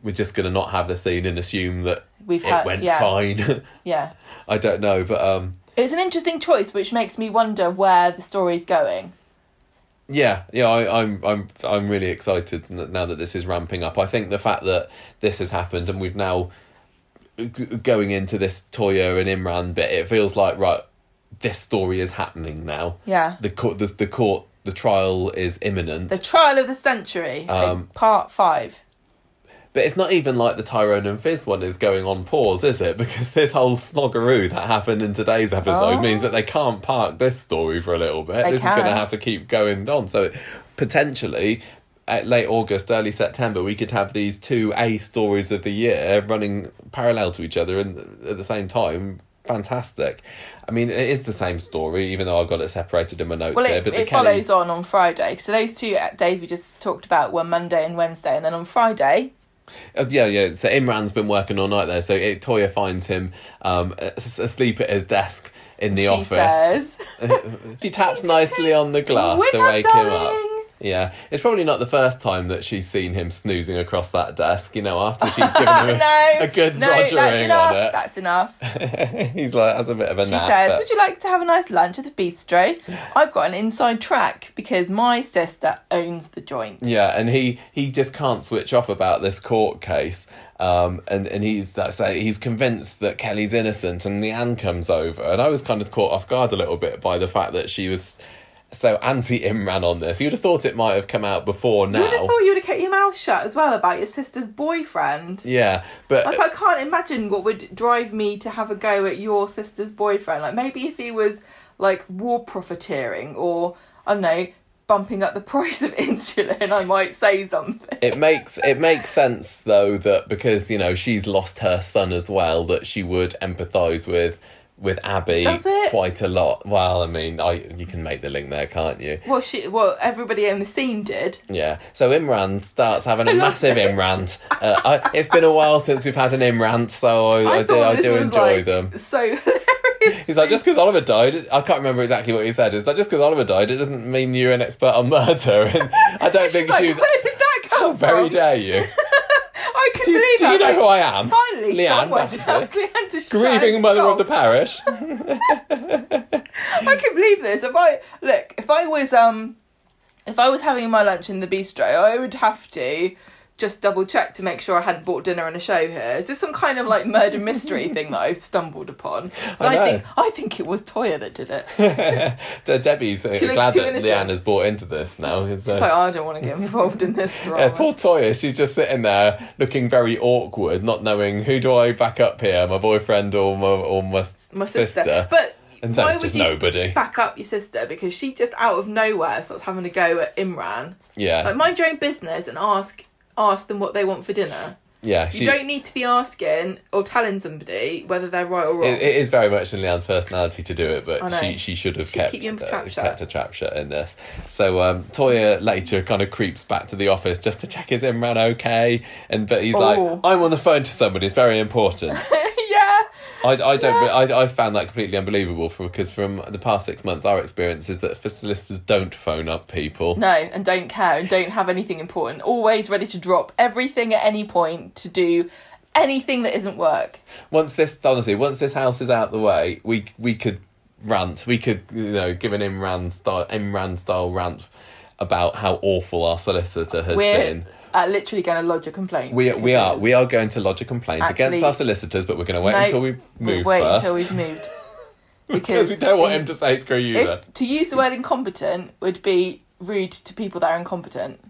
we're just going to not have the scene and assume that We've it had- went yeah. fine. yeah, I don't know, but um, it's an interesting choice, which makes me wonder where the story's going. Yeah, yeah, I, I'm, I'm, I'm really excited now that this is ramping up. I think the fact that this has happened and we've now g- going into this Toyah and Imran bit, it feels like right, this story is happening now. Yeah. The court, the, the court, the trial is imminent. The trial of the century, Um, part five. But it's not even like the Tyrone and Fiz one is going on pause, is it? Because this whole snoggeroo that happened in today's episode Oh. means that they can't park this story for a little bit. They this is going to have to keep going on. So potentially, at late August, early September, we could have these two A stories of the year running parallel to each other and at the same time. Fantastic. I mean, it is the same story, even though I've got it separated in my notes Well, here. it, But the it Kelly- follows on on Friday. So those two days we just talked about were Monday and Wednesday, and then on Friday, Uh, yeah, yeah. So Imran's been working all night there. So it, Toyah finds him um, asleep at his desk in the she office. says, she taps nicely on the glass to "Wake wake him up. Darling." Yeah, it's probably not the first time that she's seen him snoozing across that desk. You know, after she's given him a, no, a good no, rogering on it, That's enough. he's like has a bit of a nap. She nap. says, but- "Would you like to have a nice lunch at the bistro? I've got an inside track because my sister owns the joint." Yeah, and he he just can't switch off about this court case. Um, and and he's that's uh, he's convinced that Kelly's innocent, and the Anne comes over, and I was kind of caught off guard a little bit by the fact that she was so anti Imran on this. You'd have thought it might have come out before now. You would have thought you would have kept your mouth shut as well about your sister's boyfriend. Yeah, but Like I can't imagine what would drive me to have a go at your sister's boyfriend. Like maybe if he was like war profiteering or I don't know, bumping up the price of insulin, I might say something. it makes it makes sense though that because you know she's lost her son as well that she would empathise with with Abi Does it? quite a lot. Well, I mean, I you can make the link there, can't you? Well, she, well, everybody in the scene did. Yeah. So Imran starts having a I massive this. Imrant. Uh, I, it's been a while since we've had an Imran, so I, I, do, I do enjoy like, them. So hilarious. He's like, just because Oliver died, I can't remember exactly what he said. It's like, just because Oliver died, it doesn't mean you're an expert on murder. And I don't think like, she was. where did that come How very dare you? I couldn't Do you, believe do you know who I am? Finally, Leanne someone tells Leanne to Grieving her mother of the parish. I can believe this. If I look, if I was um, if I was having my lunch in the bistro, I would have to just double check to make sure I hadn't bought dinner and a show here. Is this some kind of like murder mystery thing that I've stumbled upon? So I I, think I think it was Toyah that did it. De- Debbie's uh, glad that innocent. Leanne has bought into this now. 'cause, uh, It's like oh, I don't want to get involved in this drama. Yeah, poor Toyah, she's just sitting there looking very awkward, not knowing who do I back up here, my boyfriend or my or my, my sister. But And so why just would you nobody. back up your sister? Because she just out of nowhere starts having a go at Imran. yeah, Like mind your own business and ask ask them what they want for dinner. yeah. You don't need to be asking or telling somebody whether they're right or wrong. it, it is very much in Leanne's personality to do it, but she she should have Should kept uh, trap kept a trap shut in this. So um, Toyah later kind of creeps back to the office just to check is Imran okay, and but he's Oh. like, I'm on the phone to somebody. It's very important. yeah. I, I don't I, I found that completely unbelievable for, because from the past six months our experience is that solicitors don't phone up people. No, and don't care and don't have anything important. Always ready to drop everything at any point to do anything that isn't work. Once this honestly, once this house is out the way, we we could rant. We could you know give an Imran style Imran style rant about how awful our solicitor has We're been. Uh, literally going to lodge a complaint. We we are we are going to lodge a complaint against our solicitors, but we're going to wait No, until we we'll move wait first. until we've moved. because we don't want in- him to say screw you. If, to use the word incompetent would be rude to people that are incompetent.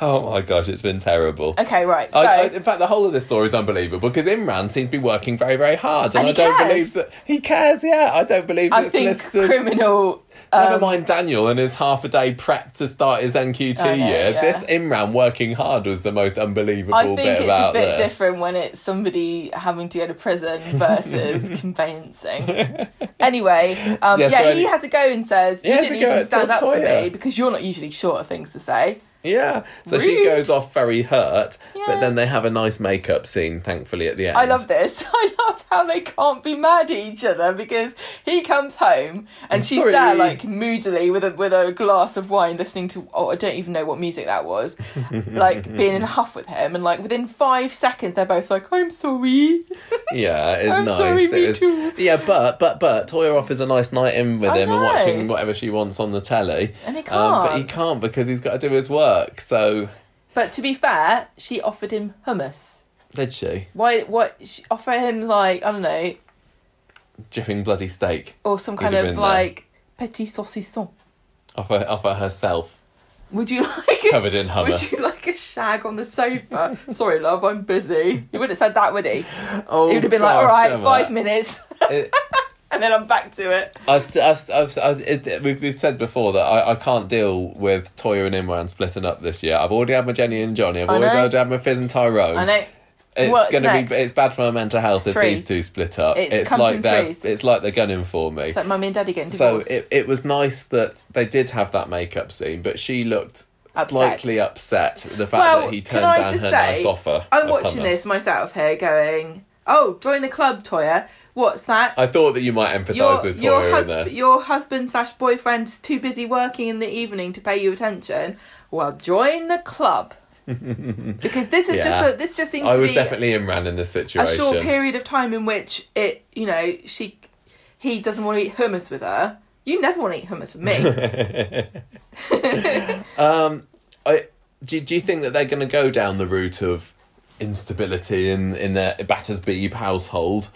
Oh my gosh, it's been terrible. Okay, right. So I, I, in fact, the whole of this story is unbelievable because Imran seems to be working very, very hard, and, And I don't cares. believe that he cares. Yeah, I don't believe I that think solicitors. criminal. Never um, mind Daniel and his half a day prep to start his NQT know, year. yeah. This Imran working hard was the most unbelievable I think bit it's a bit this. different when it's somebody having to go to prison versus conveyancing. Anyway, um, Yeah, yeah, so he any- has a go and says, He "You didn't even stand up for me because you're not usually short of things to say." Yeah, so she goes off very hurt, Yeah. but then they have a nice makeup scene, thankfully, at the end. I love this. I love how they can't be mad at each other because he comes home and she's sorry. there like moodily with a with a glass of wine, listening to oh I don't even know what music that was, like being in a huff with him, and like within five seconds they're both like I'm sorry. Yeah, it's I'm nice. sorry, It me was- too. Yeah, but but but Toyah offers a nice night in with I him and watching whatever she wants on the telly. And he Um, but he can't. can't because he's got to do his work. So But to be fair, she offered him hummus. did she Why? What? She offer him like I don't know, dripping bloody steak? or some kind of been there. like petit saucisson. Offer offer herself Would you like? covered in Would hummus. you like a shag on the sofa? Sorry, love, I'm busy. You wouldn't have said that, would he? Oh, he would have been like, all right, Gemma. five minutes, It- and then I'm back to it. I st- I st- I, I, it, we've, we've said before that I, I can't deal with Toyah and Imran splitting up this year. I've already had my Jenny and Johnny. I've I always know. had my Fiz and Tyrone. I know. It's What's gonna next? be it's bad for my mental health if Three. these two split up. It's It's, comes like in they're threes. it's like they're gunning for me. It's like mummy and daddy getting So divorced. it, it was nice that they did have that makeup scene, but she looked Upset. slightly upset at the fact well, that he can turned I down just her say, nice offer. I'm of watching hummus. this myself here, going, "Oh, join the club, Toyah. What's that? I thought that you might empathise your with your, Toyah in hus- this. your husband slash boyfriend's too busy working in the evening to pay you attention. Well, join the club because this is Yeah. just a, this just seems I to was be definitely Imran in this situation. a short period of time in which it you know she he doesn't want to eat hummus with her. You never want to eat hummus with me. Um, I do, do you think that they're going to go down the route of instability in in their Battersby household?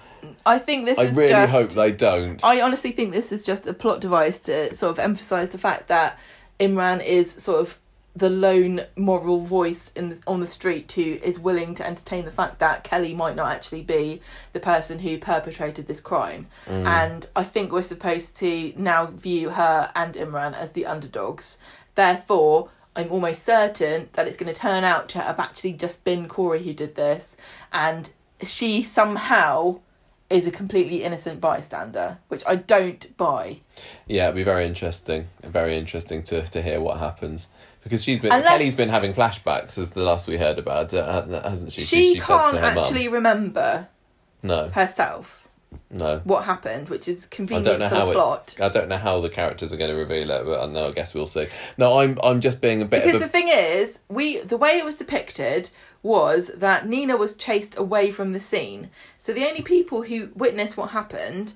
I think this I is really just, hope they don't. I honestly think this is just a plot device to sort of emphasize the fact that Imran is sort of the lone moral voice in the, on the street who is willing to entertain the fact that Kelly might not actually be the person who perpetrated this crime. Mm. And I think we're supposed to now view her and Imran as the underdogs. Therefore, I'm almost certain that it's going to turn out to have actually just been Corey who did this, and she somehow is a completely innocent bystander, which I don't buy. Yeah, it'd be very interesting. Very interesting to, to hear what happens because she's been Unless- Kelly's been having flashbacks as the last we heard about, hasn't she? She, said can't her mum. actually remember No, herself no. what happened, which is convenient I don't know for how the plot. I don't know how the characters are going to reveal it, but I know. I guess we'll see. No, I'm. I'm just being a bit Because of the a. thing is, we the way it was depicted was that Nina was chased away from the scene. So the only people who witnessed what happened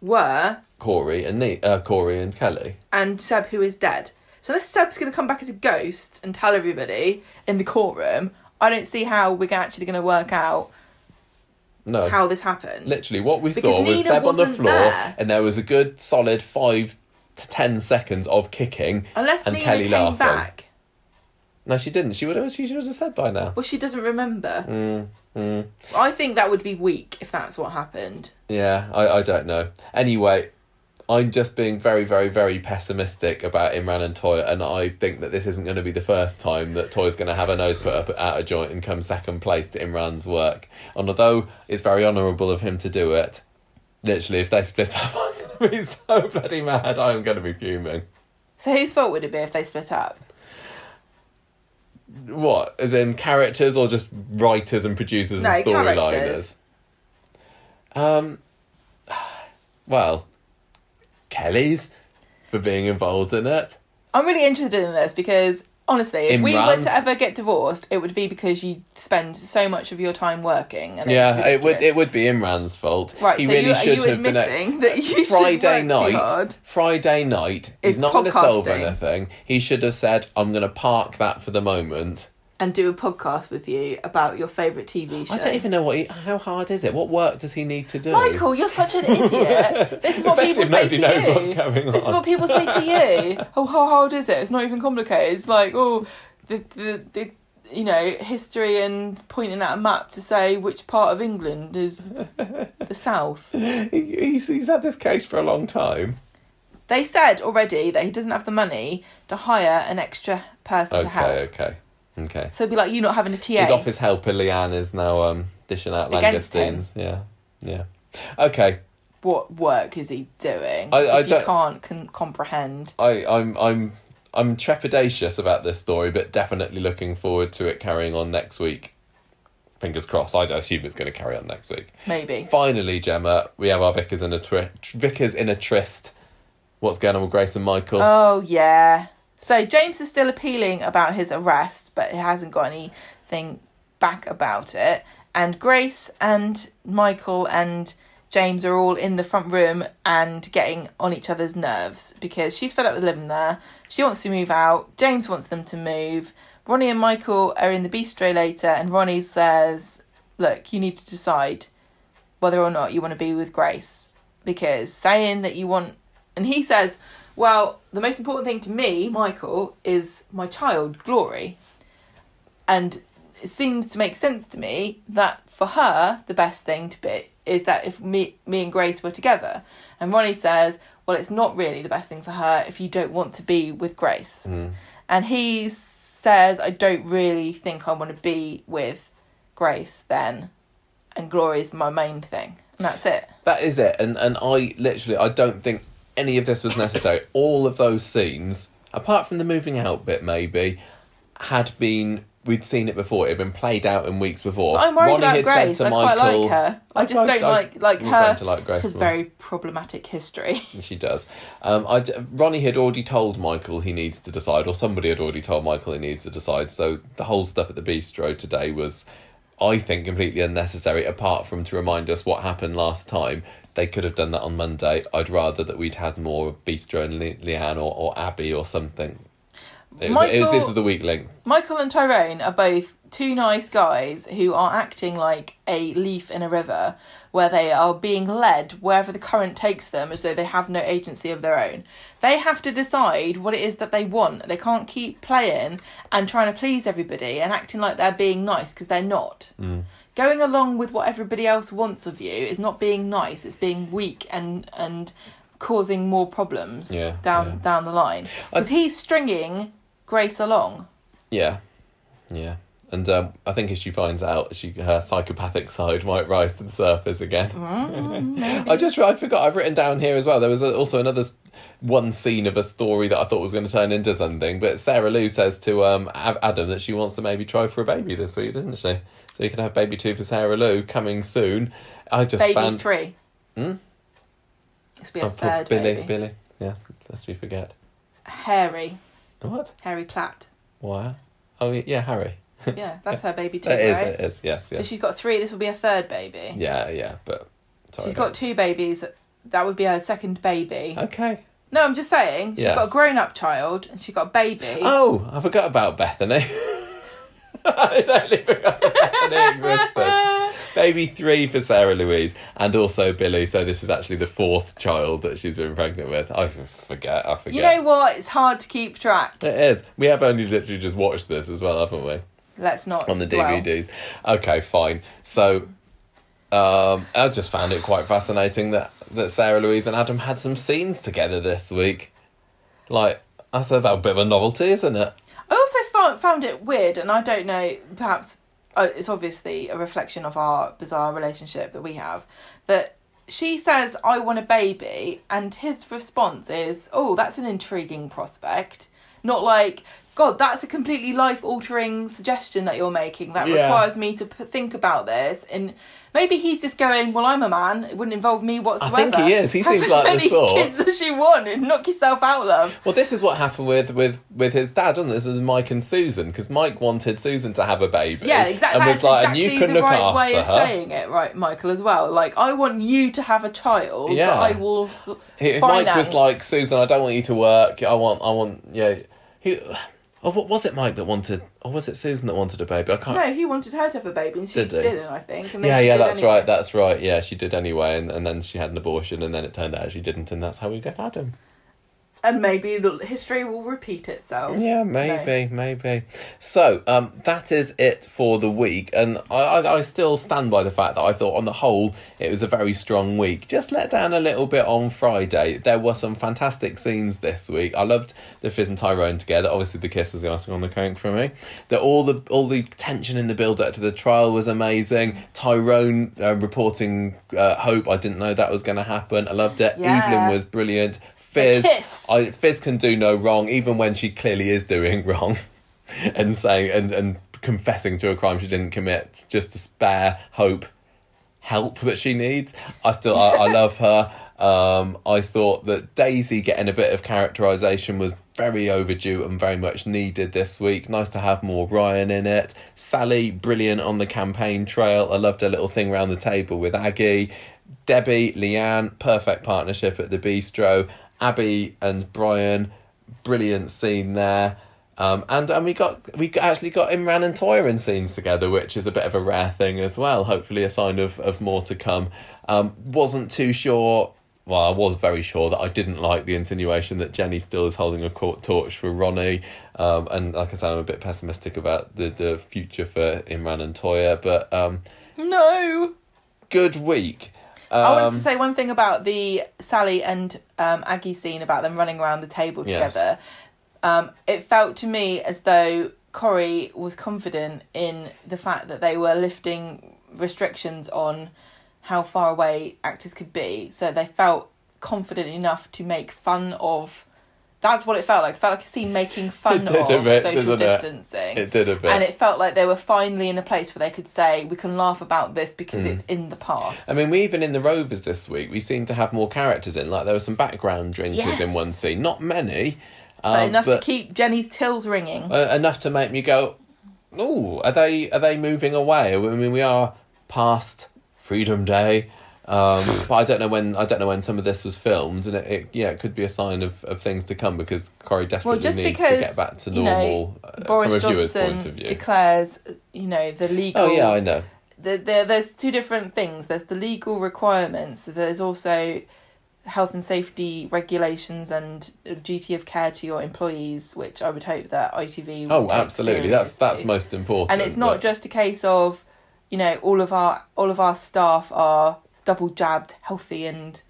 were Corey and Ne- uh, Corey and Kelly. and Seb, who is dead. So unless Seb's going to come back as a ghost and tell everybody in the courtroom, I don't see how we're actually going to work out No, how this happened. literally, what we saw was Nina Seb on the floor, there. and there was a good solid five to ten seconds of kicking, Unless and Nina Kelly came laughing. back. No, she didn't. She would have. She should have said by now. Well, she doesn't remember. Mm, mm. I think that would be weak if that's what happened. Yeah, I, I don't know. Anyway, I'm just being very, very, very pessimistic about Imran and Toy, and I think that this isn't going to be the first time that Toyah's going to have a nose put up out of joint and come second place to Imran's work. And although it's very honourable of him to do it, literally, if they split up, I'm going to be so bloody mad. I'm going to be fuming. So whose fault would it be if they split up? What? As in characters or just writers and producers No, and storyliners? Um, well, Kelly's for being involved in it. I'm really interested in this because honestly, if we were to ever get divorced, it would be because you spend so much of your time working. And yeah, it would. It would be Imran's fault. Right, he so really you, should have been. admitting that you Friday should work too night. Friday night. He's not going to solve anything. He should have said, "I'm going to park that for the moment." And do a podcast with you about your favourite TV show. I don't even know what. He, how hard is it? What work does he need to do? Michael, you're such an idiot. This is what Especially people say to you. what's going This is what people say to you. Oh, how hard is it? It's not even complicated. It's like, oh, the, the the you know history and pointing at a map to say which part of England is the south. He's, he's had this case for a long time. They said already that he doesn't have the money to hire an extra person to help. okay, okay. So it'd be like you not having a TA. His office helper Leanne is now um, dishing out Against langoustines. Yeah, yeah. Okay, What work is he doing? I- I if you don't- can't con- comprehend. I, I'm I'm I'm trepidatious about this story, but definitely looking forward to it carrying on next week. Fingers crossed. I assume it's going to carry on next week. Maybe. Finally, Gemma, we have our vicars in a twi- vicars in a tryst. What's going on with Grace and Michael? Oh yeah. So James is still appealing about his arrest, but he hasn't got anything back about it. And Grace and Michael and James are all in the front room and getting on each other's nerves because she's fed up with living there. She wants to move out. James wants them to move. Ronnie and Michael are in the bistro later, and Ronnie says, Look, you need to decide whether or not you want to be with Grace. Because saying that you want. And he says, Well, the most important thing to me, Michael, is my child, Glory. And it seems to make sense to me that for her, the best thing to be is that if me, me and Grace were together. And Ronnie says, Well, it's not really the best thing for her if you don't want to be with Grace. Hmm. And he says, I don't really think I want to be with Grace then. And Glory is my main thing. And that's it. That is it. And and I literally I don't think any of this was necessary. All of those scenes, apart from the moving out bit maybe, had been we'd seen it before. It had been played out in weeks before. But I'm worried Ronnie about Grace. I to quite like her. I just I- don't I- like like her. to like Grace She's more. very problematic history. She does. Um, I Ronnie had already told Michael he needs to decide, or somebody had already told Michael he needs to decide. So the whole stuff at the bistro today was, I think, completely unnecessary. Apart from to remind us what happened last time, they could have done that on Monday. I'd rather that we'd had more bistro and Le- Leanne or, or Abi or something. It was, it was, this is the weak link. Michael and Tyrone are both two nice guys who are acting like a leaf in a river, where they are being led wherever the current takes them as though they have no agency of their own. They have to decide what it is that they want. They can't keep playing and trying to please everybody and acting like they're being nice because they're not. Mm. Going along with what everybody else wants of you is not being nice, it's being weak and and causing more problems Yeah, down yeah. down the line. Because he's stringing Grace along. Yeah, yeah. And um, I think as she finds out, she her psychopathic side might rise to the surface again. I just I forgot I've written down here as well. There was a, also another one scene of a story that I thought was going to turn into something. But Sarah Lou says to um Adam that she wants to maybe try for a baby this week, doesn't she? So you can have baby two for Sarah Lou coming soon. I just baby found three. Hmm? This will be a Oh, third Billy baby. Billy. Billy. Yes, lest we forget. Harry. What? Harry Platt. Why? Oh yeah, Harry. Yeah, that's her baby too, It is. right? It is. Yes. So she's got three. This will be a third baby. Yeah. Yeah. But sorry, she's got two babies. That would be her second baby. Okay. No, I'm just saying. She's Yes. got a grown-up child and she's got a baby. Oh, I forgot about Bethany. I totally forgot that Bethany existed. Baby three for Sarah Louise and also Billy. So this is actually the fourth child that she's been pregnant with. I forget. I forget. you know what? It's hard to keep track. It is. We have only literally just watched this as well, haven't we? Let's not On the. DVDs. Okay, fine. So um, I just found it quite fascinating that, that Sarah Louise and Adam had some scenes together this week. Like, that's a bit of a novelty, isn't it? I also found found it weird, and I don't know. Perhaps uh, it's obviously a reflection of our bizarre relationship that we have. That she says, "I want a baby," and his response is, "Oh, that's an intriguing prospect." Not like, "God, that's a completely life altering suggestion that you're making that Yeah. requires me to p- think about this." And maybe he's just going, "Well, I'm a man; it wouldn't involve me whatsoever." I think he is. He seems as like the many sort. kids as you want and knock yourself out, love. Well, this is what happened with with with his dad, doesn't it? This was Mike and Susan because Mike wanted Susan to have a baby. Yeah, exactly. And That's was like, exactly and you can the look right after way of her. saying it, right, Michael, as well. Like, I want you to have a child, Yeah. but I will. s- Mike was like, Susan, I don't want you to work. I want, I want, yeah. Who? Oh, what was it, Mike that wanted? Or was it Susan that wanted a baby? I can't. no, he wanted her to have a baby, and she did didn't. I think. Yeah, yeah, that's anyway. right. That's right. Yeah, she did anyway, and, and then she had an abortion, and then it turned out she didn't, and that's how we got Adam. And maybe the history will repeat itself. Yeah, maybe, maybe. So, um, that is it for the week, and I, I, I still stand by the fact that I thought, on the whole, it was a very strong week. Just let down a little bit on Friday. There were some fantastic scenes this week. I loved the Fiz and Tyrone together. Obviously, the kiss was the icing on the cake for me. The all the all the tension in the build up to the trial was amazing. Tyrone uh, reporting uh, hope. I didn't know that was going to happen. I loved it. Yeah. Evelyn was brilliant. Fiz. I, Fiz can do no wrong, even when she clearly is doing wrong, and saying and and confessing to a crime she didn't commit just to spare Hope help that she needs. I still I, I love her. Um, I thought that Daisy getting a bit of characterization was very overdue and very much needed this week. Nice to have more Ryan in it. Sally, brilliant on the campaign trail. I loved her little thing around the table with Aggie. Debbie, Leanne, perfect partnership at the bistro. Abi and Brian, brilliant scene there. Um, and and we got we actually got Imran and Toyah in scenes together, which is a bit of a rare thing as well. Hopefully, a sign of, of more to come. Um, wasn't too sure. Well, I was very sure that I didn't like the insinuation that Jenny still is holding a court torch for Ronnie. Um, and like I said, I'm a bit pessimistic about the, the future for Imran and Toyah. But um, No. good week. I wanted Um, to say one thing about the Sally and um, Aggie scene about them running around the table Yes. together. Um, it felt to me as though Corrie was confident in the fact that they were lifting restrictions on how far away actors could be. So they felt confident enough to make fun of. That's what it felt like. It felt like a scene making fun of bit, social didn't it? distancing. It did a bit. And it felt like they were finally in a place where they could say, we can laugh about this because Hmm. it's in the past. I mean, we even in the Rovers this week, we seem to have more characters in. Like there were some background drinkers Yes. in one scene, not many, but um, enough but to keep Jenny's tills ringing. uh, enough to make me go, "Oh, are they are they moving away?" I mean, we are past Freedom Day, um, but I don't know when I don't know when some of this was filmed, and it, it yeah, it could be a sign of, of things to come because Corrie desperately just needs because, to get back to you know, normal uh, Boris from a viewer's Johnson point of view. declares, you know, the legal. oh yeah, I know. the, the, there's two different things. There's the legal requirements. There's also health and safety regulations and duty of care to your employees, which I would hope that ITV. Oh, absolutely. That's that's most important. and it's not but- just a case of you know all of our all of our staff are double jabbed healthy and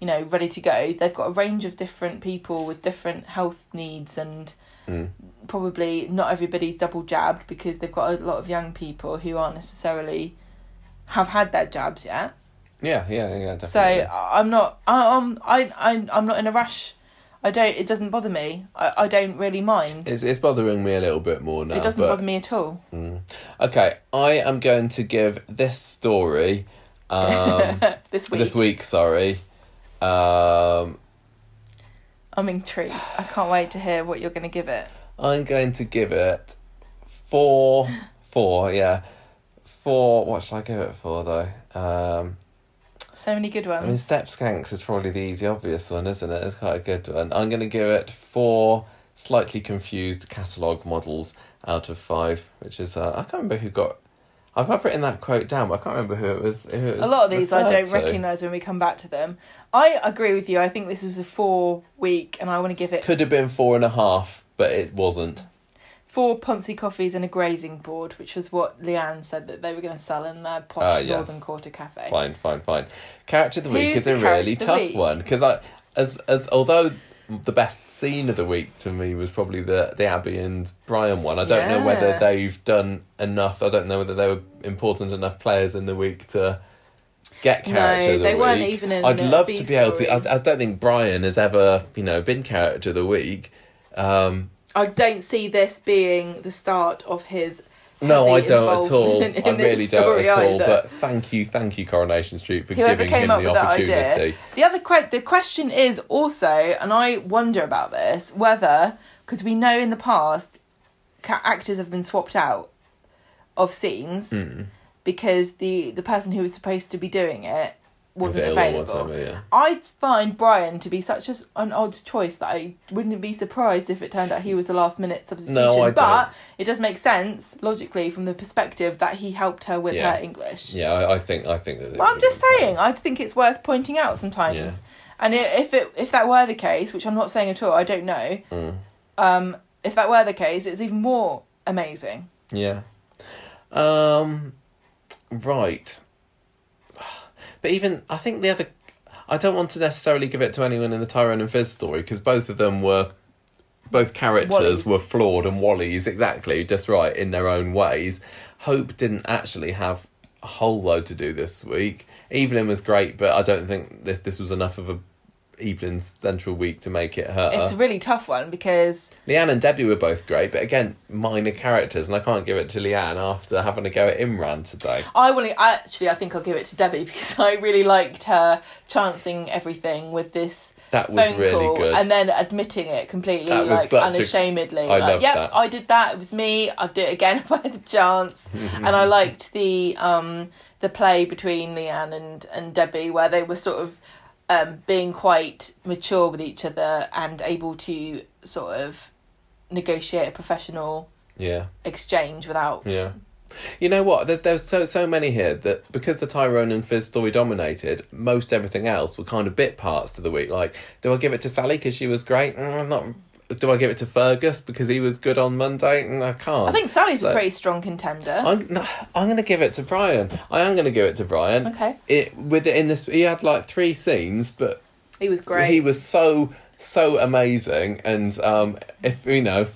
you know ready to go they've got a range of different people with different health needs and Mm. probably not everybody's double jabbed because they've got a lot of young people who aren't necessarily have had their jabs yet Yeah, yeah, yeah. Definitely. so i'm not I, I'm I, I i'm not in a rush i don't it doesn't bother me i, I don't really mind It's, it's bothering me a little bit more now. it doesn't but, bother me at all Mm. Okay, I am going to give this story um, this week this week. Sorry, um, I'm intrigued. I can't wait to hear what you're going to give it. I'm going to give it four. Four, yeah, four. What should I give it for though? Um, So many good ones. I mean. Step Skanks is probably the easy, obvious one, isn't it? It's quite a good one. I'm going to give it four slightly confused catalogue models out of five, which is uh, I can't remember who got. I've, written that quote down, but I can't remember who it was. Who it was A lot of these I don't to. recognise when we come back to them. I agree with you. I think this is a four week, and I want to give it Could have been four and a half, but it wasn't. four Ponzi coffees and a grazing board, which was what Leanne said that they were going to sell in their posh Ah, yes. Northern Quarter cafe. Fine, fine, fine. Character of the week is a really tough week? one because I, as as although the best scene of the week to me was probably the the Abi and Brian one. I don't know whether they've done enough. I don't know whether they were important enough players in the week to get No, character of the they week. weren't even in I'd love B to be able to. I, I don't think Brian has ever you know been character of the week. Um, I don't see this being the start of his. No, I don't at all. I really don't at all. either. But thank you, thank you, Coronation Street, for Whoever giving came him up the with that opportunity. idea. The other que- the question is also, and I wonder about this, whether because we know in the past ca- actors have been swapped out of scenes Hmm. because the the person who was supposed to be doing it wasn't it ill at one available. time, yeah. I find Brian to be such a, an odd choice that I wouldn't be surprised if it turned out he was the last minute substitution. No, I but don't. it does make sense logically from the perspective that he helped her with Yeah. her English. Yeah, I, I think I think that. Well, I'm just saying. I think it's worth pointing out sometimes. Yeah. And if it if that were the case, which I'm not saying at all, I don't know. Mm. Um, if that were the case, it's even more amazing. Yeah. Um. Right. But even I think the other, I don't want to necessarily give it to anyone in the Tyrone and Fiz story because both of them were, both characters Wallies. were flawed and Wally's exactly just right in their own ways. Hope didn't actually have a whole load to do this week. Evelyn was great, but I don't think this this was enough of a Evelyn central week to make it her. It's a really tough one because Leanne and Debbie were both great, but again, minor characters, and I can't give it to Leanne after having a go at Imran today. I will actually I think I'll give it to Debbie because I really liked her chancing everything with this That was phone really call good. and then admitting it completely like unashamedly. I like, yep, that. I did that. It was me. I'd do it again if I had the chance. and I liked the um the play between Leanne and and Debbie where they were sort of um being quite mature with each other and able to sort of negotiate a professional Yeah, exchange without yeah. You know what? There, there's so so many here that because the Tyrone and Fiz story dominated, most everything else were kind of bit parts to the week. Like, do I give it to Sally because she was great? Mm, not. Do I give it to Fergus because he was good on Monday? Mm, I can't. I think Sally's So- a pretty strong contender. I'm no, I'm going to give it to Brian. I am going to give it to Brian. Okay. It with it in this, he had like three scenes, but he was great. He was so so amazing, and um, if you know,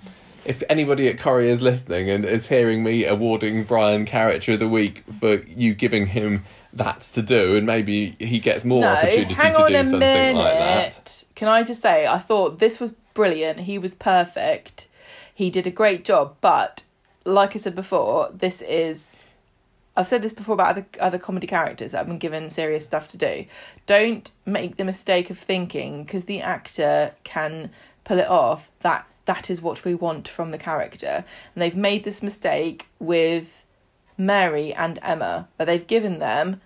if anybody at Corrie is listening and is hearing me awarding Brian Character of the Week for you giving him that to do, and maybe he gets more no, opportunity to do something minute. like that. Can I just say, I thought this was brilliant. He was perfect. He did a great job. But like I said before, this is. I've said this before about other other comedy characters that have been given serious stuff to do. Don't make the mistake of thinking because the actor can pull it off that that is what we want from the character. And they've made this mistake with Mary and Emma, where they've given them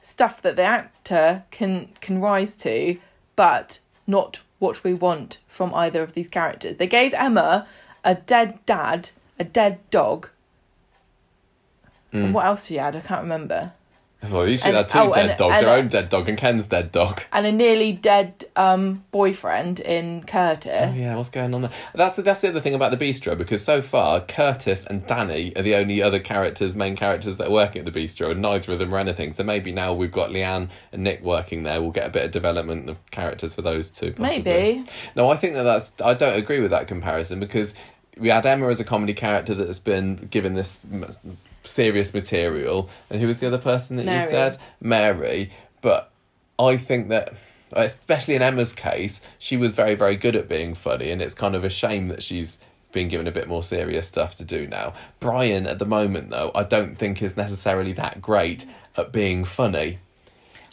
stuff that the actor can can rise to, but not what we want from either of these characters. They gave Emma a dead dad, a dead dog. Mm. And what else she had? I can't remember. Well, you should And- have two oh, dead and- dogs, and- your own dead dog and Ken's dead dog. And a nearly dead um, boyfriend in Curtis. Oh yeah, what's going on there? That's the, that's the other thing about the bistro because so far Curtis and Danny are the only other characters, main characters that are working at the bistro, and neither of them are anything. So maybe now we've got Leanne and Nick working there, we'll get a bit of development of characters for those two. Possibly. Maybe. No, I think that that's. I don't agree with that comparison because we had Emma as a comedy character that has been given this serious material, and who was the other person that you said? Mary. But I think that, especially in Emma's case, she was very, very good at being funny, and it's kind of a shame that she's been given a bit more serious stuff to do now. Brian, at the moment, though, I don't think is necessarily that great at being funny.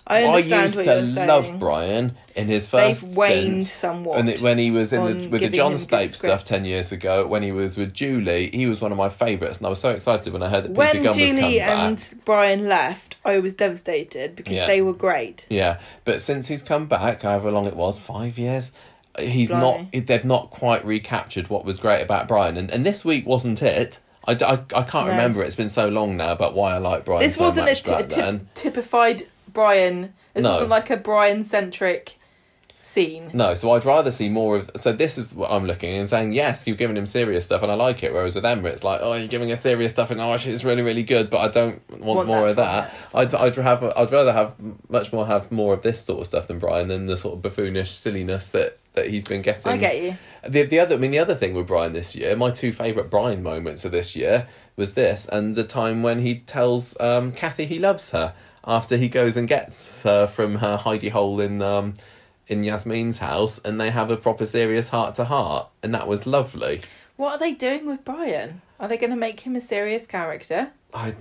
I understand used to you're saying. love Brian in his They've first waned stint, somewhat and it, when he was in the, with the John Stape stuff ten years ago, when he was with Julie, he was one of my favourites, and I was so excited when I heard that Peter when Gunn was Julie come back. and Brian left, I was devastated because Yeah. they were great. Yeah, but since he's come back, however long it was, five years, he's Blimey. not. They've not quite recaptured what was great about Brian, and and this week wasn't it. I I can't No. remember. It's been so long now about why I like Brian This so wasn't a, t- a then. typified Brian. This No. wasn't like a Brian centric scene. No, so I'd rather see more of. So this is what I'm looking and saying. Yes, you've given him serious stuff, and I like it. Whereas with Emma, it's like, oh, you're giving us serious stuff, and oh, actually, it's really, really good, but I don't want, Want more that of that. I'd, I'd have, I'd rather have much more have more of this sort of stuff than Brian, than the sort of buffoonish silliness that that he's been getting. I get you. The the other, I mean, the other thing with Brian this year, my two favourite Brian moments of this year was this, and the time when he tells um, Cathy he loves her after he goes and gets her from her hidey hole in um, in Yasmin's house, and they have a proper serious heart to heart, and that was lovely. What are they doing with Brian? Are they going to make him a serious character? I,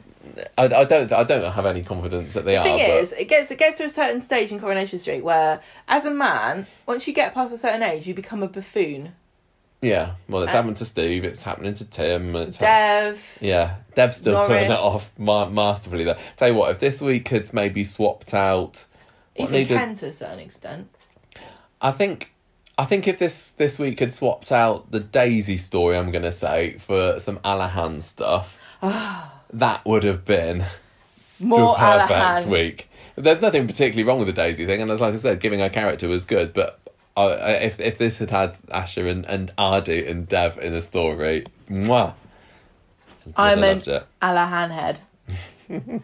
I, I don't I don't have any confidence that they The are. thing but is, it gets it gets to a certain stage in Coronation Street where, as a man, once you get past a certain age, you become a buffoon. Yeah, well, it's Uh, happened to Steve, it's happening to Tim, it's Dev, Yeah, Dev's still putting it off ma- masterfully. There. Tell you what, if this week had maybe swapped out Even needed- Ken to a certain extent. I think I think if this this week had swapped out the Daisy story, I'm gonna say for some Alahan stuff, that would have been More the perfect Alahan. week. There's nothing particularly wrong with the Daisy thing, and as like I said, giving her character was good. But I, I, if if this had had Asha and and Aadi and Dev in a story, mwah, I'm an. Alahan head.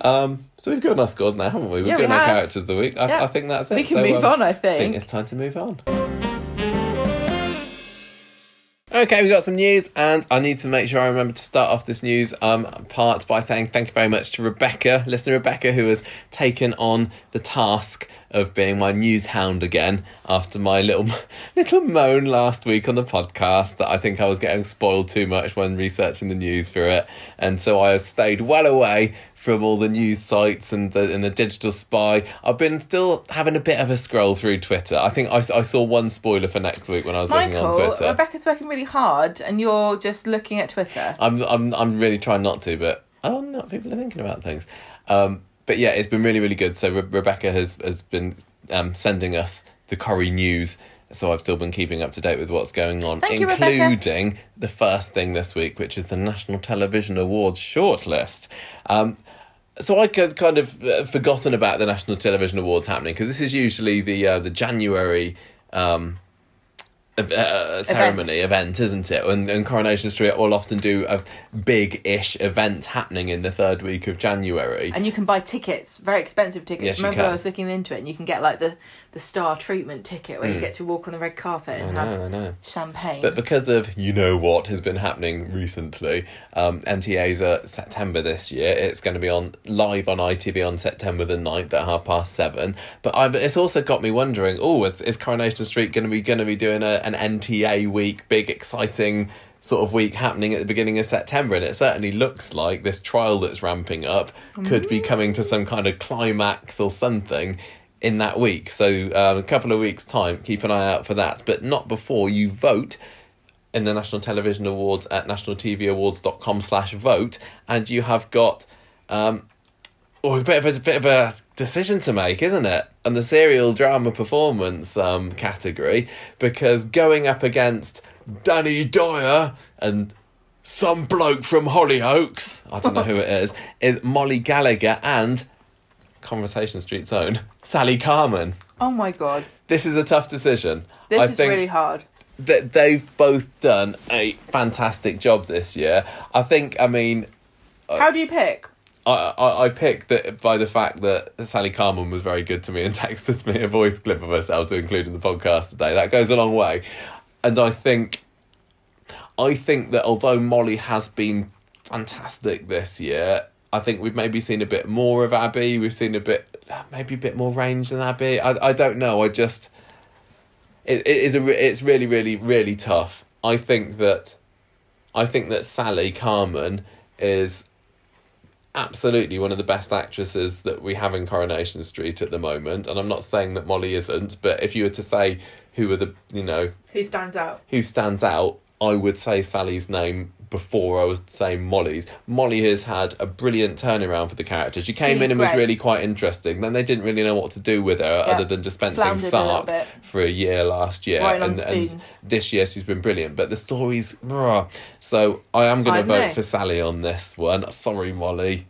Um, so we've given our scores now, haven't we? We've Yeah, we our have. characters of the week. I, Yeah. I think that's it. We can So, move um, on, I think. I think. it's time to move on. Okay, we've got some news, and I need to make sure I remember to start off this news um, part by saying thank you very much to Rebecca, listener Rebecca, who has taken on the task of being my news hound again after my little little moan last week on the podcast that I think I was getting spoiled too much when researching the news for it, and so I have stayed well away from all the news sites and the and the digital spy. I've been still having a bit of a scroll through Twitter. I think I, I saw one spoiler for next week when I was looking on Michael, Twitter. Rebecca's working really hard, and you're just looking at Twitter. I'm I'm I'm really trying not to, but oh no, people are thinking about things. Um, but yeah, it's been really really good. So Re- Rebecca has has been um, sending us the Corrie news. So I've still been keeping up to date with what's going on, Thank you, including the first thing this week, which is the National Television Awards shortlist. Um, so I kind of uh, forgotten about the National Television Awards happening because this is usually the uh, the January um, uh, ceremony event, isn't it? And, and Coronation Street will often do a big-ish event happening in the third week of January. And you can buy tickets, very expensive tickets. Yes, Remember. I was looking into it, and you can get like the, the star treatment ticket where you get to walk on the red carpet and. I have know, I know. champagne. But because of you know what has been happening recently, um, NTA's are September this year. It's going to be on live on ITV on September the 9th at half past seven. But I've, it's also got me wondering. Oh, is, is Coronation Street going to be going to be doing a, an NTA week, big exciting sort of week happening at the beginning of September? And it certainly looks like this trial that's ramping up could be coming to some kind of climax or something in that week. So um, a couple of weeks time, keep an eye out for that. But not before you vote in the National Television Awards at nationaltvawards.com slash vote. And you have got um, oh, a bit of a, bit of a decision to make, isn't it? And the serial drama performance um, category, because going up against Danny Dyer and some bloke from Hollyoaks, I don't know who it is, is Mollie Gallagher and Conversation Street's own Sally Carman. oh my god, This is a tough decision. this I is really hard. that they've both done a fantastic job this year. I think, I mean, uh, How do you pick? I, I, I picked that by the fact that Sally Carman was very good to me and texted me a voice clip of herself to include in the podcast today. That goes a long way. And I think, I think that although Mollie has been fantastic this year, I think we've maybe seen a bit more of Abi. We've seen a bit, maybe a bit more range than Abi. I, I don't know. I just, it, it is a, it's really, really, really tough. I think that, I think that Sally Carman is absolutely one of the best actresses that we have in Coronation Street at the moment. And I'm not saying that Mollie isn't, but if you were to say who are the, you know, Who stands out? who stands out, I would say Sally's name before I would say Mollie's. Mollie has had a brilliant turnaround for the character. She came She's in and was really quite interesting. Then they didn't really know what to do with her Yeah. other than dispensing Floundered a Sark bit. for a year last year. Right on and, and this year she's been brilliant. But the story's bruh. So I am going to vote know. for Sally on this one. Sorry, Mollie.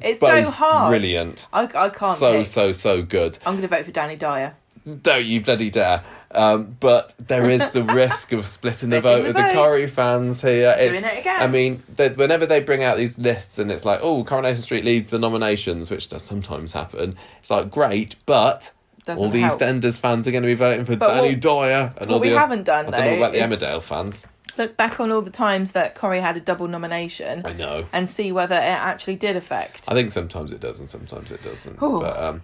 It's so hard. Brilliant. I, I can't So pick. so so good. I'm going to vote for Danny Dyer. Don't you bloody dare. Um, but there is the risk of splitting the vote the with the vote. Corrie fans here. It's, Doing it again. I mean, they, whenever they bring out these lists and it's like, oh, Coronation Street leads the nominations, which does sometimes happen, it's like, great, but Doesn't all the help. EastEnders fans are going to be voting for But Danny what- Dyer. And all what we the, haven't done, I though, about the Emmerdale fans. Look back on all the times that Corrie had a double nomination I know. and see whether it actually did affect. I think sometimes it does and sometimes it doesn't. Ooh. But um,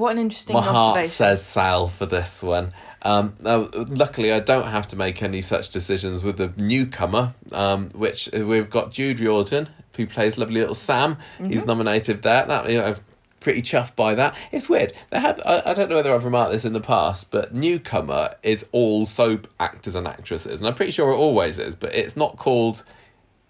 What an interesting My heart says Sal for this one. Um, luckily, I don't have to make any such decisions with the newcomer, um, which uh, we've got Jude Riordan, who plays lovely little Sam. Mm-hmm. He's nominated there. That you know, I'm pretty chuffed by that. It's weird. They have. I, I don't know whether I've remarked this in the past, but newcomer is all soap actors and actresses, and I'm pretty sure it always is. But it's not called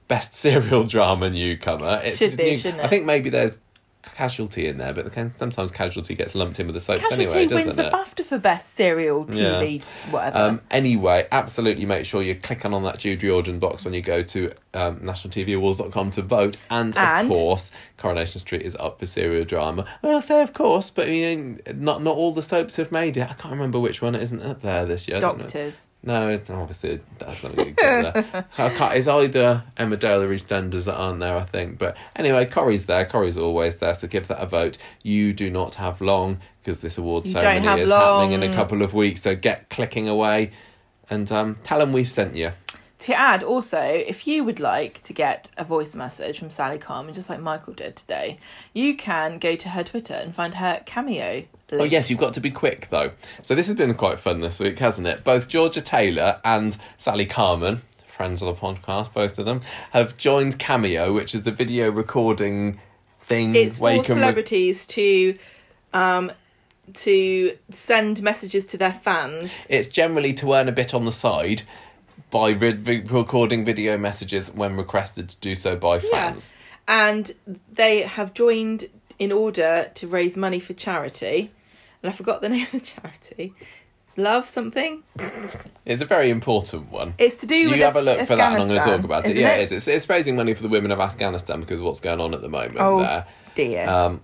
best serial drama newcomer. It's Should be, new- shouldn't I think maybe there's casualty in there, but sometimes casualty gets lumped in with the soaps Casualty anyway, doesn't wins it? the BAFTA for best serial TV, whatever. Um, anyway, absolutely make sure you're clicking on that Jude Riordan box when you go to um, nationaltvAwards.com to vote. And, And- of course, Coronation Street is up for serial drama. Well, I say of course, but I mean, not not all the soaps have made it. I can't remember which one isn't up there this year. Know. Doctors. No, it's obviously that's not going to get there. I can't, it's either Emmerdale or EastEnders that aren't there, I think. But anyway, Corrie's there. Corrie's always there, so give that a vote. You do not have long because this award You ceremony is happening in a couple of weeks. So get clicking away, and um, tell them we sent you. To add, also, if you would like to get a voice message from Sally Carman, just like Michael did today, you can go to her Twitter and find her cameo. Oh yes, you've got to be quick though. So this has been quite fun this week, hasn't it? Both Georgia Taylor and Sally Carman, friends of the podcast, both of them, have joined Cameo, which is the video recording thing It's for can re- celebrities to um to send messages to their fans. It's generally to earn a bit on the side by re- re- recording video messages when requested to do so by fans. And they have joined in order to raise money for charity. And I forgot the name of the charity. Love something? It's a very important one. It's to do You with have a look for that, and I'm going to talk about it. Yeah, it? it is. It's, it's raising money for the women of Afghanistan because of what's going on at the moment there. Oh there. dear. Um,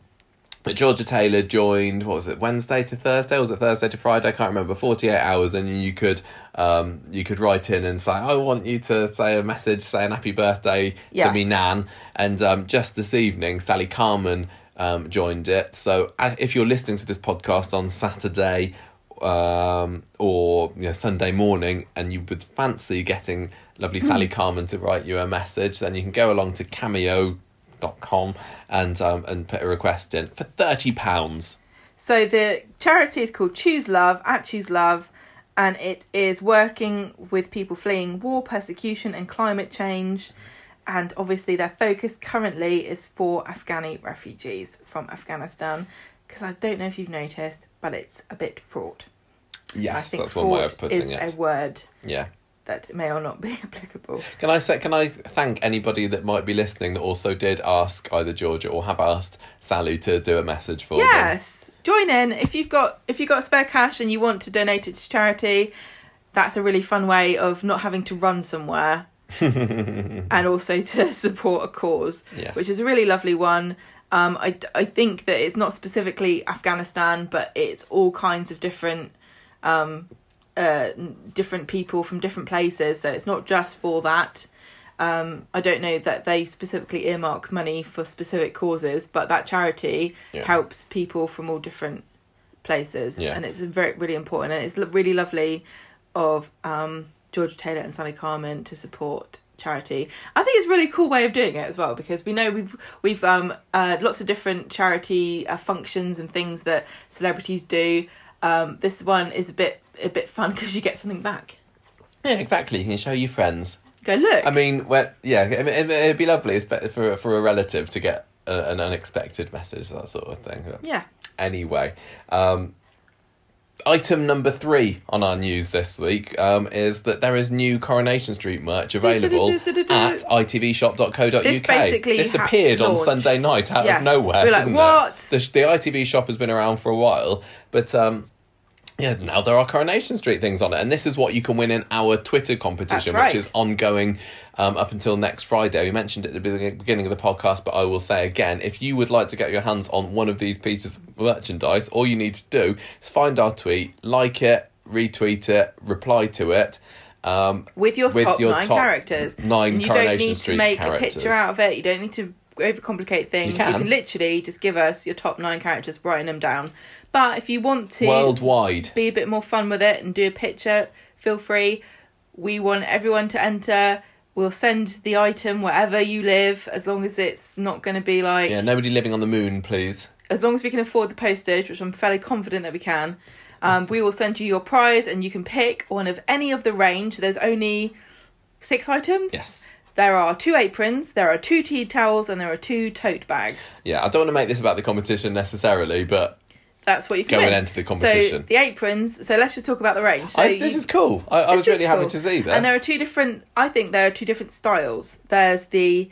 Georgia Taylor joined, what was it, Wednesday to Thursday? Or was it Thursday to Friday? I can't remember. 48 hours, and you could um, you could write in and say, I want you to say a message saying happy birthday to me, Nan. And um, just this evening, Sally Carman um, joined it. So uh, if you're listening to this podcast on Saturday um, or you know, Sunday morning and you would fancy getting lovely Sally Carman to write you a message, then you can go along to cameo.com and um, and put a request in for thirty pounds. So the charity is called Choose Love at Choose Love, and it is working with people fleeing war, persecution, and climate change. And obviously, their focus currently is for Afghani refugees from Afghanistan, because I don't know if you've noticed, but it's a bit fraught. I Yes, think that's one way of putting is it. a word Yeah. That may or not be applicable. Can I say? Can I thank anybody that might be listening that also did ask either Georgia or have asked Sally to do a message for them? Yes, join in if you've got if you've got spare cash and you want to donate it to charity. That's a really fun way of not having to run somewhere, and also to support a cause, Yes. which is a really lovely one. Um, I I think that it's not specifically Afghanistan, but it's all kinds of different um, uh, different people from different places. So it's not just for that. Um, I don't know that they specifically earmark money for specific causes, but that charity Yeah. helps people from all different places, Yeah. and it's very really important. And it's really lovely of um, Georgia Taylor and Sally Carman to support charity. I think it's a really cool way of doing it as well because we know we've we've um, uh, lots of different charity uh, functions and things that celebrities do. Um, this one is a bit a bit fun because you get something back. Yeah, exactly. You can show your friends. Go look. I mean, yeah, I mean, it, it'd be lovely for for a relative to get a, an unexpected message, that sort of thing. yeah. Anyway, um, item number three on our news this week um, is that there is new Coronation Street merch available at itvshop.co.uk. This basically this ha- appeared on. Sunday night out Yeah. of nowhere. We're like? "What?" The, the ITV shop has been around for a while, but. Um, yeah, now there are Coronation Street things on it, and this is what you can win in our Twitter competition, right. which is ongoing um, up until next Friday. We mentioned it at the beginning of the podcast, but I will say again if you would like to get your hands on one of these pieces of merchandise, all you need to do is find our tweet, like it, retweet it, reply to it. Um, with your With top your nine top characters. nine and you don't need Street to make characters. a picture out of it. You don't need to overcomplicate things. You can. literally just give us your top nine characters, writing them down. But if you want to worldwide. be a bit more fun with it and do a picture, feel free. We want everyone to enter. We'll send the item wherever you live, as long as it's not going to be like Yeah, nobody living on the moon, please. as long as we can afford the postage, which I'm fairly confident that we can, um, we will send you your prize and you can pick one of any of the range. There's only six items. Yes. There are two aprons, there are two tea towels, and there are two tote bags. Yeah, I don't want to make this about the competition necessarily, but That's what you can Go win. and enter the competition. So the aprons. So let's just talk about the range. So I, this you- is cool. I, I was really happy cool. to see this. And there are two different. I think there are two different styles. There's the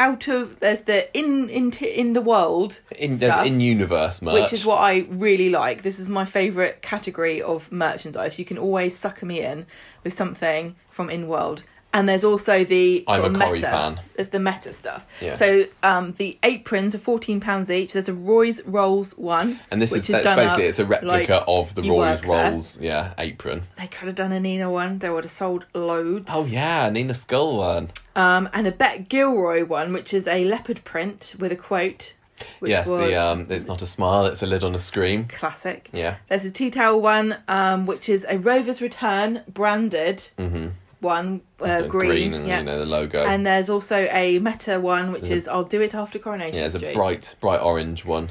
out of there's the in in in the world In stuff, there's in universe merch, which is what I really like. This is my favourite category of merchandise. You can always sucker me in with something from in world. And there's also the I'm a Corrie meta. fan. There's the meta stuff. Yeah. So um, the aprons are fourteen pounds each. There's a Roy's Rolls one, and this is that's basically it's a replica like of the Roy's there. Rolls, yeah, apron. They could have done a Nina one. They would have sold loads. Oh yeah, Nina Skull one. Um, and a Bet Gilroy one, which is a leopard print with a quote. Which yes, was the um, it's not a smile, it's a lid on a scream. classic. Yeah, There's a tea towel one, um, which is a Rover's Return branded mm-hmm. One, uh, The green. and yeah. you know the logo. And there's also a Meta one, which There's is I'll do it after Coronation yeah, it's a bright, bright orange one.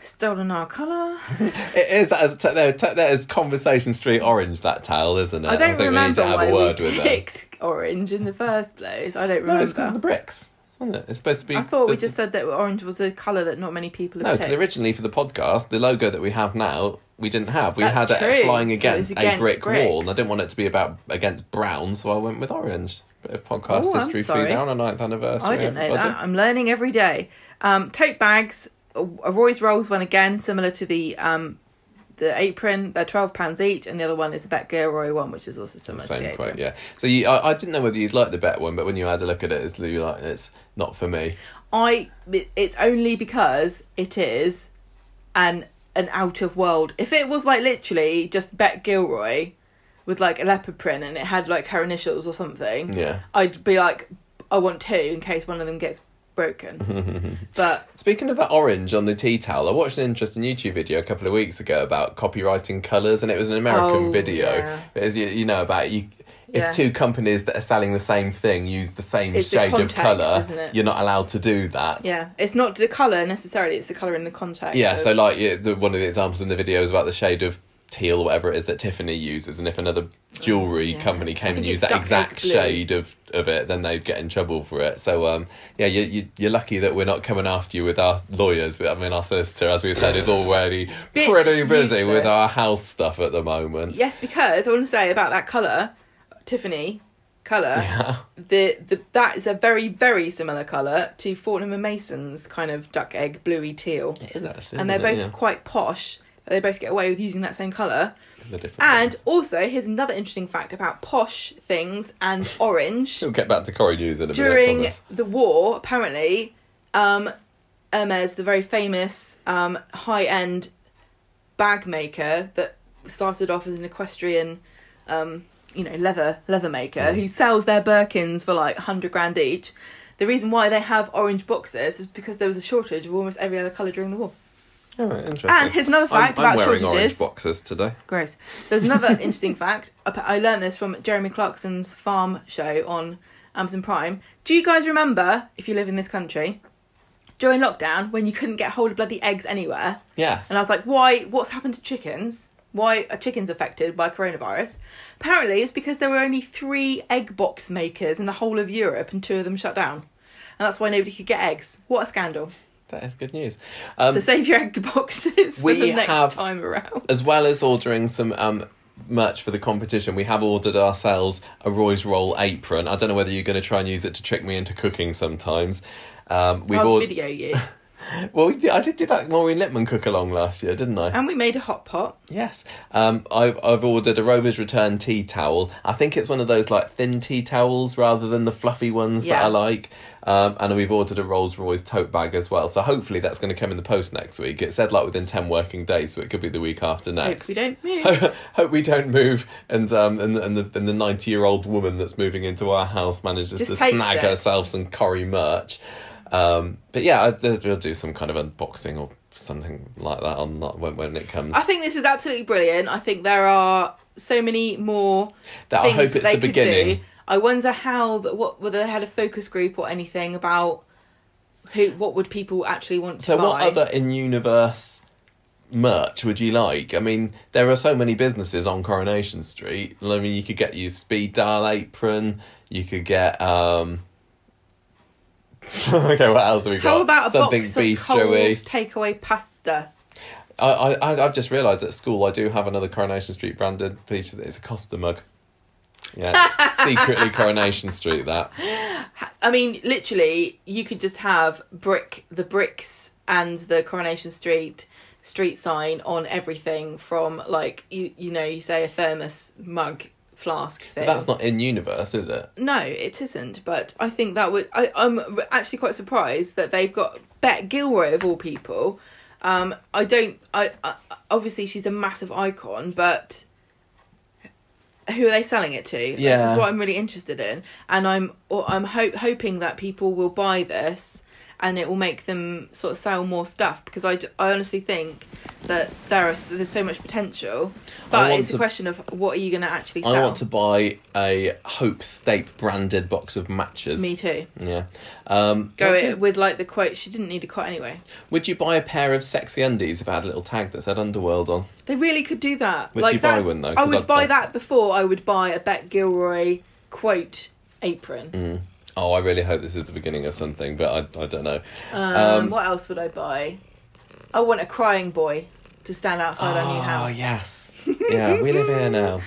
Stolen our colour. it is that as t- t- that is Conversation Street orange that towel, isn't it? I don't think we need remember to have why a word we with them. picked orange in the first place. I don't remember. No, it's because of the bricks. Isn't it? It's supposed to be. I thought we the- just said that orange was a colour that not many people No, have because originally for the podcast, the logo that we have now, we didn't have. We That's had true. it flying It against, a against brick wall, and I didn't want it to be about against brown, so I went with orange. Bit of podcast Oh, history for you now on a ninth anniversary. I didn't know everybody. that. I'm learning every day. Um, tote bags, a Roy's Rolls one again, similar to the um, the apron. They're twelve pounds each, and the other one is a Bet Gilroy one, which is also similar to the Same quote, yeah. So you, I, I didn't know whether you'd like the bet one, but when you had a look at it, it's like it's not for me. I it's only because it is an an out of world. If it was like literally just Bet Gilroy with like a leopard print and it had like her initials or something, Yeah. I'd be like, I want two in case one of them gets broken. but Speaking of that orange on the tea towel, I watched an interesting YouTube video a couple of weeks ago about copywriting colours, and it was an American Oh, video. yeah. As you, you know about you, if Yeah. two companies that are selling the same thing use the same It's the shade of colour, you're not allowed to do that. yeah, it's not the colour necessarily; it's the colour in the context. Yeah, of- so like yeah, the, one of the examples in the video is about the shade of teal or whatever it is that Tiffany uses, and if another jewelry yeah. company came and used that exact blue. shade of, of it, then they'd get in trouble for it. So um, yeah, you, you, you're lucky that we're not coming after you with our lawyers. But I mean, our solicitor, as we said, is already pretty busy useless. with our house stuff at the moment. yes, because I want to say about that colour, Tiffany colour. Yeah. The, the that is a very very similar colour to Fortnum and Mason's kind of duck egg bluey teal, It is actually, and they're both it? Yeah. quite posh. They both get away with using that same colour. And things. also, here's another interesting fact about posh things and orange. we'll get back to Corrie News in a During the war, apparently, um, Hermes, the very famous um, high-end bag maker that started off as an equestrian, um, you know, leather leather maker Mm. who sells their Birkins for like hundred grand each. The reason why they have orange boxes is because there was a shortage of almost every other colour during the war. Oh, right, interesting. And here's another fact I'm, I'm about wearing shortages. orange boxes today. Gross. There's another interesting fact. I- I learned this from Jeremy Clarkson's farm show on Amazon Prime. Do you guys remember, if you live in this country, during lockdown when you couldn't get hold of bloody eggs anywhere? Yes. And I was like, why? What's happened to chickens? Why are chickens affected by coronavirus? Apparently, it's because there were only three egg box makers in the whole of Europe, and two of them shut down. And that's why nobody could get eggs. What a scandal! that is good news. Um, so save your egg boxes for we the next have- time around. as well as ordering some um, merch for the competition, we have ordered ourselves a Roy's Roll apron. I don't know whether you're going to try and use it to trick me into cooking sometimes. Um, we've I'll ord- video you. well, we did, I did do that Maureen Lipman cook along last year, didn't I? And we made a hot pot. Yes. Um, I've, I've ordered a Rover's Return tea towel. I think it's one of those like thin tea towels rather than the fluffy ones that I like. Um, and we've ordered a Rolls Royce tote bag as well. So hopefully that's going to come in the post next week. It said like within 10 working days, so it could be the week after next. Hope we don't move. Hope we don't move, and um, and and the and the ninety year old woman that's moving into our house manages Just to snag it. herself some Corrie merch. Um, but yeah, we'll do some kind of unboxing or something like that on that when, when it comes. I think this is absolutely brilliant. I think there are so many more That I hope it's the beginning. do. I wonder how what whether they had a focus group or anything about who what would people actually want to So, buy. So what other in universe merch would you like? I mean, there are so many businesses on Coronation Street. I mean, you could get your Speed Daal apron. You could get. um Okay, what else have we got? How about a Something box of cold bistro-y. takeaway pasta? I, I, I've just realised at school I do have another Coronation Street branded piece. Of, it's a Costa mug. Yeah, secretly Coronation Street. That I mean, literally, you could just have brick, the bricks and the Coronation Street street sign on everything from like you you know you say a thermos mug flask thing. that's not in universe, is it? No, it isn't. But I think that would. I, I'm actually quite surprised that they've got Bet Gilroy of all people. Um, I don't. I, I obviously she's a massive icon, but who are they selling it to? Yeah. This is what I'm really interested in, and I'm or I'm hope hoping that people will buy this. And it will make them sort of sell more stuff because I, I honestly think that there is there's so much potential, but it's to- a question of what are you going to actually sell. I want to buy a Hope Stape branded box of matches. Me too. Yeah. Um, Go it it? with like the quote. She didn't need a quote anyway. Would you buy a pair of sexy undies if it had a little tag that said Underworld on? They really could do that. Would like you buy one, though? I would I'd buy buy- that before I would buy a Bet Gilroy quote apron. Mm. Oh, I really hope this is the beginning of something, but I, I don't know. Um, Um, what else would I buy? I want a crying boy to stand outside our new house. Oh yes, yeah, we live here now.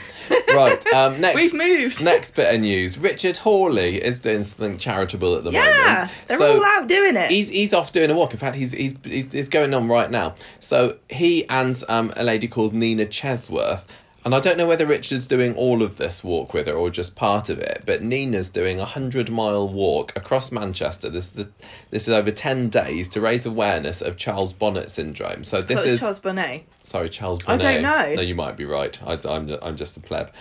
Right. Um, next, We've moved. next bit of news: Richard Hawley is doing something charitable at the moment. yeah, moment. they're all out doing it. He's he's off doing a walk. In fact, he's he's he's, he's going on right now. So he and um, a lady called Nina Chesworth. And I don't know whether Richard's doing all of this walk with her or just part of it, but Nina's doing a hundred mile walk across Manchester. This is the, this is over ten days to raise awareness of Charles Bonnet syndrome. So this Thought it was is Charles Bonnet. Sorry, Charles Bonnet. I don't know. No, you might be right. I, I'm I'm just a pleb.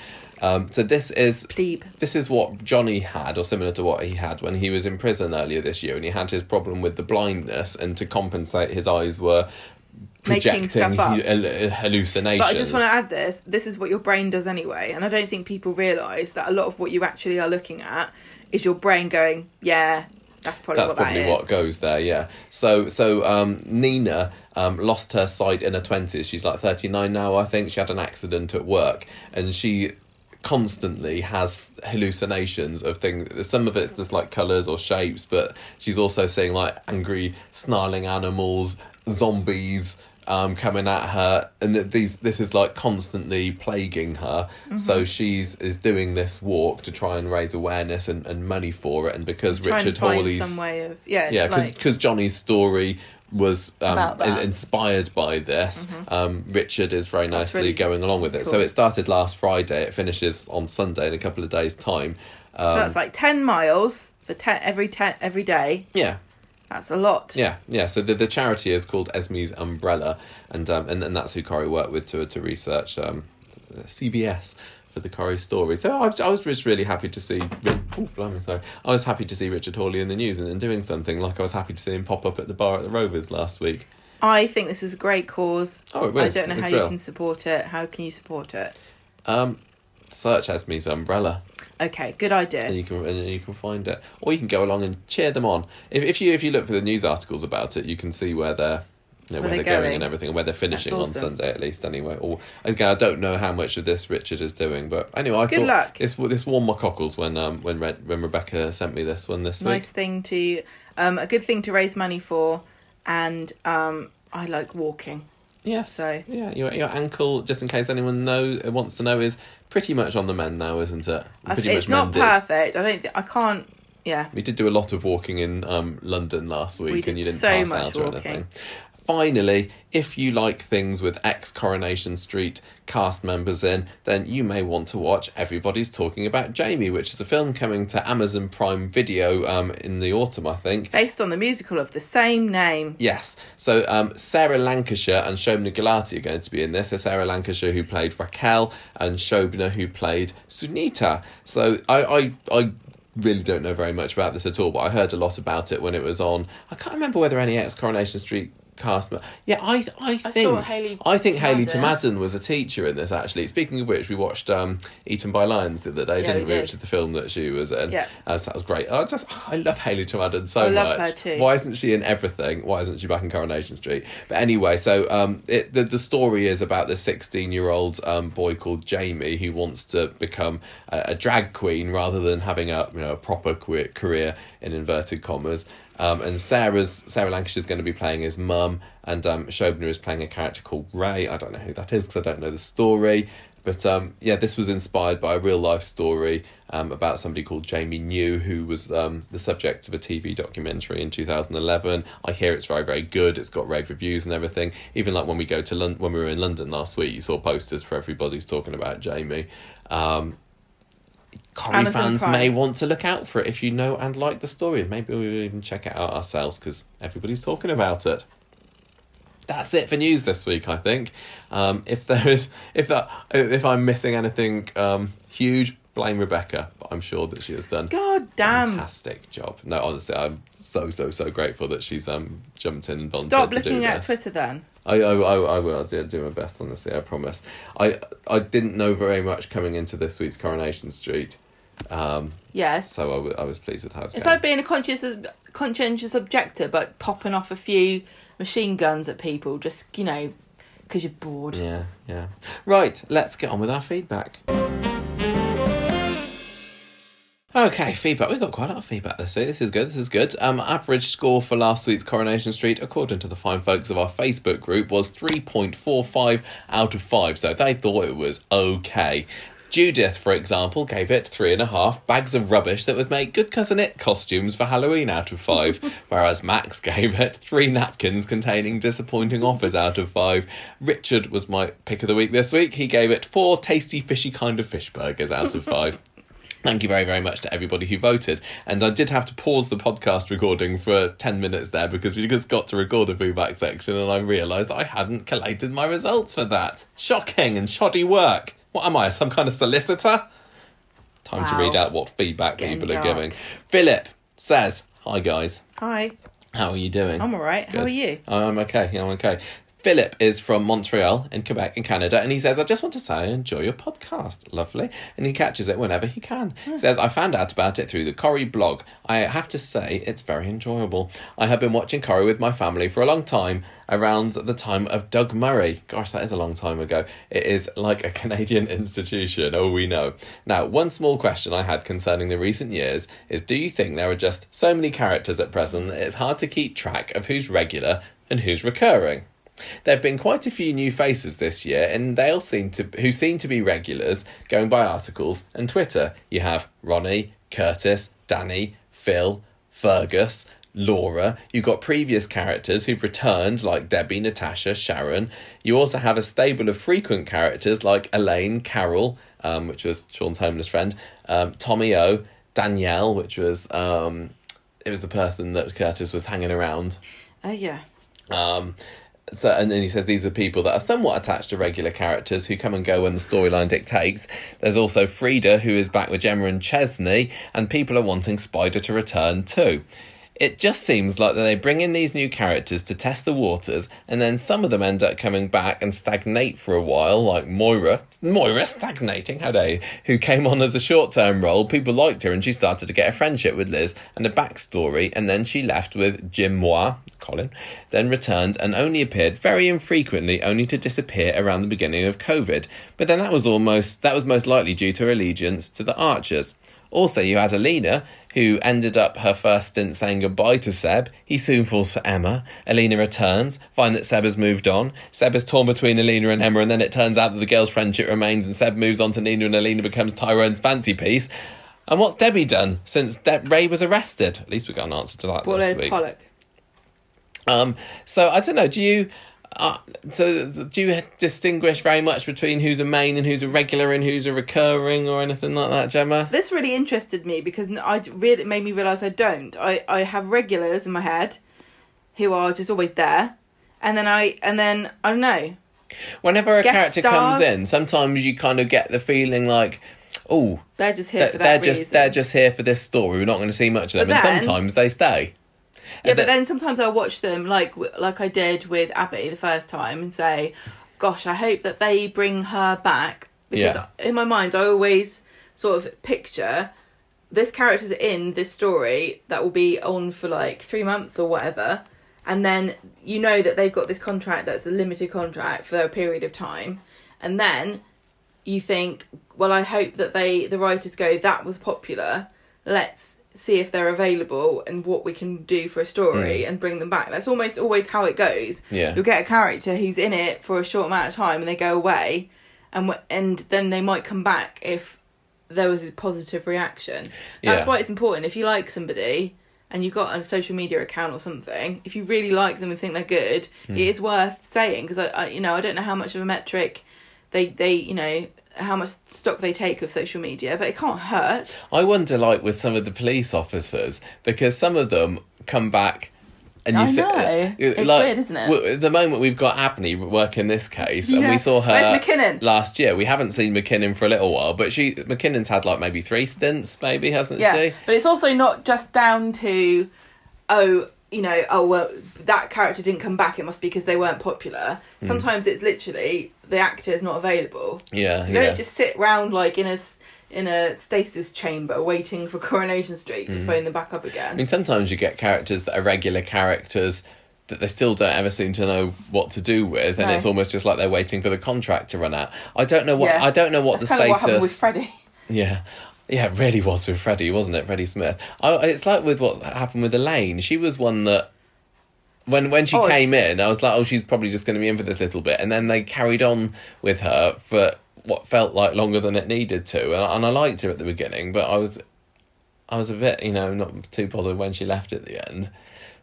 Um, so this is Plebe. this is what Johnny had, or similar to what he had when he was in prison earlier this year, and he had his problem with the blindness, and to compensate, his eyes were projecting stuff up. hallucinations. But I just want to add this. This is what your brain does anyway, and I don't think people realise that a lot of what you actually are looking at is your brain going, "Yeah, that's probably That's what probably that is." what goes there, yeah. So, so um, Nina um, lost her sight in her twenties. She's like thirty nine now, I think. She had an accident at work, and she constantly has hallucinations of things. Some of it's just like colors or shapes, but she's also seeing like angry, snarling animals, zombies. Um, coming at her, and that these this is like constantly plaguing her. Mm-hmm. So she's is doing this walk to try and raise awareness and, and money for it. And because Richard Hawley's some way of yeah, yeah, like, because Johnny's story was um, in- inspired by this. Um, Richard is very Mm-hmm. That's nicely really going along with it. So it started last Friday. It finishes on Sunday in a couple of days' time. so Um, that's like ten miles for ten every ten every day. yeah, That's a lot. yeah, yeah. So the, the charity is called Esme's Umbrella, and um, and, and that's who Corrie worked with to to research um, CBS for the Corrie story. So I was, I was just really happy to see. Oh, blimey, sorry. I was happy to see Richard Hawley in the news and, and doing something like I was happy to see him pop up at the bar at the Rovers last week. I think this is a great cause. Oh, it I don't know how you can support it. How can you support it? Um, search Esme's Umbrella, Okay, good idea. and you can and you can find it, or you can go along and cheer them on. If, if you if you look for the news articles about it, you can see where they're. You know, where, Where they're going. going. and everything, and where they're finishing on. Sunday at least, anyway. Or again, I don't know how much of this Richard is doing, but anyway, I Good luck. this this warmed my cockles when um when Re- when Rebecca sent me this one this Nice week. thing to, um, a good thing to raise money for, and um, I like walking. Yes, So- yeah, your your ankle, just in case anyone know wants to know, is pretty much on the mend now, isn't it? I- Pretty it's much not mended. perfect. I don't. Th- I can't. Yeah. We did do a lot of walking in um, London last week, We and you didn't so pass out or walking. anything. Finally, if you like things with ex Coronation Street cast members in, then you may want to watch Everybody's Talking About Jamie, which is a film coming to Amazon Prime Video um, in the autumn, I think. Based on the musical of the same name. Yes. So um, Sarah Lancashire and Shobna Gulati are going to be in this. So Sarah Lancashire who played Raquel and Shobna who played Sunita. So I, I I really don't know very much about this at all, but I heard a lot about it when it was on. I can't remember whether any ex Coronation Street cast. Yeah, I I think Hayley I think Hayley Tamaddon- Tamaddon was a teacher in this. Actually, speaking of which, we watched um, Eaten by Lions the other day, Yeah, didn't we did. Which is the film that she was in. Yeah. Uh, so that was great. I just I love Hayley Tamaddon so I love much. her too. Why isn't she in everything? Why isn't she back in Coronation Street? But anyway, so um, it, the the story is about this sixteen year old um boy called Jamie who wants to become a, a drag queen rather than having a you know a proper queer career in inverted commas. Um, and Sarah's Sarah Lancashire is going to be playing his mum, and um, Shobna is playing a character called Ray. I don't know who that is because I don't know the story. But um, yeah, this was inspired by a real life story um, about somebody called Jamie New, who was um, the subject of a TV documentary in 2011. I hear it's very, very good. It's got rave reviews and everything. Even like when we go to Lon- when we were in London last week, you saw posters for everybody's talking about Jamie. Um, Corrie Amazon fans Prime. may want to look out for it if you know and like the story, maybe we'll even check it out ourselves because everybody's talking about it that's it for news this week. I think. Um, if there is, if that, if I'm missing anything um, huge, blame Rebecca. But I'm sure that she has done God damn. fantastic job. No, honestly, I'm so so so grateful that she's um jumped in and volunteered Stop to do looking at this. Twitter then. I, I, I, I will do, do my best, honestly, I promise. I I didn't know very much coming into this week's Coronation Street, um, Yes. so I, w- I was pleased with how it's It's going. like being a conscious, conscientious objector, but popping off a few machine guns at people just, you know, because you're bored. Yeah, yeah. Right, let's get on with our feedback. Okay, feedback. We got quite a lot of feedback this week. This is good. This is good. Um, average score for last week's Coronation Street, according to the fine folks of our Facebook group, was three point four five out of five. So they thought it was okay. Judith, for example, gave it three and a half bags of rubbish that would make good cousin it costumes for Halloween out of five, whereas Max gave it three napkins containing disappointing offers out of five. Richard was my pick of the week this week. He gave it four tasty, fishy kind of fish burgers out of five. Thank you very, very much to everybody who voted. And I did have to pause the podcast recording for 10 minutes there because we just got to record the feedback section and I realised that I hadn't collated my results for that. Shocking and shoddy work. What am I, some kind of solicitor? Time to read out what feedback people are giving. Philip says, Hi guys, Hi, how are you doing? I'm alright. How are you? I'm okay. I'm okay. Philip is from Montreal in Quebec in Canada, and he says, I just want to say I enjoy your podcast. Lovely. And he catches it whenever he can. He says, I found out about it through the Corrie blog. I have to say, it's very enjoyable. I have been watching Corrie with my family for a long time, around the time of Doug Murray. Gosh, that is a long time ago. It is like a Canadian institution. Oh, we know. Now, one small question I had concerning the recent years is do you think there are just so many characters at present that it's hard to keep track of who's regular and who's recurring? There have been quite a few new faces this year, and they all seem to who seem to be regulars, going by articles and Twitter. You have Ronnie, Curtis, Danny, Phil, Fergus, Laura. You've got previous characters who've returned, like Debbie, Natasha, Sharon. You also have a stable of frequent characters like Elaine, Carol, um, which was Sean's homeless friend, um, Tommy O, Danielle, which was um, it was the person that Curtis was hanging around. Oh yeah. Um, so, and then he says these are people that are somewhat attached to regular characters who come and go when the storyline dictates. There's also Frida, who is back with Gemma and Chesney, and people are wanting Spider to return too. It just seems like they bring in these new characters to test the waters, and then some of them end up coming back and stagnate for a while, like Moira. Moira stagnating, how you? Who came on as a short term role. People liked her, and she started to get a friendship with Liz and a backstory, and then she left with Jim Moir, Colin, then returned and only appeared very infrequently, only to disappear around the beginning of COVID. But then that was almost that was most likely due to her allegiance to the Archers. Also, you had Alina, who ended up her first stint saying goodbye to Seb. He soon falls for Emma. Alina returns, find that Seb has moved on. Seb is torn between Alina and Emma, and then it turns out that the girls' friendship remains, and Seb moves on to Nina, and Alina becomes Tyrone's fancy piece. And what's Debbie done since De- Ray was arrested? At least we got an answer to that this Bullard week. Pollock. Um, so I don't know. Do you? Uh, so do you distinguish very much between who's a main and who's a regular and who's a recurring or anything like that, Gemma? This really interested me because I really made me realise I don't. I, I have regulars in my head who are just always there, and then I and then I don't know. Whenever a character comes in, sometimes you kind of get the feeling like, oh, They're just here they're, for they're just reason. they're just here for this story. We're not going to see much of them, But and sometimes they stay. Yeah, but then sometimes I'll watch them like like I did with Abi the first time and say, "Gosh, I hope that they bring her back." Because Yeah. in my mind, I always sort of picture this character's in this story that will be on for like three months or whatever, and then you know that they've got this contract that's a limited contract for a period of time, and then you think, well, I hope that they the writers go that was popular. Let's see if they're available and what we can do for a story and bring them back. That's almost always how it goes. Yeah. You'll get a character who's in it for a short amount of time and they go away and w- and then they might come back if there was a positive reaction. That's Yeah. why it's important. If you like somebody and you've got a social media account or something, if you really like them and think they're good, Hmm. it is worth saying because I, I, you know, I don't know how much of a metric they they you know how much stock they take of social media, but it can't hurt. I wonder, like, with some of the police officers, because some of them come back. And you I see- know. uh, It's like, weird, isn't it? w- the moment, we've got Abney working this case, and we saw her Where's McKinnon? last year. We haven't seen McKinnon for a little while, but she McKinnon's had like maybe three stints, maybe hasn't Yeah, she? but it's also not just down to, oh, you know, oh well, that character didn't come back. It must be because they weren't popular. Hmm. Sometimes it's literally the actor is not available. Yeah, You yeah. don't just sit round like in a in a stasis chamber waiting for Coronation Street to mm. phone them back up again. I mean, sometimes you get characters that are regular characters that they still don't ever seem to know what to do with, and No. it's almost just like they're waiting for the contract to run out. I don't know what Yeah. I don't know what That's the of what status. happened with Freddie. Yeah. Yeah, it really was with Freddie, wasn't it? Freddie Smith. I, it's like with what happened with Elaine. She was one that when when she Oh, it's- came in, I was like, oh, she's probably just going to be in for this little bit, and then they carried on with her for what felt like longer than it needed to, and, I- and I liked her at the beginning, but I was I was a bit, you know, not too bothered when she left at the end,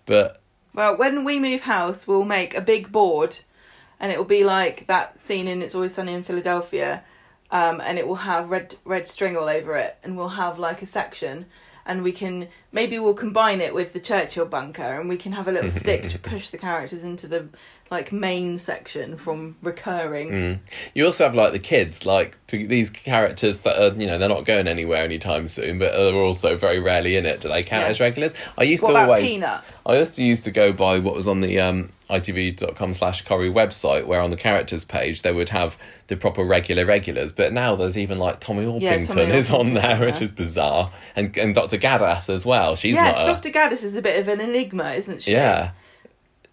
but Well, when we move house, we'll make a big board, and it will be like that scene in It's Always Sunny in Philadelphia, um, and it will have red red string all over it, and we'll have like a section, and we can maybe we'll combine it with the Churchill bunker, and we can have a little stick to push the characters into the like main section from recurring. Mm. You also have like the kids, like th- these characters that are, you know, they're not going anywhere anytime soon, but are also very rarely in it. Do they count Yeah. as regulars? I used What to always. Peanut? I used to used to go by what was on the um, itv.com slash Corrie website, where on the characters page they would have the proper regular regulars. But now there's even like Tommy Orpington Yeah, Tommy is on there, which is bizarre, and and Dr. Gaddis as well. She's yes, not a, Dr. Gaddis is a bit of an enigma, isn't she? yeah.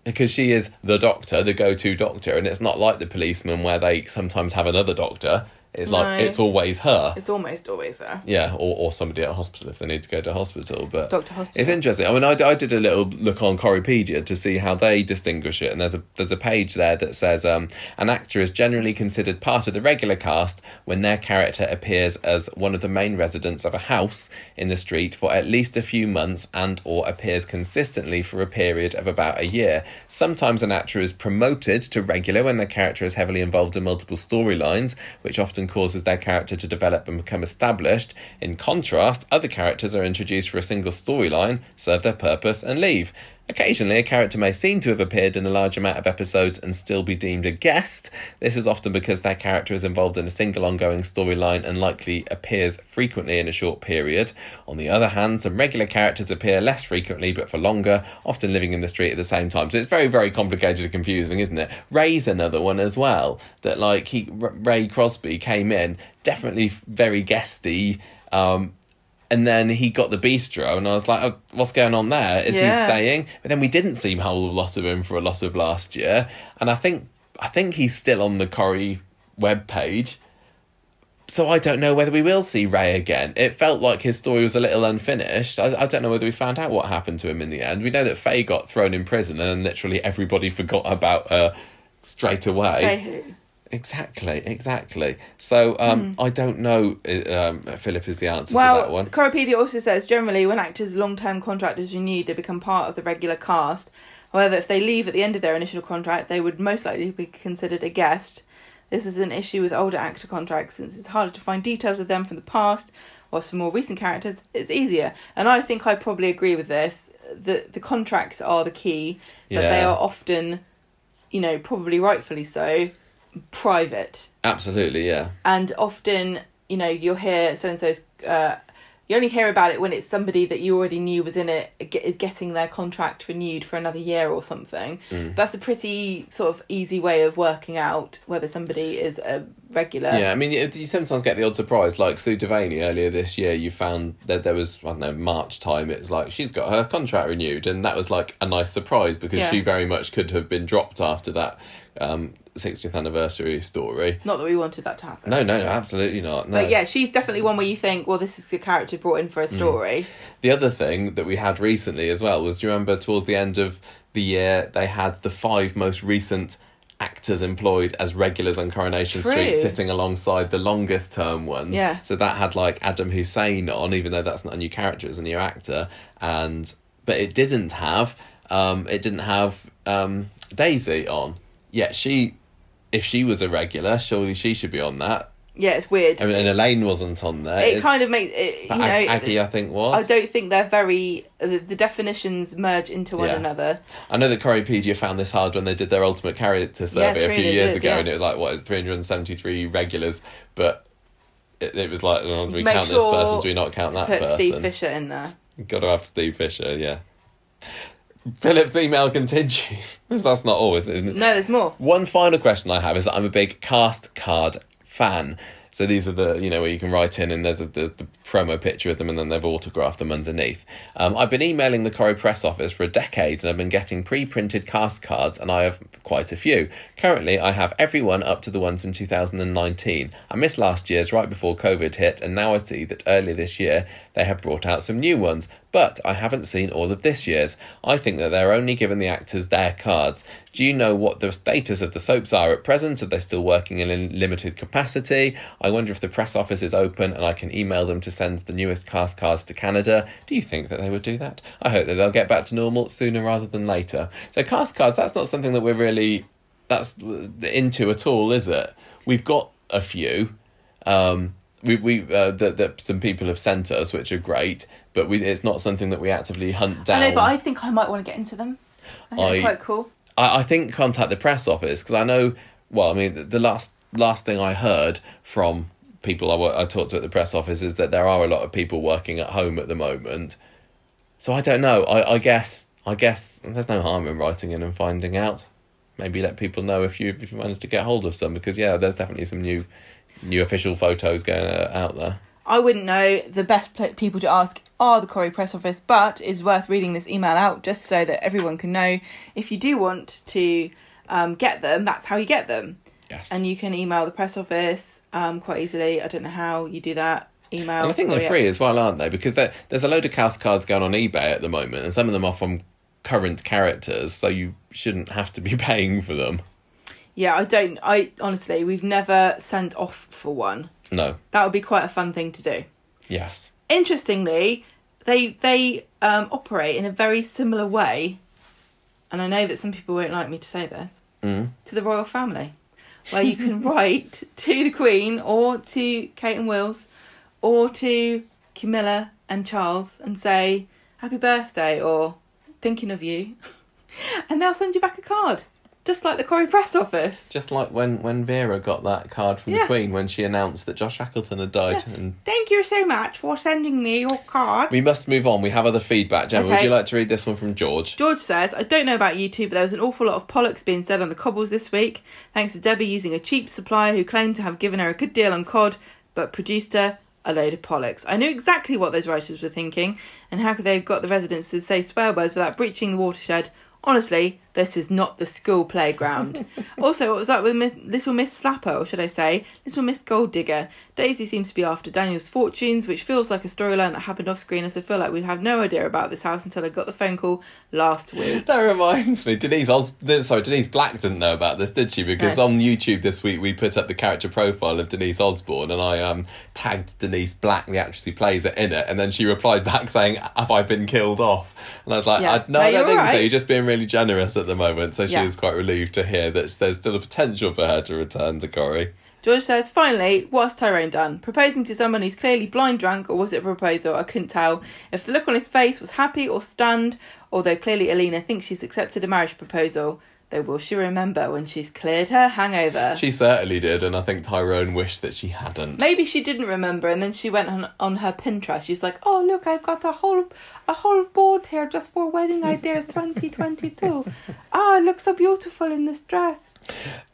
Because she is the doctor, the go-to doctor, and it's not like the policeman where they sometimes have another doctor. It's like No. it's always her. It's almost always her. Yeah, or, or somebody at a hospital if they need to go to hospital. But Dr. Hospital. It's interesting. I mean, I, I did a little look on Corripedia to see how they distinguish it, and there's a there's a page there that says um, an actor is generally considered part of the regular cast when their character appears as one of the main residents of a house in the street for at least a few months and or appears consistently for a period of about a year. Sometimes an actor is promoted to regular when their character is heavily involved in multiple storylines, which often causes their character to develop and become established. In contrast, other characters are introduced for a single storyline, serve their purpose, and leave. Occasionally, a character may seem to have appeared in a large amount of episodes and still be deemed a guest. This is often because their character is involved in a single ongoing storyline and likely appears frequently in a short period. On the other hand, some regular characters appear less frequently but for longer, often living in the street at the same time. So it's very, very complicated and confusing, isn't it? Ray's another one as well. That like he Ray Crosby came in, definitely very guesty. Um, and then he got the bistro, and I was like, oh, "What's going on there? Is Yeah. he staying?" But then we didn't see a whole lot of him for a lot of last year, and I think I think he's still on the Corrie web page. So I don't know whether we will see Ray again. It felt like his story was a little unfinished. I, I don't know whether we found out what happened to him in the end. We know that Faye got thrown in prison, and literally everybody forgot about her straight away. Exactly, exactly. So um, I don't know. uh, Um, Philip is the answer to that Well, one. Coropedia also says generally when actors' long-term contract is renewed, they become part of the regular cast. However, if they leave at the end of their initial contract, they would most likely be considered a guest. This is an issue with older actor contracts since it's harder to find details of them from the past, whilst for more recent characters, it's easier. And I think I probably agree with this. The the contracts are the key, but they are often, you know, probably rightfully so, private Absolutely, yeah. and often you know you'll hear so and so's uh you only hear about it when it's somebody that you already knew was in it is getting their contract renewed for another year or something Mm. that's a pretty sort of easy way of working out whether somebody is a regular Yeah, I mean, you, you sometimes get the odd surprise. Like Sue Devaney earlier this year, you found that there was, I don't know, March time, it's like she's got her contract renewed. And that was like a nice surprise because Yeah. she very much could have been dropped after that um, 60th anniversary story. not that we wanted that to happen No, no, no, absolutely not. No. but yeah she's definitely one where you think well this is the character brought in for Mm. a story The other thing that we had recently as well was do you remember towards the end of the year they had the five most recent actors employed as regulars on Coronation True. Street sitting alongside the longest term ones. Yeah. So that had like Adam Hussain on, even though that's not a new character, it's a new actor. And but it didn't have um it didn't have um Daisy on. Yet she if she was a regular, surely she should be on that. Yeah, it's weird. I mean, and Elaine wasn't on there. it It's- kind of makes it. You know, Ag- Aggie, I think was. I don't think they're very. The, the definitions merge into one Yeah. another. I know that Choreopedia found this hard when they did their ultimate character survey a few years did, ago, yeah. and it was like what is three hundred and seventy three regulars, but it, it was like, oh, do we Make count this person? Do we not count that Put person? Steve Fisher in there. Got to have Steve Fisher, yeah. Philip's email continues. That's not all, is it? No, there's more. One final question I have is that I'm a big cast card fan. So these are the you know where you can write in and there's a, the, the promo picture of them and then they've autographed them underneath. Um, I've been emailing the Corrie Press office for a decade and I've been getting pre-printed cast cards and I have quite a few. Currently, I have everyone up to the ones in 2019. I missed last year's right before COVID hit and now I see that earlier this year they have brought out some new ones. But I haven't seen all of this year's. I think that they're only giving the actors their cards. Do you know what the status of the soaps are at present? Are they still working in a limited capacity? I wonder if the press office is open and I can email them to send the newest cast cards to Canada. Do you think that they would do that? I hope that they'll get back to normal sooner rather than later. So cast cards, that's not something that we're really that's into at all, is it? We've got a few. Um, we we uh, that that some people have sent us, which are great, but we it's not something that we actively hunt down. I know, but I think I might want to get into them. I think I- quite cool. I, I think contact the press office because I know. Well, I mean, the, the last last thing I heard from people I, I talked to at the press office is that there are a lot of people working at home at the moment. So I don't know. I, I guess I guess there's no harm in writing in and finding out. Maybe let people know if you if you manage to get hold of some because yeah, there's definitely some new new official photos going uh, out there. I wouldn't know. The best pl- people to ask are the Corrie Press Office, but it's worth reading this email out just so that everyone can know if you do want to um, get them, that's how you get them. Yes. And you can email the press office um, quite easily. I don't know how you do that. Email. And I think they're free as well, aren't they? Because there's a load of cast cards going on eBay at the moment, and some of them are from current characters, so you shouldn't have to be paying for them. Yeah, I don't. I honestly, we've never sent off for one. No. That would be quite a fun thing to do. Yes. Interestingly, they they um, operate in a very similar way, and I know that some people won't like me to say this Mm. to the royal family, where you can write to the Queen or to Kate and Wills or to Camilla and Charles and say happy birthday or thinking of you, and they'll send you back a card, just like the Corrie Press Office. Just like when, when Vera got that card from Yeah. the Queen when she announced that Josh Shackleton had died. And Thank you so much for sending me your card. we must move on. We have other feedback. Gemma, would Okay. you like to read this one from George? George says, I don't know about you two, but there was an awful lot of pollocks being said on the cobbles this week, thanks to Debbie using a cheap supplier who claimed to have given her a good deal on cod, but produced her a load of pollocks. I knew exactly what those writers were thinking, and how could they have got the residents to say swear words without breaching the watershed? Honestly, this is not the school playground. also, what was up with Miss, Little Miss Slapper, or should I say, Little Miss Gold Digger? Daisy seems to be after Daniel's fortunes, which feels like a storyline that happened off screen, as I feel like we have no idea about this house until I got the phone call last week. That reminds me, Denise Os- sorry, Denise Black didn't know about this, did she? Because No. on YouTube this week we put up the character profile of Denise Osborne, and I um tagged Denise Black, the actress who plays it, in it, and then she replied back saying, "Have I been killed off?" And I was like, Yeah. I, "No, No, I don't think so. right. You're just being really generous at the moment." So she Yeah. was quite relieved to hear that there's still a potential for her to return to Corrie. George says, finally, what's Tyrone done? Proposing to someone who's clearly blind drunk, or was it a proposal? I couldn't tell. If the look on his face was happy or stunned, although clearly Alina thinks she's accepted a marriage proposal, though will she remember when she's cleared her hangover? She certainly did, and I think Tyrone wished that she hadn't. Maybe she didn't remember, and then she went on on her Pinterest. She's like, "Oh look, I've got a whole a whole board here just for wedding ideas 2022. Oh, ah, it looks so beautiful in this dress."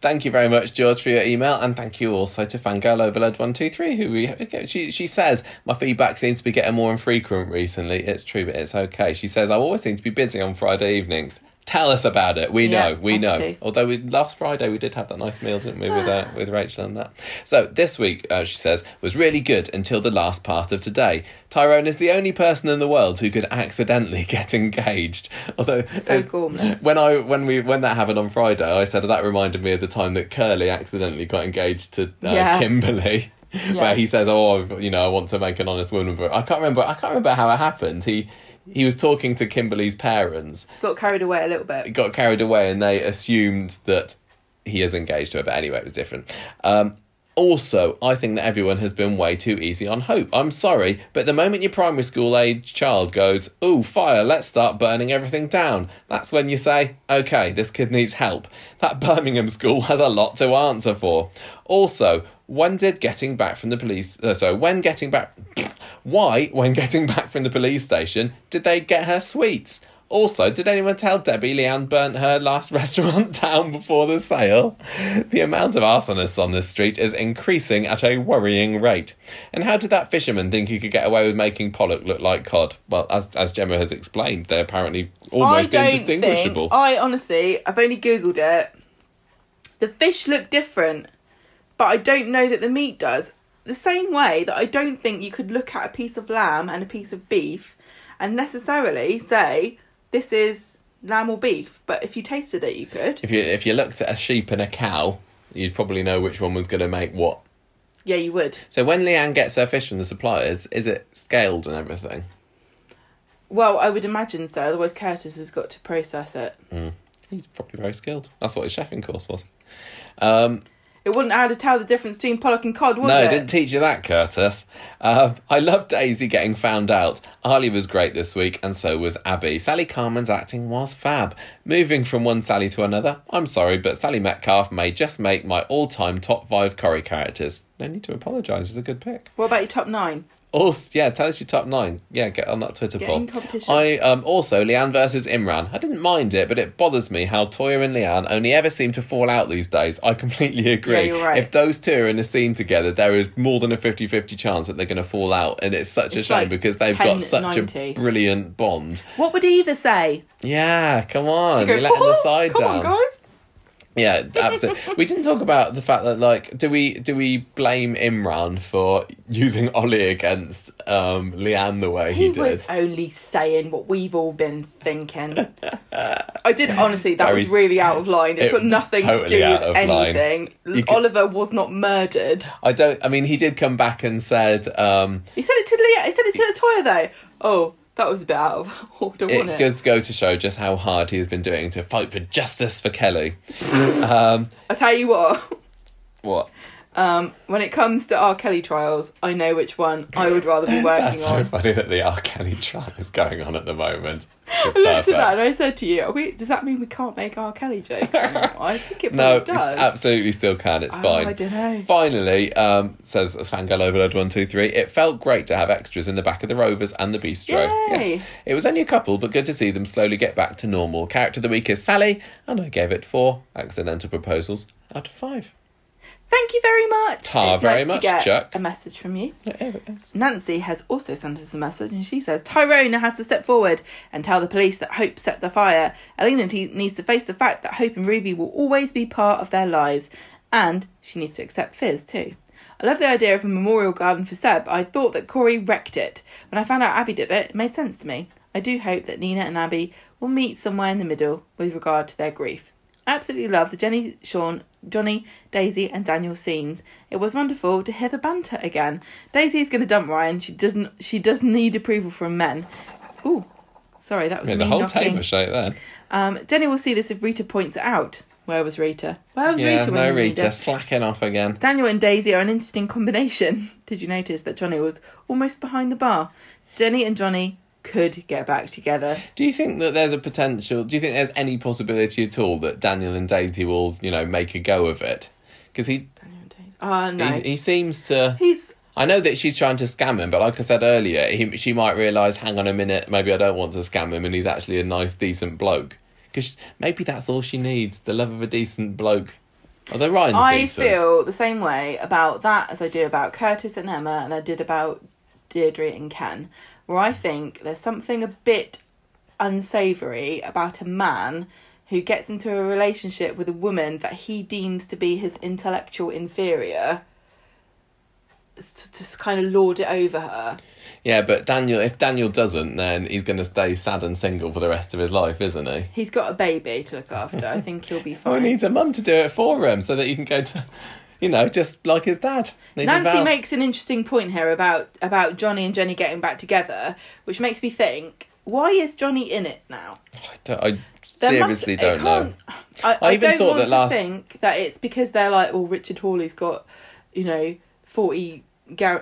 Thank you very much, George, for your email, and thank you also to Fangirl Overload One Two Three, who we she she says my feedback seems to be getting more infrequent recently. It's true, but it's okay. She says I always seem to be busy on Friday evenings. Tell us about it. We Yeah, know. We know. too. Although we, last Friday we did have that nice meal, didn't we, with uh, with Rachel and that. So this week, uh, she says, was really good until the last part of today. Tyrone is the only person in the world who could accidentally get engaged. Although So gormless. when I when we when that happened on Friday, I said that reminded me of the time that Curly accidentally got engaged to uh, Yeah. Kimberly. Yeah. Where he says, "Oh, you know, I want to make an honest woman." But I can't remember. I can't remember how it happened. He he was talking to Kimberly's parents, Got carried away a little bit. got carried away and they assumed that he is engaged to her. But anyway, it was different. Um, also, I think that everyone has been way too easy on hope. I'm sorry, but the moment your primary school age child goes, "Ooh, fire! Let's start burning everything down," that's when you say, "Okay, this kid needs help." That Birmingham school has a lot to answer for. Also, when did getting back from the police? Uh, so when getting back, why when getting back from the police station did they get her sweets? Also, did anyone tell Debbie Leanne burnt her last restaurant down before the sale? The amount of arsonists on this street is increasing at a worrying rate. And how did that fisherman think he could get away with making pollock look like cod? Well, as, as Gemma has explained, they're apparently almost I indistinguishable. Think, I honestly, I've only googled it. The fish look different, but I don't know that the meat does. The same way that I don't think you could look at a piece of lamb and a piece of beef and necessarily say this is lamb or beef. But if you tasted it, you could. If you if you looked at a sheep and a cow, you'd probably know which one was going to make what. Yeah, you would. So when Leanne gets her fish from the suppliers, is it scaled and everything? Well, I would imagine so. Otherwise, Curtis has got to process it. He's probably very skilled. That's what his chefing course was. Um, It wouldn't how to tell the difference between pollock and cod, was no, it? didn't teach you that, Curtis. Um, I love Daisy getting found out. Arlie was great this week, and so was Abi. Sally Carman's acting was fab. Moving from one Sally to another, I'm sorry, but Sally Metcalfe may just make my all-time top five Corrie characters. No need to apologise. It's a good pick. What about your top nine? Also, yeah, tell us your top nine. Yeah, get on that Twitter Get poll. in competition. I um also Leanne versus Imran. I didn't mind it, but it bothers me how Toyah and Leanne only ever seem to fall out these days. I completely agree. Yeah, you're right. If those two are in a scene together, there is more than a 50-50 chance that they're going to fall out, and it's such a shame like because they've 10, got such 90. a brilliant bond. What would Eva say? Yeah, come on, She'd go, you're letting the "Oh, side come down. on, guys. Yeah, absolutely. we didn't talk about the fact that like, do we do we blame Imran for using Ollie against um, Leanne the way he, He did? was only saying what we've all been thinking. I did honestly. That Very was really out of line. It's it got nothing to do with anything. Could- Oliver was not murdered. I don't. I mean, he did come back and said um, He said it to Leah. He said it to Toyah though. Oh, that was a bit out of order, it wasn't it? does go to show just how hard he has been doing to fight for justice for Kelly. um, I tell you what. what? Um, when it comes to R. Kelly trials, I know which one I would rather be working That's so funny that the R. Kelly trial is going on at the moment. I looked at that and I said to you, are we, "Does that mean we can't make R. Kelly jokes?" anymore?" I think it No, does. absolutely still can. It's Oh, fine. I don't know. Finally, um, says Fangirl Overload one two three. It felt great to have extras in the back of the Rovers and the Bistro. Yay. Yes, it was only a couple, but good to see them slowly get back to normal. Character of the week is Sally, and I gave it four accidental proposals out of five. Thank you very much. Ta, It's very nice to much, get Chuck. A message from you. Nancy has also sent us a message and she says Tyrone has to step forward and tell the police that Hope set the fire. Elena te- needs to face the fact that Hope and Ruby will always be part of their lives and she needs to accept Fiz too. I love the idea of a memorial garden for Seb. I thought that Corey wrecked it. When I found out Abi did it, it made sense to me. I do hope that Nina and Abi will meet somewhere in the middle with regard to their grief. I absolutely love the Jenny, Sean, Johnny, Daisy, and Daniel scenes. It was wonderful to hear the banter again. Daisy is going to dump Ryan. She doesn't. She does need approval from men. Ooh, sorry, that was Yeah, me the whole knocking. table shake then. Um, Jenny will see this if Rita points it out. Where was Rita? Where was Yeah, Rita? when no needed Rita slacking off again. Daniel and Daisy are an interesting combination. Did you notice that Johnny was almost behind the bar? Jenny and Johnny could get back together. Do you think that there's a potential? Do you think there's any possibility at all that Daniel and Daisy will, you know, make a go of it? Because he, Daniel and Daisy. Oh no, he he seems to. he's I know that she's trying to scam him, but like I said earlier, he, she might realise, hang on a minute, maybe I don't want to scam him, and he's actually a nice, decent bloke. Because maybe that's all she needs, the love of a decent bloke. Although Ryan's I decent. feel the same way about that as I do about Curtis and Emma, and I did about Deirdre and Ken, where I think there's something a bit unsavory about a man who gets into a relationship with a woman that he deems to be his intellectual inferior to just kind of lord it over her. Yeah, but Daniel, if Daniel doesn't, then he's going to stay sad and single for the rest of his life, isn't he? He's got a baby to look after. I think he'll be fine. Oh, he needs a mum to do it for him so that he can go to, you know, just like his dad. Nancy makes an interesting point here about about Johnny and Jenny getting back together, which makes me think, why is Johnny in it now? I, don't- I seriously must- don't know. can't- I, I, even don't thought want that to think that it's because they're like, oh, Richard Hawley's got, you know, 40,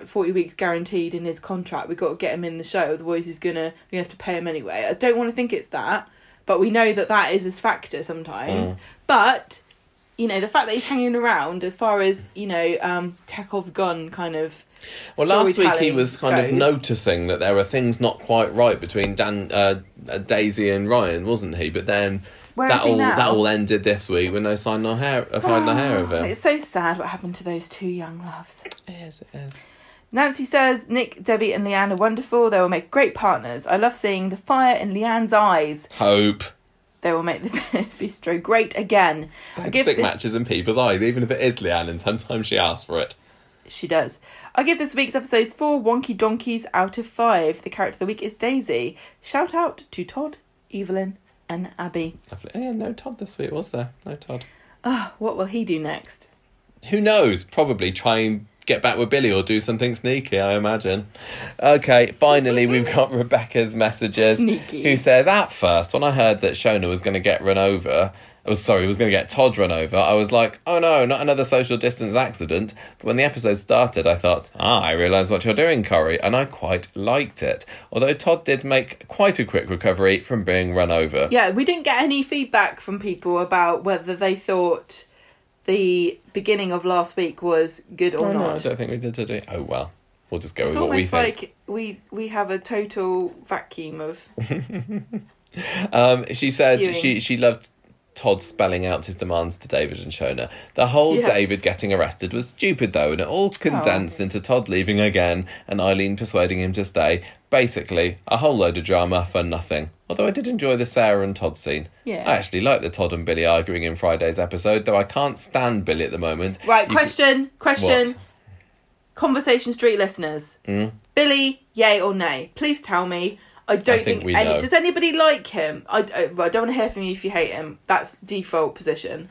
40 weeks guaranteed in his contract. We've got to get him in the show, otherwise he's gonna we have to pay him anyway. I don't want to think it's that, but we know that that is a factor sometimes. Mm. But you know, the fact that he's hanging around, as far as you know, um, Chekhov's gun kind of. Well, last week he was kind of noticing that there were things not quite right between Dan, uh, uh, Daisy and Ryan, wasn't he? But then Where that all now? that all ended this week when no sign nor hair, uh, find no hair of him. It's so sad what happened to those two young loves. It is, it is. Nancy says Nick, Debbie, and Leanne are wonderful. They will make great partners. I love seeing the fire in Leanne's eyes. Hope. They will make the bistro great again. I give Stick this, matches in people's eyes, even if it is Leanne, and sometimes she asks for it. she does. I give this week's episodes four wonky donkeys out of five. The character of the week is Daisy. Shout out to Todd, Evelyn, and Abi. Lovely. Oh, yeah, no Todd this week, was there? No Todd. Ah, what will he do next? Who knows? Probably try and get back with Billy or do something sneaky, I imagine. Okay, finally, we've got Rebecca's messages. Sneaky. Who says, At first, when I heard that Shona was going to get run over, oh, sorry, was going to get Todd run over, I was like, oh no, not another social distance accident. But when the episode started, I thought, ah, I realise what you're doing, Corrie, and I quite liked it. Although Todd did make quite a quick recovery from being run over. Yeah, we didn't get any feedback from people about whether they thought the beginning of last week was good or Oh, no, I don't think we did, did we? Oh well, we'll just go It's with what we almost think. like we we have a total vacuum of Um, she said Spewing. she she loved Todd spelling out his demands to David and Shona. The whole Yeah. David getting arrested was stupid though, and it all condensed into Todd leaving again and Eileen persuading him to stay. Basically, a whole load of drama for nothing. Although I did enjoy the Sarah and Todd scene. Yeah. I actually like the Todd and Billy arguing in Friday's episode, though I can't stand Billy at the moment. right. You question, question. What? Conversation Street listeners, Mm. Billy, yay or nay? Please tell me. I don't I think we any. know. Does anybody like him? I, I, well, I don't want to hear from you if you hate him. That's default position.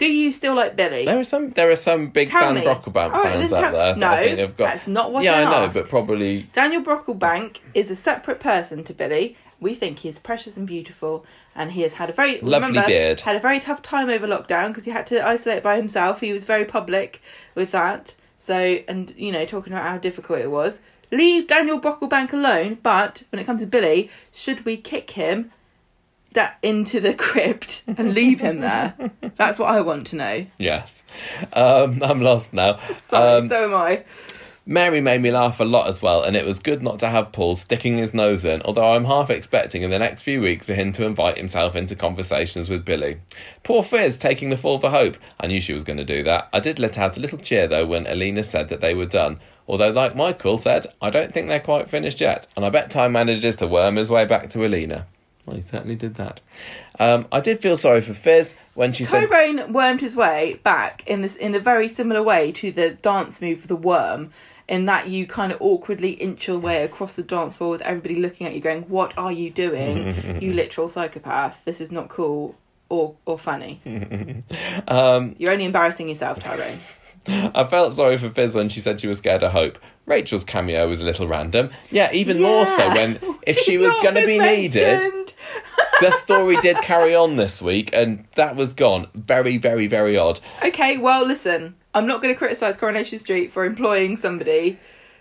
Do you still like Billy? There are some there are some big Tell Dan me. Brocklebank All right, fans then out tell- there that I No, think have got that's not what Yeah, I I know, asked. but probably Daniel Brocklebank is a separate person to Billy. We think he is precious and beautiful, and he has had a very Lovely remember, beard. Had a very tough time over lockdown because he had to isolate by himself. He was very public with that. So, and you know, talking about how difficult it was. Leave Daniel Brocklebank alone. But when it comes to Billy, should we kick him that into the crypt and leave him there? That's what I want to know. Yes. Um, I'm lost now. Sorry, Um, so am I. Mary made me laugh a lot as well, and it was good not to have Paul sticking his nose in, although I'm half expecting in the next few weeks for him to invite himself into conversations with Billy. Poor Fiz taking the fall for hope. I knew she was going to do that. I did let out a little cheer though when Alina said that they were done. Although, like Michael said, I don't think they're quite finished yet, and I bet time manages to worm his way back to Alina. Well, he certainly did that. Um, I did feel sorry for Fiz when she said. Tyrone wormed his way back in this in a very similar way to the dance move the worm, in that you kind of awkwardly inch your way across the dance floor with everybody looking at you, going, "What are you doing, you literal psychopath? This is not cool or or funny. Um, You're only embarrassing yourself, Tyrone." I felt sorry for Fiz when she said she was scared of Hope. Rachel's cameo was a little random. Yeah, even more so when if she was going to be been needed, the story did carry on this week, and that was gone. Very, very, very odd. Okay, well, listen. I'm not going to criticise Coronation Street for employing somebody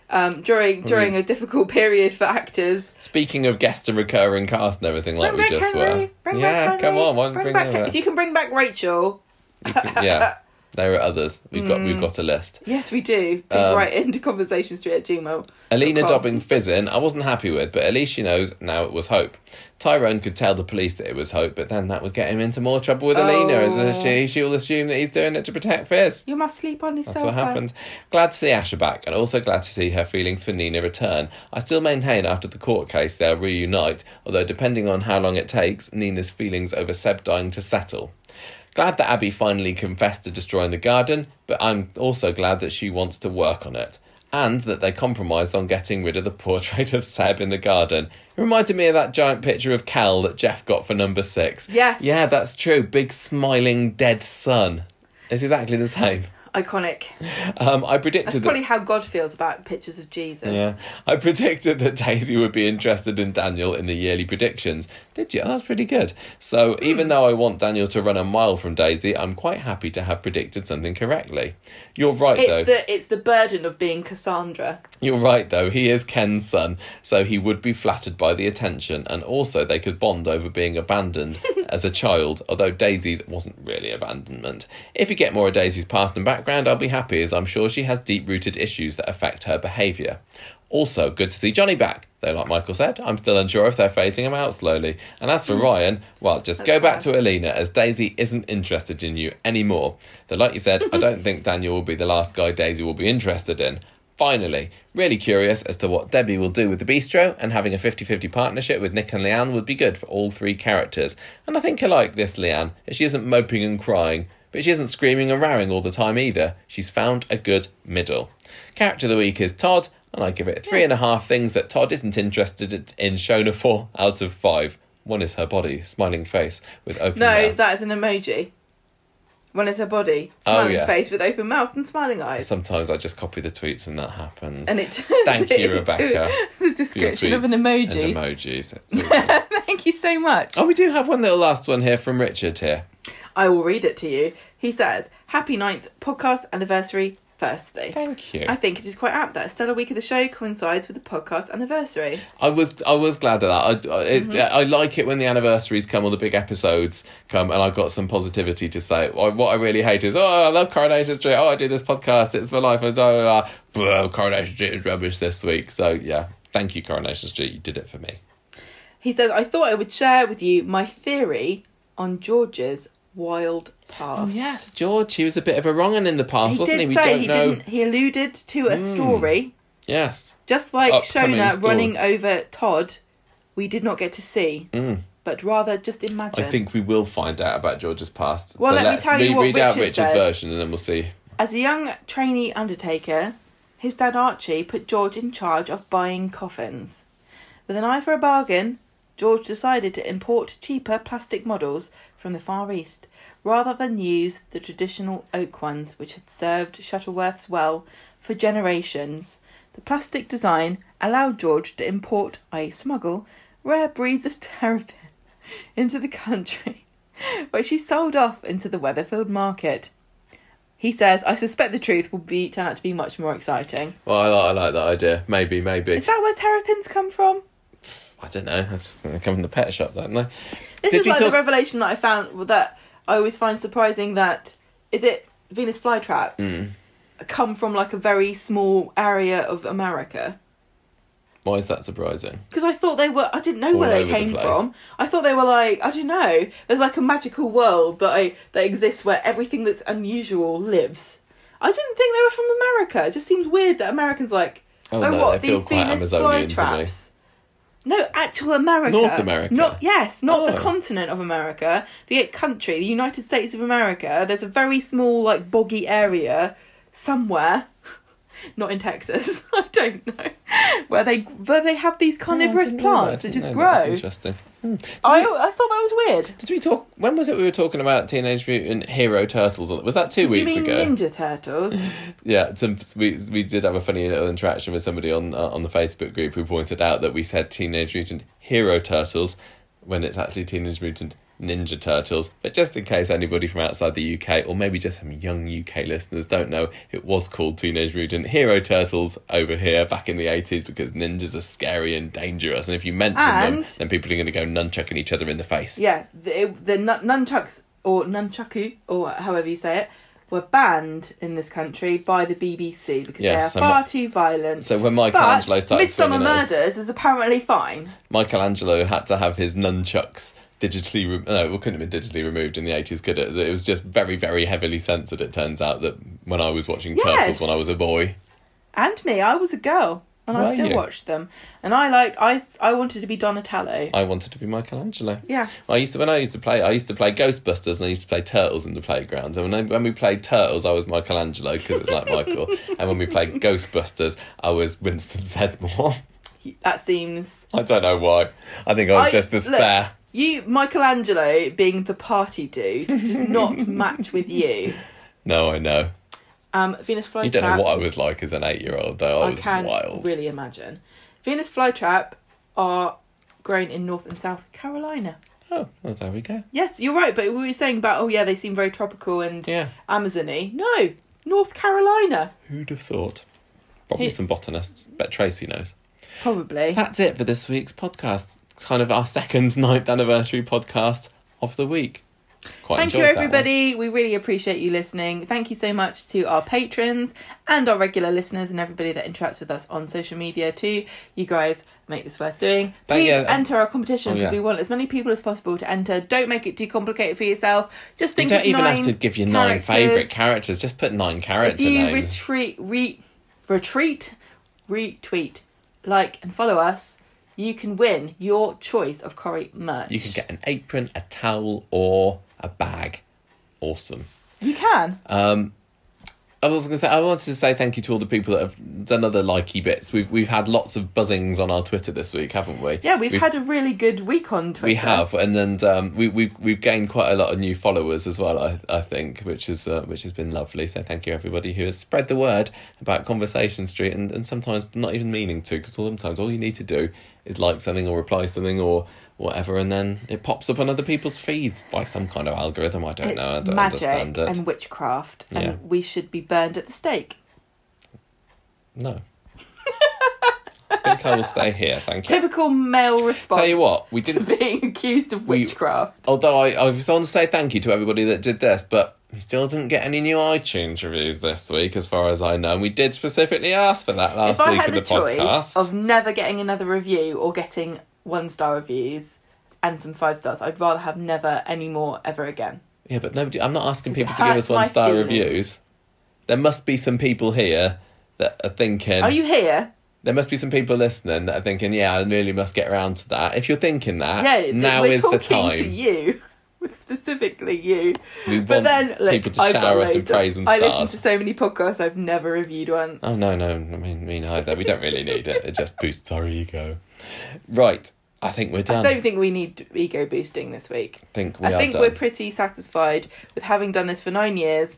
um, during during a difficult period for actors. Speaking of guest and recurring cast and everything like bring we just Henry. were. Bring yeah, back come on, why don't Bring bring back If you can bring back Rachel, back? Yeah. There are others. We've got Mm. we've got a list. Yes, we do. Please Um, write into conversation street at gmail. Alina com. Dobbing Fizzin, I wasn't happy with, but at least she knows now it was Hope. Tyrone could tell the police that it was Hope, but then that would get him into more trouble with Alina, as Oh. she she'll assume that he's doing it to protect Fiz. You must sleep on yourself. That's what happened. Glad to see Asha back, and also glad to see her feelings for Nina return. I still maintain after the court case they'll reunite, although depending on how long it takes, Nina's feelings over Seb dying to settle. Glad that Abi finally confessed to destroying the garden, but I'm also glad that she wants to work on it. And that they compromised on getting rid of the portrait of Seb in the garden. It reminded me of that giant picture of Cal that Geoff got for number six. Yes. Yeah, that's true. Big smiling dead son. It's exactly the same. Iconic. Um, I predicted That's that- probably how God feels about pictures of Jesus. yeah, I predicted that Daisy would be interested in Daniel in the yearly predictions. Did you? That's pretty good. So even though I want Daniel to run a mile from Daisy, I'm quite happy to have predicted something correctly. You're right though. It's the it's the burden of being Cassandra. You're right though. He is Ken's son, so he would be flattered by the attention, and also they could bond over being abandoned as a child. Although Daisy's wasn't really abandonment. If you get more of Daisy's past and background, I'll be happy, as I'm sure she has deep-rooted issues that affect her behaviour. Also, good to see Johnny back. Though, like Michael said, I'm still unsure if they're phasing him out slowly. And as for hmm. Ryan, well, just oh, go back sad. to Alina, as Daisy isn't interested in you anymore. Though, like you said, I don't think Daniel will be the last guy Daisy will be interested in. Finally, really curious as to what Debbie will do with the bistro, and having a 50 50 partnership with Nick and Leanne would be good for all three characters. And I think I like this Leanne, as she isn't moping and crying, but she isn't screaming and rowing all the time either. She's found a good middle. Character of the week is Todd, and I give it three and a half things that Todd isn't interested in Shona for out of five. One is her body, smiling face with open mouth. No, mouth. that is an emoji. One is her body, Oh, smiling yes. face with open mouth and smiling eyes. Sometimes I just copy the tweets and that happens. and it turns Thank it you, into Rebecca, the description of an emoji. And emojis. Thank you so much. oh, we do have one little last one here from Richard here. I will read it to you. He says, Happy ninth podcast anniversary, firstly. Thank you. I think it is quite apt that a stellar week of the show coincides with the podcast anniversary. I was I was glad of that. I it's, Mm-hmm. I like it when the anniversaries come or the big episodes come, and I got some positivity to say. What I really hate is, oh, I love Coronation Street. Oh, I do this podcast. It's my life. Blah, blah, blah. Blah, Coronation Street is rubbish this week. So yeah, thank you, Coronation Street. You did it for me. He says, I thought I would share with you my theory on George's wild past. Oh, yes, George. He was a bit of a wrong un in the past, He wasn't did he? We don't he know. didn't. He alluded to a story, Yes. just like Upcoming Shona story. running over Todd. We did not get to see, Mm. but rather just imagine. I think we will find out about George's past. Well, so let me let's tell you read, what read out Richard's says. version and then we'll see. As a young trainee undertaker, his dad Archie put George in charge of buying coffins. With an eye for a bargain, George decided to import cheaper plastic models from the Far East rather than use the traditional oak ones which had served Shuttleworths well for generations. The plastic design allowed George to import, i.e., smuggle, rare breeds of terrapin into the country, which he sold off into the Weatherfield market. He says, I suspect the truth will be turn out to be much more exciting. Well, I like, I like that idea. Maybe, maybe. Is that where terrapins come from? I don't know. I just think they come from the pet shop, don't they? This Did is like talk- the revelation that I found that I always find surprising that is it Venus flytraps Mm. come from like a very small area of America. Why is that surprising? Because I thought they were, I didn't know All where they over the came from. I thought they were like, I don't know. There's like a magical world that I that exists where everything that's unusual lives. I didn't think they were from America. It just seems weird that Americans like, Oh, oh, no, what they feel these quite Venus Amazonian to me. flytraps? No, actual America. North America? Not yes, not the Oh. continent of America. The country, the United States of America. There's a very small, like boggy area somewhere. Not in Texas. I don't know where they where they have these oh, carnivorous plants that just grow. interesting. I I thought that was weird. Did we talk? When was it we were talking about Teenage Mutant Hero Turtles? Was that two Did weeks ago? Ninja Turtles? Yeah, some, we we did have a funny little interaction with somebody on uh, on the Facebook group who pointed out that we said Teenage Mutant Hero Turtles when it's actually Teenage Mutant Ninja Turtles. But just in case anybody from outside the UK or maybe just some young UK listeners don't know, it was called Teenage Mutant Hero Turtles over here back in the eighties because ninjas are scary and dangerous, and if you mention them, then people are going to go nunchucking each other in the face. yeah, the, the nun- nunchucks or nunchaku or however you say it. were banned in this country by the BBC because Yes, they and are far Mi- too violent. So when but Michelangelo started Midsummer those, Murders is apparently fine. Michelangelo had to have his nunchucks digitally re- no, it couldn't have been digitally removed in the eighties, could it? It was just very, very heavily censored. It turns out that when I was watching Yes. Turtles when I was a boy, And me, I was a girl, and I still you? watched them. And I liked, I, I wanted to be Donatello. I wanted to be Michelangelo. Yeah. I used to when I used to play. I used to play Ghostbusters and I used to play Turtles in the playground. And when I, when we played Turtles, I was Michelangelo because it's like Michael. and when we played Ghostbusters, I was Winston Zeddemore. That seems. I don't know why. I think I was I- just the look, spare. You, Michelangelo, being the party dude, does not match with you. No, I know. Um, Venus flytrap. You don't know what I was like as an eight-year-old, though. I, I was can wild. really imagine. Venus flytrap are grown in North and South Carolina. Oh, well, there we go. Yes, you're right. But we were saying about oh yeah, they seem very tropical and Yeah. Amazony. No, North Carolina Who'd have thought? Probably Who- some botanists. Bet Tracy knows. probably. That's it for this week's podcast. Kind of our second ninth anniversary podcast of the week. Quite Thank you, everybody. We really appreciate you listening. Thank you so much to our patrons and our regular listeners and everybody that interacts with us on social media too. You guys make this worth doing. But Please yeah, um, enter our competition oh, because yeah. we want as many people as possible to enter. Don't make it too complicated for yourself. Just think. You don't even have to give your nine favourite characters. Just put nine characters. If you names. retreat, re, retreat, retweet, like, and follow us, you can win your choice of Corrie merch. you can get an apron, a towel, or a bag. Awesome. You can. Um, I was going to say I wanted to say thank you to all the people that have done other likey bits. We've we've had lots of buzzings on our Twitter this week, haven't we? Yeah, we've, had a really good week on Twitter. We have, and then um, we we we've gained quite a lot of new followers as well. I I think, which is uh, which has been lovely. So thank you everybody who has spread the word about Conversation Street, and, and sometimes not even meaning to, because sometimes all you need to do is like something or reply something or whatever, and then it pops up on other people's feeds by some kind of algorithm. I don't It's know. I don't magic understand it. and witchcraft, Yeah. and we should be burned at the stake. No. I think I will stay here. Thank you. Typical male response. Tell you what, we didn't being accused of We- witchcraft. although I, I was on to say thank you to everybody that did this, but we still didn't get any new iTunes reviews this week, as far as I know. And we did specifically ask for that last if I week had of the the choice podcast. of never getting another review or getting one star reviews and some five stars, I'd rather have never any more ever again. Yeah, but nobody. I'm not asking people to give hurts us one star feelings. reviews. There must be some people here that are thinking. Are you here? There must be some people listening that are thinking, "Yeah, I really must get around to that." If you're thinking that, Yeah, now we're is the talking time. to you. Specifically you. We But then, look, people to I've shower us in praise and stars. I listen to so many podcasts I've never reviewed one. Oh no, no, I mean me neither. We don't really need it. It just boosts our ego. Right, I think we're done. I don't think we need ego boosting this week. think we I think done. we're pretty satisfied with having done this for nine years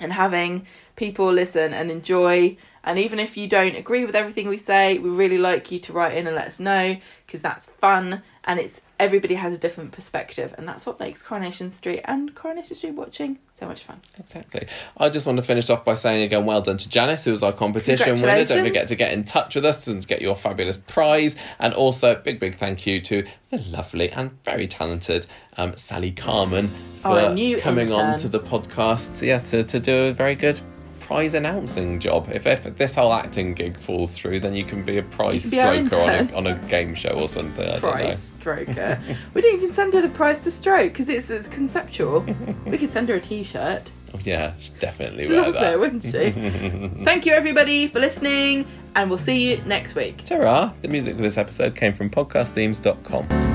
and having people listen and enjoy. And even if you don't agree with everything we say, we really like you to write in and let us know because that's fun and it's everybody has a different perspective and that's what makes Coronation Street and Coronation Street watching so much fun. Exactly. I just want to finish off by saying again, well done to Janice, who was our competition winner. Don't forget to get in touch with us and get your fabulous prize. And also, big, big thank you to the lovely and very talented um, Sally Carman for coming on to the podcast. Yeah, to, to do a very good prize announcing job. If, if this whole acting gig falls through, then you can be a prize stroker on a, on a game show or something. I don't know. Prize stroker. we didn't even send her the prize to stroke because it's, it's conceptual. we could send her a t shirt. Yeah, definitely wear Love that. her, wouldn't she? Thank you, everybody, for listening, and we'll see you next week. Ta-ra! The music for this episode came from podcastthemes.com.